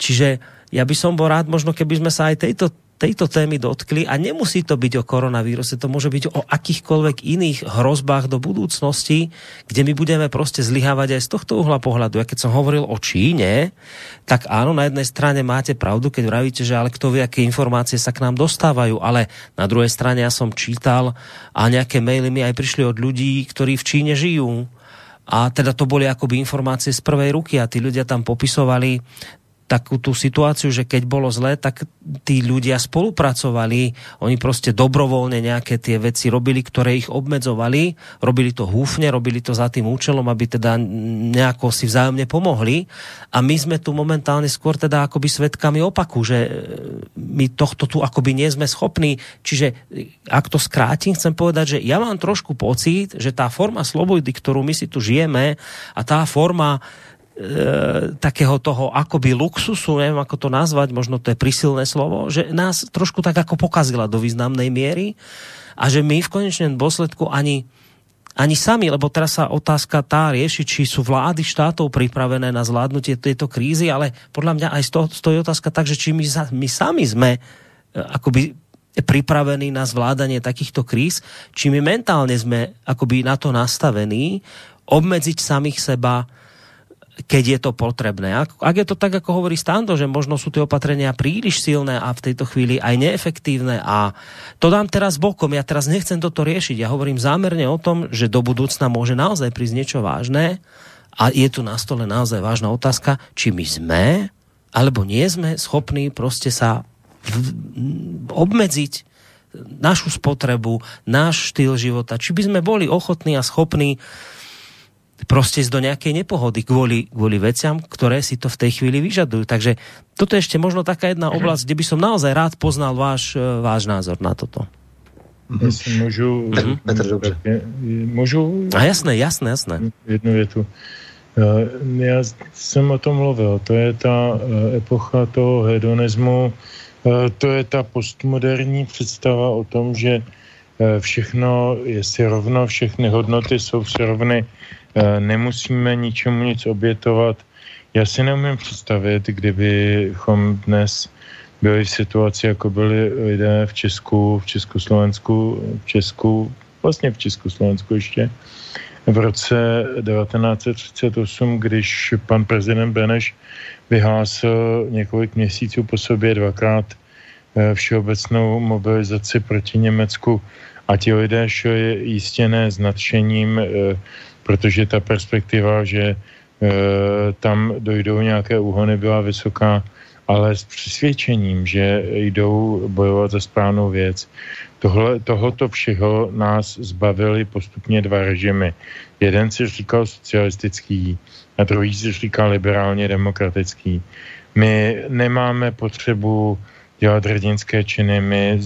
Čiže ja by som bol rád, možno keby sme sa aj tejto tejto témy dotkli a nemusí to byť o koronavíruse, to môže byť o akýchkoľvek iných hrozbách do budúcnosti, kde my budeme proste zlyhávať aj z tohto uhla pohľadu. Ja keď som hovoril o Číne, tak áno, na jednej strane máte pravdu, keď vravíte, že ale kto vie, aké informácie sa k nám dostávajú, ale na druhej strane ja som čítal a nejaké maily mi aj prišli od ľudí, ktorí v Číne žijú. A teda to boli akoby informácie z prvej ruky a tí ľudia tam popisovali takú tú situáciu, že keď bolo zlé, tak tí ľudia spolupracovali, oni proste dobrovoľne nejaké tie veci robili, ktoré ich obmedzovali, robili to húfne, robili to za tým účelom, aby teda nejako si vzájomne pomohli. A my sme tu momentálne skôr teda akoby svetkami opaku, že e, my tohto tu akoby nie sme schopní, čiže e, ak to skrátim, chcem povedať, že ja mám trošku pocit, že tá forma slobody, ktorú my si tu žijeme a tá forma takého toho akoby luxusu, neviem ako to nazvať, možno to je prisilné slovo, že nás trošku tak ako pokazila do významnej miery a že my v konečnom dôsledku ani ani sami, lebo teraz sa otázka tá rieši, či sú vlády štátov pripravené na zvládnutie tejto krízy, ale podľa mňa aj stojí otázka tak, že či my, my sami sme e, akoby pripravení na zvládanie takýchto kríz, či my mentálne sme akoby na to nastavení obmedziť samých seba, keď je to potrebné. Ak, ak je to tak, ako hovorí Stando, že možno sú tie opatrenia príliš silné a v tejto chvíli aj neefektívne a to dám teraz bokom, ja teraz nechcem toto riešiť, ja hovorím zámerne o tom, že do budúcna môže naozaj prísť niečo vážne a je tu na stole naozaj vážna otázka, či my sme alebo nie sme schopní proste sa obmedziť našu spotrebu, náš štýl života, či by sme boli ochotní a schopní uh, proste ísť do nejakej nepohody kvôli, kvôli veciam, ktoré si to v tej chvíli vyžadujú. Takže toto je ešte možno taká jedna oblasť, kde by som naozaj rád poznal váš, e, váš názor na toto. Jestli můžu... Petr, dobře. Můžu... A jasné, jasné, jasné. Jednu větu. E, já jsem o tom mluvil. To je ta e, epocha toho hedonismu, to je ta postmoderní představa o tom, že všechno je si rovno, všechny hodnoty jsou si rovny nemusíme ničemu nic obětovat. Já si neumím představit, kdybychom dnes byli v situaci, jako byli lidé v Česku, v Československu, v Česku, vlastně v Československu ještě, v roce 1938, když pan prezident Beneš vyhlásil několik měsíců po sobě dvakrát eh, všeobecnou mobilizaci proti Německu a ti lidé šli jistě ne s nadšením eh, protože ta perspektiva, že e, tam dojdou nějaké úhony, byla vysoká, ale s přesvědčením, že jdou bojovat za správnou věc. Tohle, tohoto všeho nás zbavili postupně dva režimy. Jeden si říkal socialistický a druhý si říkal liberálně demokratický. My nemáme potřebu dělat hrdinské činy, my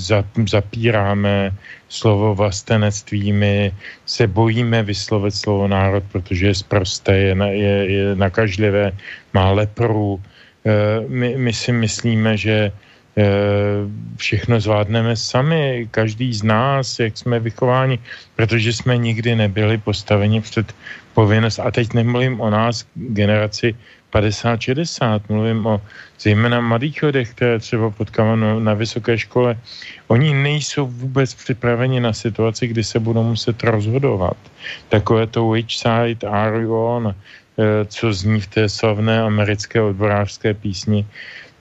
zapíráme slovo vlastenectví, my se bojíme vyslovit slovo národ, protože je zprosté, je, je, je nakažlivé, má lepru. Eh, my, my si myslíme, že eh, všechno zvládneme sami, každý z nás, jak jsme vychováni, protože jsme nikdy nebyli postaveni před povinnost. A teď nemluvím o nás, generaci 50-60, mluvím o zejména mladých lidech, které třeba potkávám na, na vysoké škole. Oni nejsou vůbec připraveni na situaci, kdy se budou muset rozhodovat. Takové to which side are you on, eh, co zní v té slavné americké odborářské písni,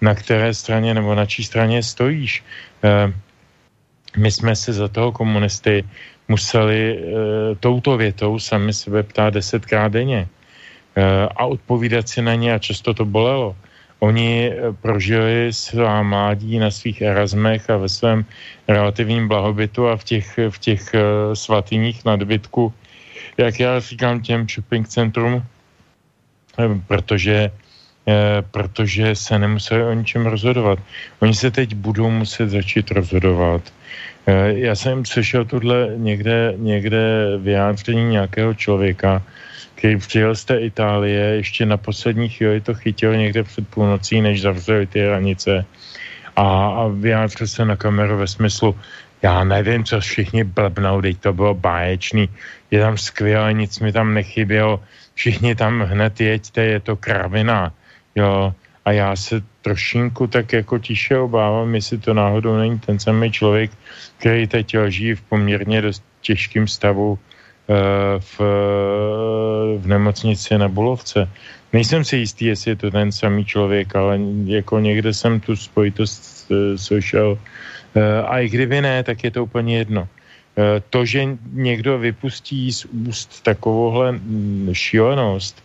na které straně nebo na čí straně stojíš. Eh, my jsme se za toho komunisty museli e, touto větou sami sebe ptát desetkrát denně a odpovídat si na ně a často to bolelo. Oni eh, prožili svá mládí na svých erazmech a ve svém relativním blahobytu a v těch, v těch uh, svatyních nadbytku, jak já říkám těm shopping centrum, protože protože se nemuseli o ničem rozhodovat. Oni se teď budou muset začít rozhodovat. Já jsem slyšel tohle někde, někde vyjádření nějakého člověka, který přijel z té Itálie, ještě na poslední chvíli to chytil někde před půlnocí, než zavřeli ty hranice. A, a vyjádřil se na kameru ve smyslu, já nevím, co všichni blbnou, teď to bylo báječný, je tam skvělé, nic mi tam nechybělo, všichni tam hned jeďte, je to kravina, jo, a já se trošinku tak jako tiše obávám, jestli to náhodou není ten samý člověk, který teď leží v poměrně dost těžkém stavu v, v nemocnici na Bulovce. Nejsem si jistý, jestli je to ten samý člověk, ale jako někde jsem tu spojitost uh, slyšel. A i kdyby ne, tak je to úplně jedno. To, že někdo vypustí z úst takovouhle mm, šílenost,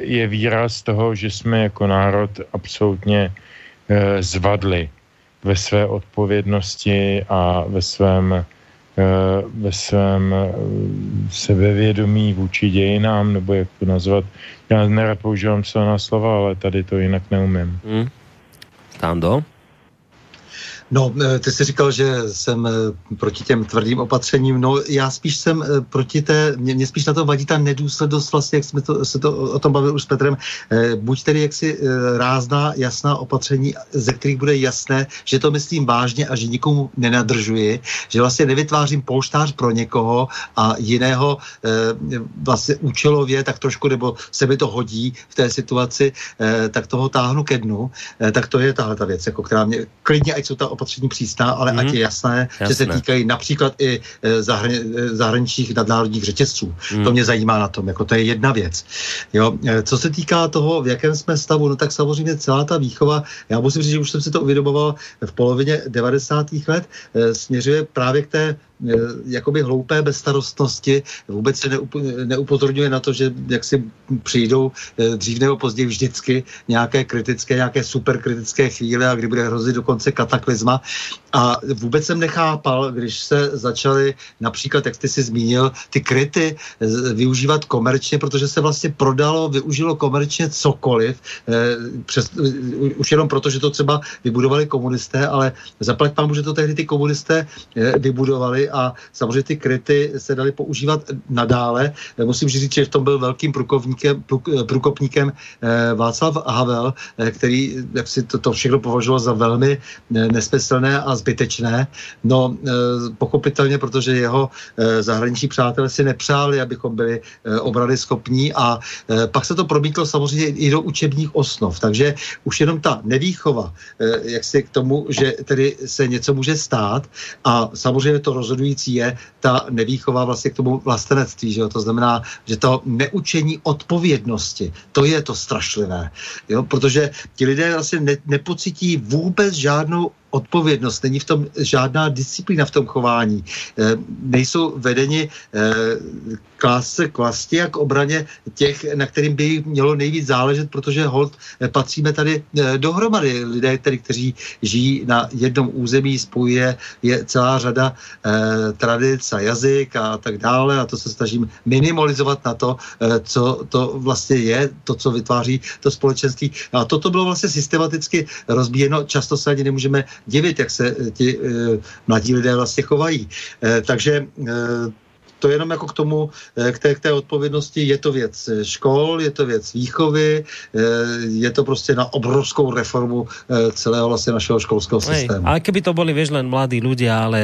je výraz toho, že jsme jako národ absolutně zvadli ve své odpovědnosti a ve svém Eh, ve svém eh, sebevědomí vůči dějinám, nebo jak to nazvat. Já nerad používám silná slova, ale tady to jinak neumím. Hmm. Tando? No, eh, ty jsi říkal, že jsem eh, proti těm tvrdým opatřením. No, já spíš jsem eh, proti té, mě, mě spíš na to vadí ta nedůslednost, vlastně, jak jsme to, se to o tom bavili už s Petrem. Buď tedy jaksi rázná, jasná opatření, ze kterých bude jasné, že to myslím vážně a že nikomu nenadržuji, že vlastně nevytvářím polštář pro někoho a jiného vlastně účelově, tak trošku, nebo se mi to hodí v té situaci, tak toho táhnu ke dnu, tak to je tahle ta věc, jako která mě klidně, ať jsou ta opatření přísná, ale mm-hmm. ať je jasné, Jasné. že se týkají například i e, zahrani, e, zahraničních nadnárodních řetězců. Mm. To mě zajímá na tom, jako to je jedna věc. Jo, e, co se týká toho, v jakém jsme stavu, no tak samozřejmě celá ta výchova, já musím říct, že už jsem si to uvědomoval v polovině 90. let, směřuje právě k té Eh, jakoby hloupé bezstarostnosti, vůbec se neupozorňuje na to, že jak si přijdou eh, dřív nebo později vždycky nějaké kritické, nějaké superkritické chvíle a kdy bude hrozit dokonce kataklizma. A vůbec jsem nechápal, když se začaly například, jak jste si zmínil, ty kryty využívat komerčně, protože se vlastně prodalo, využilo komerčně cokoliv, přes, už jenom proto, že to třeba vybudovali komunisté, ale zaplať pán, že to tehdy ty komunisté vybudovali a samozřejmě ty kryty se daly používat nadále. Musím říct, že v tom byl velkým průkopníkem, průkopníkem eh, Václav Havel, eh, který jak si to, to všechno považoval za velmi eh, nesmyslné a zbytečné. No, pochopitelně, protože jeho zahraniční přátelé si nepřáli, abychom byli obrany schopní a pak se to promítlo samozřejmě i do učebních osnov. Takže už jenom ta nevýchova, jak si k tomu, že tedy se něco může stát a samozřejmě to rozhodnutí rozhodující je ta nevýchova vlastně k tomu vlastenectví, že jo? to znamená, že to neučení odpovědnosti, to je to strašlivé, jo? protože ti lidé vlastně ne, nepocití vůbec žádnou odpovědnost, není v tom žádná disciplína v tom chování. E, nejsou vedeni e, klásce k vlasti a k obraně těch, na kterým by mělo nejvíc záležet, protože hold e, patříme tady e, dohromady. Lidé, který, kteří žijí na jednom území, spojuje je celá řada e, tradic a jazyk a tak dále a to se snažím minimalizovat na to, e, co to vlastně je, to, co vytváří to společenství. A toto bylo vlastně systematicky rozbíjeno, často se ani nemůžeme divit, jak se ti uh, mladí lidé vlastně chovají. Uh, takže uh, to jenom jako k tomu, eh, k té, k té odpovědnosti, je to věc eh, škol, je to věc výchovy, eh, je to prostě na obrovskou reformu celého vlastně našeho školského systému. ale keby to boli, vieš, len mladí ľudia, ale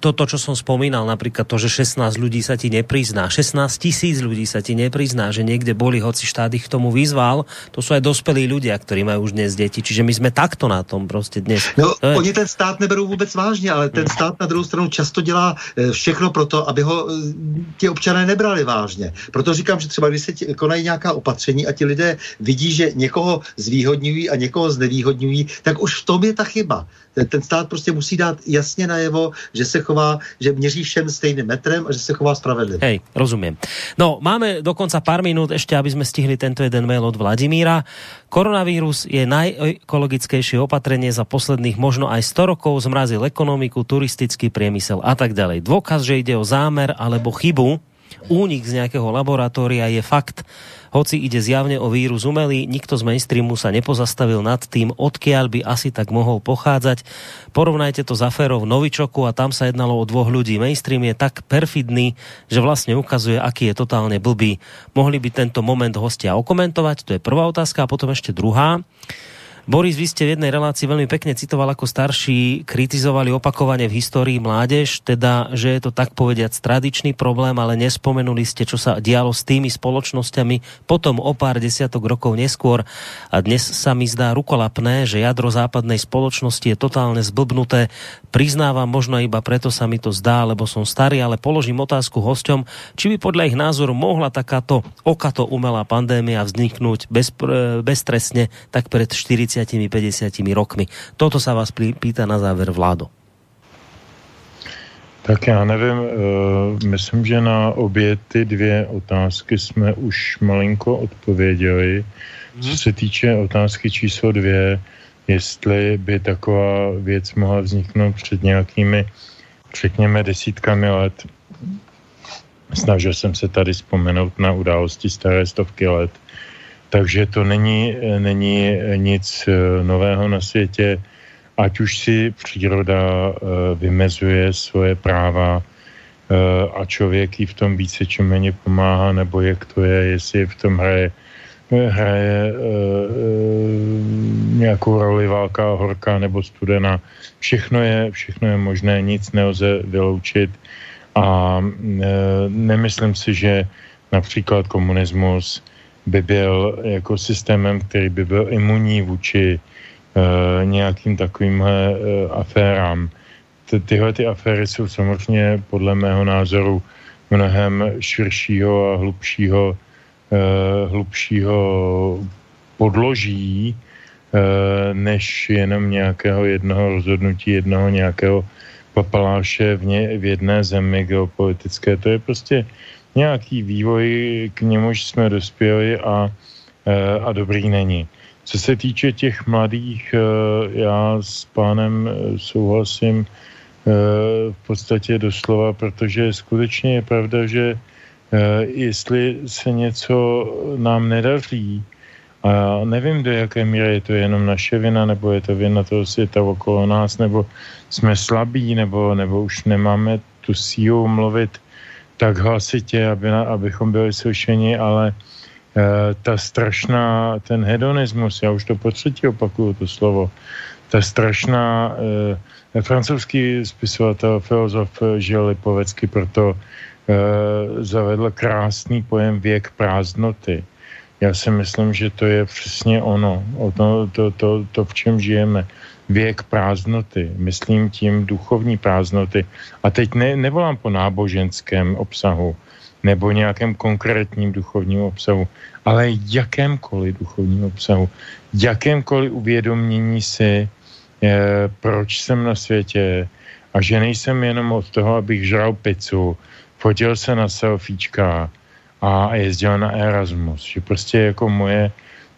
toto, čo som spomínal, napríklad to, že 16 ľudí sa ti neprizná, 16 tisíc ľudí sa ti neprizná, že niekde boli, hoci štát ich k tomu vyzval, to sú aj dospelí ľudia, ktorí majú už dnes deti, čiže my sme takto na tom prostě dnes. No, to je... oni ten stát neberou vůbec vážně, ale ten stát na druhou stranu často dělá všechno pro to, aby ho ti občané nebrali vážně. Proto říkám, že třeba když se konají nějaká opatření a ti lidé vidí, že někoho zvýhodňují a někoho znevýhodňují, tak už v tom je ta chyba ten stát prostě musí dát jasně najevo, že se chová, že měří všem stejným metrem a že se chová spravedlivě. Hej, rozumím. No, máme dokonca pár minut ještě, aby jsme stihli tento jeden mail od Vladimíra. Koronavírus je najekologickejšie opatrenie za posledných možno aj 100 rokov, zmrazil ekonomiku, turistický priemysel a tak ďalej. Dôkaz, že ide o zámer alebo chybu, únik z nejakého laboratória je fakt, hoci ide zjavne o vírus umelý, nikto z mainstreamu sa nepozastavil nad tým, odkiaľ by asi tak mohol pochádzať. Porovnajte to s aférou Novičoku a tam sa jednalo o dvoch ľudí. Mainstream je tak perfidný, že vlastne ukazuje, aký je totálne blbý. Mohli by tento moment hostia okomentovať? To je prvá otázka a potom ešte druhá. Boris, vy ste v jednej relácii veľmi pekne citoval, ako starší kritizovali opakovane v histórii mládež, teda, že je to tak povediať tradičný problém, ale nespomenuli ste, čo sa dialo s tými spoločnosťami potom o pár desiatok rokov neskôr. A dnes sa mi zdá rukolapné, že jadro západnej spoločnosti je totálne zblbnuté. Priznávam, možno iba preto sa mi to zdá, lebo som starý, ale položím otázku hosťom, či by podľa ich názoru mohla takáto okato umelá pandémia vzniknúť bez, bezstresne tak pred 40 40-50 rokmi. Toto sa vás pýta na záver vládo. Tak já nevím, uh, myslím, že na obě ty dvě otázky jsme už malinko odpověděli. Co se týče otázky číslo dvě, jestli by taková věc mohla vzniknout před nějakými, řekněme, desítkami let. Snažil jsem se tady vzpomenout na události staré stovky let takže to není, není nic eh, nového na světě, ať už si příroda eh, vymezuje svoje práva eh, a člověk jí v tom více či méně pomáhá, nebo jak to je, jestli v tom hraje, hraje nějakou roli válka, horká nebo studená. Všechno je, všechno je možné, nic nelze vyloučit a nemyslím si, že například komunismus by byl jako systémem, který by byl imunní vůči uh, nějakým takovým uh, aférám. Ty, tyhle ty aféry jsou samozřejmě podle mého názoru mnohem širšího a hlubšího, hlubšího podloží, uh, než jenom nějakého jednoho rozhodnutí, jednoho nějakého papaláše v, ně, v jedné zemi geopolitické. To je prostě nějaký vývoj, k němuž jsme dospěli a, e, a dobrý není. Co se týče těch mladých, já s pánem souhlasím v podstatě doslova, protože skutečně je pravda, že jestli se něco nám nedaří, a nevím, do jaké míry je to jenom naše vina, nebo je to vina toho světa okolo nás, nebo jsme slabí, nebo, nebo už nemáme tu sílu mluvit tak hlasitě, aby, abychom byli slyšeni, ale e, ta strašná, ten hedonismus, já už to po třetí opakuju to slovo, ta strašná, e, francouzský spisovatel, filozof Žil Lipovecky proto e, zavedl krásný pojem věk prázdnoty. Já si myslím, že to je přesně ono, o to, to, to, to v čem žijeme. Věk prázdnoty, myslím tím duchovní prázdnoty. A teď ne, nevolám po náboženském obsahu nebo nějakém konkrétním duchovním obsahu, ale jakémkoliv duchovním obsahu, jakémkoliv uvědomění si, je, proč jsem na světě. A že nejsem jenom od toho, abych žral pizzu, fotil se na selfiečka a jezdil na Erasmus. Že prostě jako moje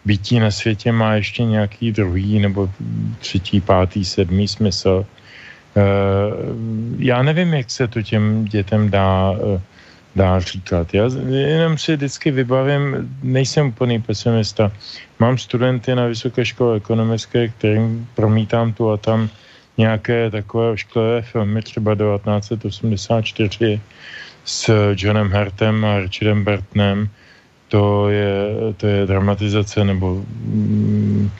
bytí na světě má ještě nějaký druhý nebo třetí, pátý, sedmý smysl. Eh, já nevím, jak se to těm dětem dá, eh, dá říkat. Já jenom si vždycky vybavím, nejsem úplný pesimista. Mám studenty na Vysoké škole ekonomické, kterým promítám tu a tam nějaké takové ošklivé filmy, třeba 1984 s Johnem Hartem a Richardem Burtonem, to je, to je dramatizace nebo mm,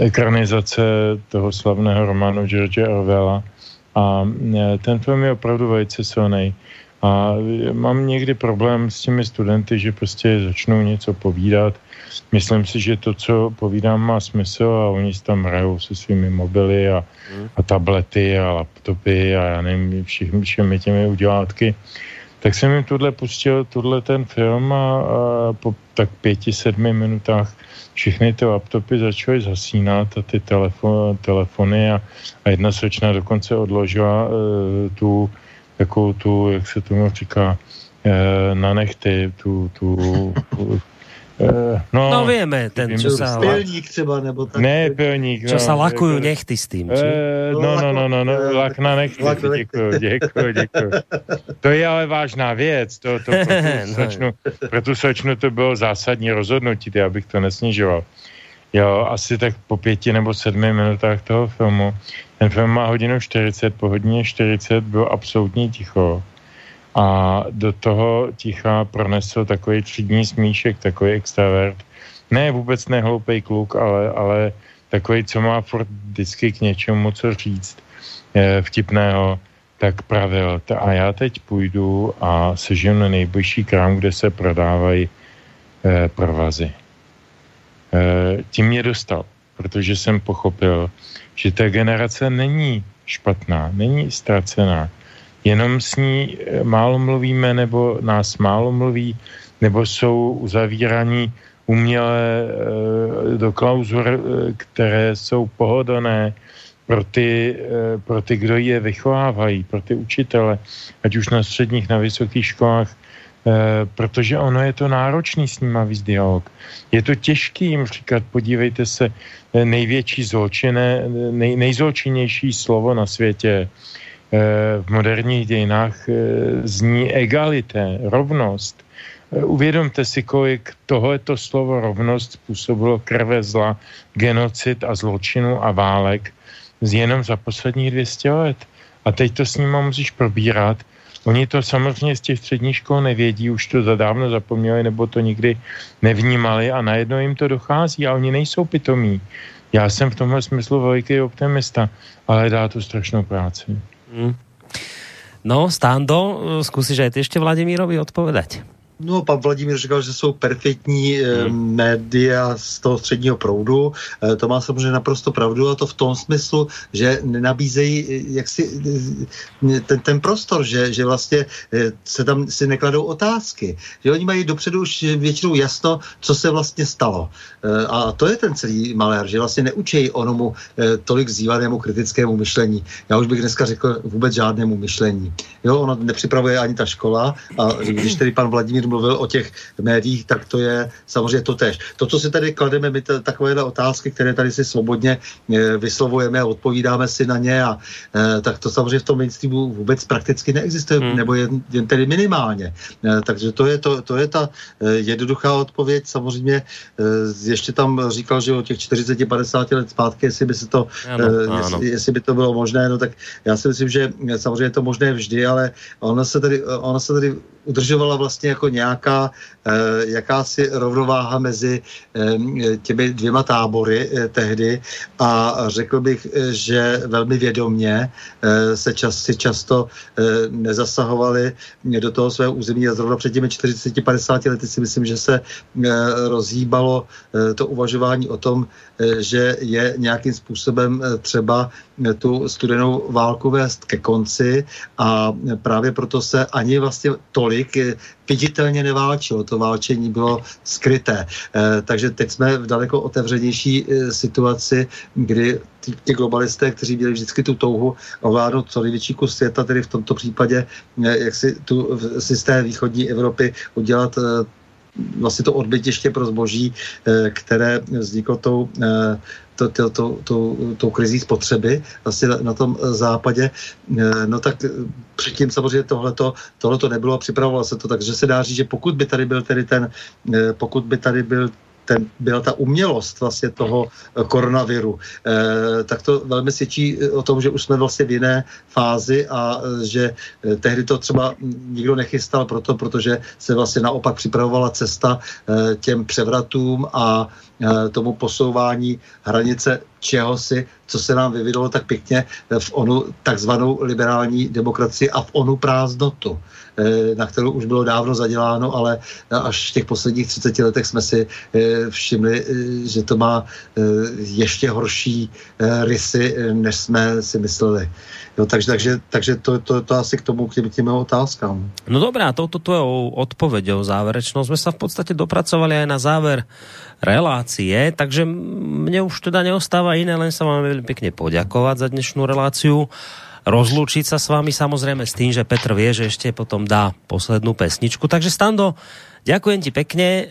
ekranizace toho slavného románu George Orwella a e, ten film je opravdu velice silný. A mám někdy problém s těmi studenty, že prostě začnou něco povídat. Myslím si, že to, co povídám, má smysl a oni si tam hrajou se svými mobily a, a tablety a laptopy a já nevím, všemi, všemi těmi udělátky. Tak jsem jim tuhle pustil, tuhle ten film a, a po tak pěti, sedmi minutách všechny ty laptopy začaly zasínat a ty telefon, telefony a, a jedna slečna dokonce odložila e, tu, jakou tu, jak se tomu říká, e, na nechty, tu, tu, tu no, no vieme, ten, čo sa... Pilník třeba, nebo tak. Ne, pilník. Čo no, sa lakujú nechty s tým, či? Uh, no, no, no, no, no, lak na nechty, děkuju, děkuju, děkuju. To je ale vážná věc, to, to pro, tu no. slečnu, pro tu slečnu to bylo zásadní rozhodnutí, já bych to nesnižoval. Jo, asi tak po pěti nebo sedmi minutách toho filmu. Ten film má hodinu 40, po hodině 40 bylo absolutně ticho a do toho ticha pronesl takový třídní smíšek, takový extravert. Ne vůbec nehloupej kluk, ale, ale takový, co má furt vždycky k něčemu co říct e, vtipného, tak pravil. A já teď půjdu a sežiju na nejbližší krám, kde se prodávají e, provazy. E, tím mě dostal, protože jsem pochopil, že ta generace není špatná, není ztracená jenom s ní eh, málo mluvíme, nebo nás málo mluví, nebo jsou uzavíraní uměle eh, do klauzur, eh, které jsou pohodlné pro ty, pro ty, kdo je vychovávají, pro ty učitele, ať už na středních, na vysokých školách, protože ono je to náročný s nima víc dialog. Je to těžký jim říkat, podívejte se, největší zločine, nej, nejzločinnější slovo na světě v moderních dějinách eh, zní egalité, rovnost. Eh, uvědomte si, kolik tohleto slovo rovnost způsobilo krve zla, genocid a zločinu a válek jenom za posledních 200 let. A teď to s nimi musíš probírat. Oni to samozřejmě z těch středních škol nevědí, už to zadávno zapomněli, nebo to nikdy nevnímali a najednou jim to dochází a oni nejsou pitomí. Já jsem v tomhle smyslu veliký optimista, ale dá to strašnou práci. No, Stando, skúsiš aj ty ešte Vladimírovi odpovedať. No, pan Vladimír říkal, že jsou perfektní hmm. média z toho středního proudu. E, to má samozřejmě naprosto pravdu a to v tom smyslu, že nenabízejí eh, jaksi ten, ten prostor, že, že vlastně se tam si nekladou otázky. Že oni mají dopředu už většinou jasno, co se vlastně stalo. A to je ten celý malér, že vlastně neučejí onomu tolik zývanému kritickému myšlení. Já už bych dneska řekl vůbec žádnému myšlení. Jo, ono nepřipravuje ani ta škola a když tedy pan Vladimír mluvil o těch médiích, tak to je samozřejmě to tež. To, co si tady klademe, my t- takovéhle otázky, které tady si svobodně e, vyslovujeme a odpovídáme si na ně, a, e, tak to samozřejmě v tom mainstreamu vůbec prakticky neexistuje, hmm. nebo jen, jen tedy minimálně. E, takže to je, to, to je ta e, jednoduchá odpověď. Samozřejmě e, ještě tam říkal, že o těch 40-50 let zpátky, jestli by se to, ano, e, ano. Jestli, jestli by to bylo možné, no tak já si myslím, že samozřejmě je to možné vždy, ale ono se tady, ono se tady udržovala vlastně jako nějaká eh, jakási rovnováha mezi eh, těmi dvěma tábory eh, tehdy. A řekl bych, že velmi vědomně se čas, si často nezasahovali do toho svého území. A zrovna před těmi 40-50 lety si myslím, že se rozhýbalo to uvažování o tom, že je nějakým způsobem třeba tu studenou válku vést ke konci a právě proto se ani vlastně tolik viditelně neválčilo. To válčení bylo skryté. Eh, takže teď jsme v daleko otevřenější eh, situaci, kdy ty globalisté, kteří měli vždycky tu touhu ovládnout co největší kus světa, tedy v tomto případě eh, jak si tu systém východní Evropy udělat vlastně to odbytiště pro zboží, které vzniklo tou to, to, to, to, tou krizí spotřeby vlastně na, na tom západě, eh, no tak předtím samozřejmě tohleto, tohleto nebylo a připravovalo se to, takže se dá říct, že pokud by tady byl tedy ten, eh, pokud by tady byl ten, byla ta umělost vlastně toho eh, koronaviru, eh, tak to velmi svědčí o tom, že už jsme vlastně v jiné fázi a že eh, tehdy to třeba nikdo nechystal proto, protože se vlastně naopak připravovala cesta eh, těm převratům a eh, tomu posouvání hranice čehosi, co se nám vyvinulo tak pěkně v onu takzvanou liberální demokracii a v onu prázdnotu. Eh, na kterou už bylo dávno zaděláno, ale až v těch posledních 30 letech jsme si eh, všimli, eh, že to má ještě horší rysy, než jsme si mysleli. Jo, takže, takže, takže to, to, to asi k tomu, k těm, těm otázkám. No dobrá, touto tvojou odpověďou záverečnou jsme se v podstatě dopracovali aj na záver relácie, takže mne už teda neostáva iné, len sa vám veľmi pekne poďakovať za dnešnú reláciu rozlúčiť sa s vami samozrejme s tým, že Petr vie, že ešte potom dá poslednú pesničku. Takže Stando, ďakujem ti pekne. E,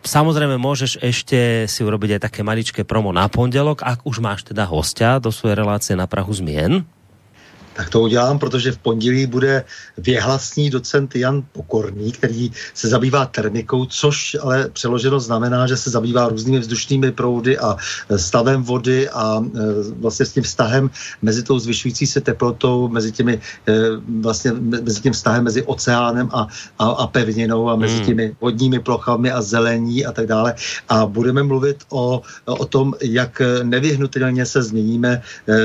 samozrejme môžeš ešte si urobiť aj také maličké promo na pondelok, ak už máš teda hostia do svojej relácie na Prahu zmien tak to udělám, protože v pondělí bude věhlasný docent Jan Pokorný, který se zabývá termikou, což ale přeloženo znamená, že se zabývá různými vzdušnými proudy a e, stavem vody a e, vlastně s tím vztahem mezi tou zvyšující se teplotou, mezi těmi e, vlastně mezi tím vztahem mezi oceánem a, a, a pevninou a mezi hmm. těmi vodními plochami a zelení a tak dále. A budeme mluvit o, o tom, jak nevyhnutelně se změníme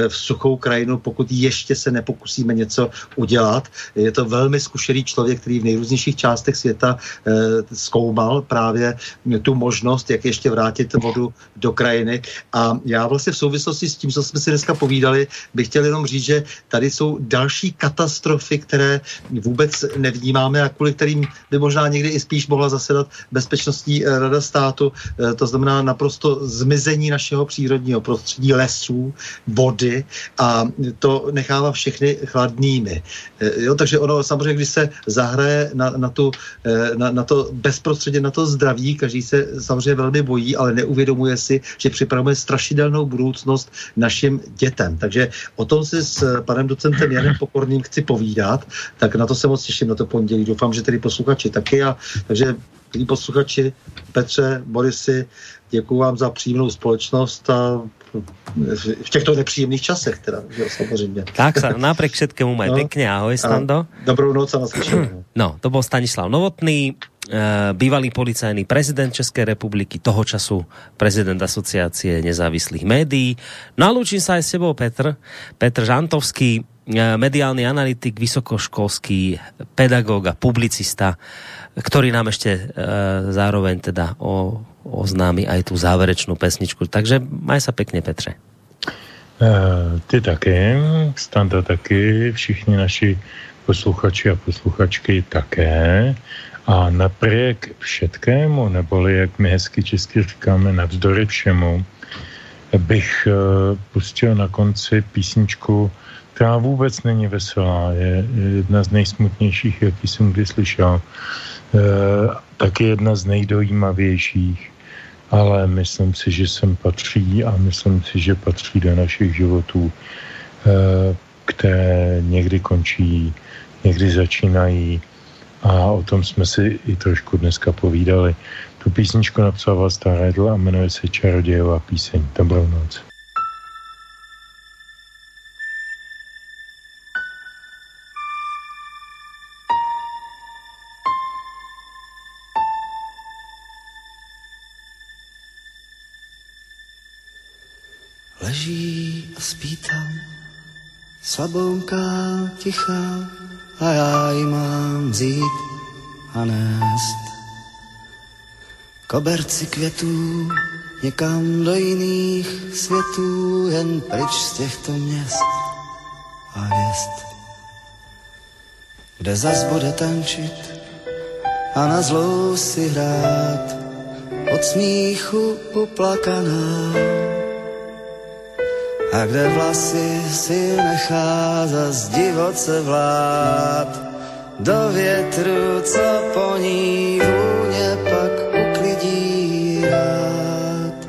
v suchou krajinu, pokud ještě se nepokusíme něco udělat. Je to velmi zkušený člověk, který v nejrůznějších částech světa eh, zkoumal právě tu možnost, jak ještě vrátit vodu do krajiny. A já vlastně v souvislosti s tím, co jsme si dneska povídali, bych chtěl jenom říct, že tady jsou další katastrofy, které vůbec nevnímáme a kvůli kterým by možná někdy i spíš mohla zasedat Bezpečnostní eh, rada státu. Eh, to znamená naprosto zmizení našeho přírodního prostředí, lesů, vody a to nechává vše všechny chladnými. Eh, jo, takže ono samozřejmě, když se zahraje na, na, tu, eh, na, na to bezprostředně na to zdraví, každý se samozřejmě velmi bojí, ale neuvědomuje si, že připravuje strašidelnou budoucnost našim dětem. Takže o tom si s panem docentem Janem Pokorným chci povídat, tak na to se moc těším, na to pondělí. Doufám, že tedy posluchači taky. A, takže milí posluchači, Petře, Borisy, děkuji vám za příjemnou společnost a v těchto nepříjemných časech teda, že samozřejmě. Tak sa napriek všetkému maj no, pekne, ahoj Stando. Dobrou noc a naslyšenou. No, to bol Stanislav Novotný, eh, bývalý policajný prezident České republiky, toho času prezident asociácie nezávislých médií. No a lúčim sa aj s tebou, Petr. Petr Žantovský, eh, mediálny analytik, vysokoškolský pedagóg a publicista, ktorý nám ešte e, zároveň teda o, oznámi aj tu záverečnú pesničku. Takže maj sa pekne, Petře. E, ty taky, Standa taky, všichni naši posluchači a posluchačky také. A napriek všetkému, neboli jak my hezky česky říkáme, navzdory všemu, bych e, pustil na konci písničku, která vůbec není veselá, je jedna z nejsmutnějších, jaký jsem kdy slyšel. Eh, taky jedna z nejdojímavějších, ale myslím si, že sem patří a myslím si, že patří do našich životů, eh, které někdy končí, někdy začínají a o tom jsme si i trošku dneska povídali. Tu písničku napsal Vlasta Redl a jmenuje se Čarodějová píseň. Dobrou noc. Slabonká, tichá a já ji mám vzít a nést. Koberci květů někam do jiných světů, jen pryč z těchto měst a hvězd. Kde zas bude tančit a na zlou si hrát, od smíchu uplakaná a kde vlasy si nechá za divoce vlád. Do větru, co po ní vůně pak uklidí rád.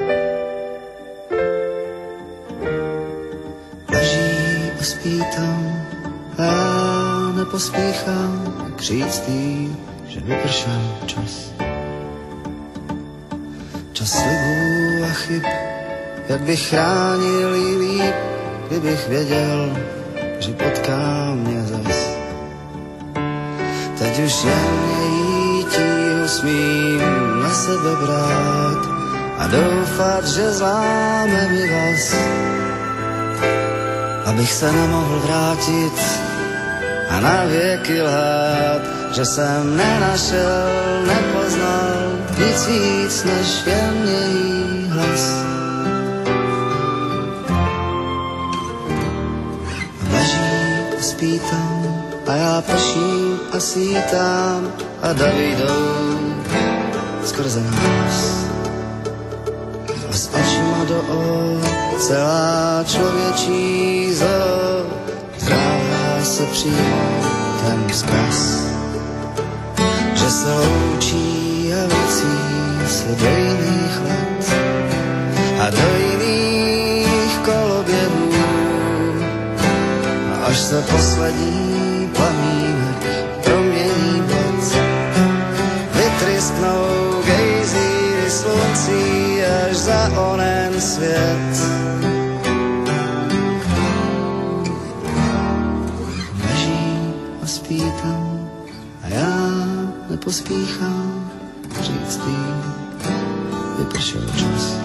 Leží a spí tam a já nepospíchám k říct jí, že vypršel čas. Čas slibů a chyb jak bych chránil jí líp, kdybych věděl, že potká mě zas. Teď už jen její tíhu smím na sebe brát a doufat, že zláme mi vás, abych se nemohl vrátit a na věky lhát, že jsem nenašel, nepoznal nic víc než jen její hlas. A spí tam a já prším a svítám a davy jdou skrze nás. S očima do o, celá člověčí zo, zdráhá se přijmout ten vzkaz, že se loučí a věcí se do jiných let a do jiných až se poslední plamínek promění bled, vytrysknou gejzíry sluncí až za onen svět. Leží a spí tam a já nepospíchám říct jí, vypršel čas.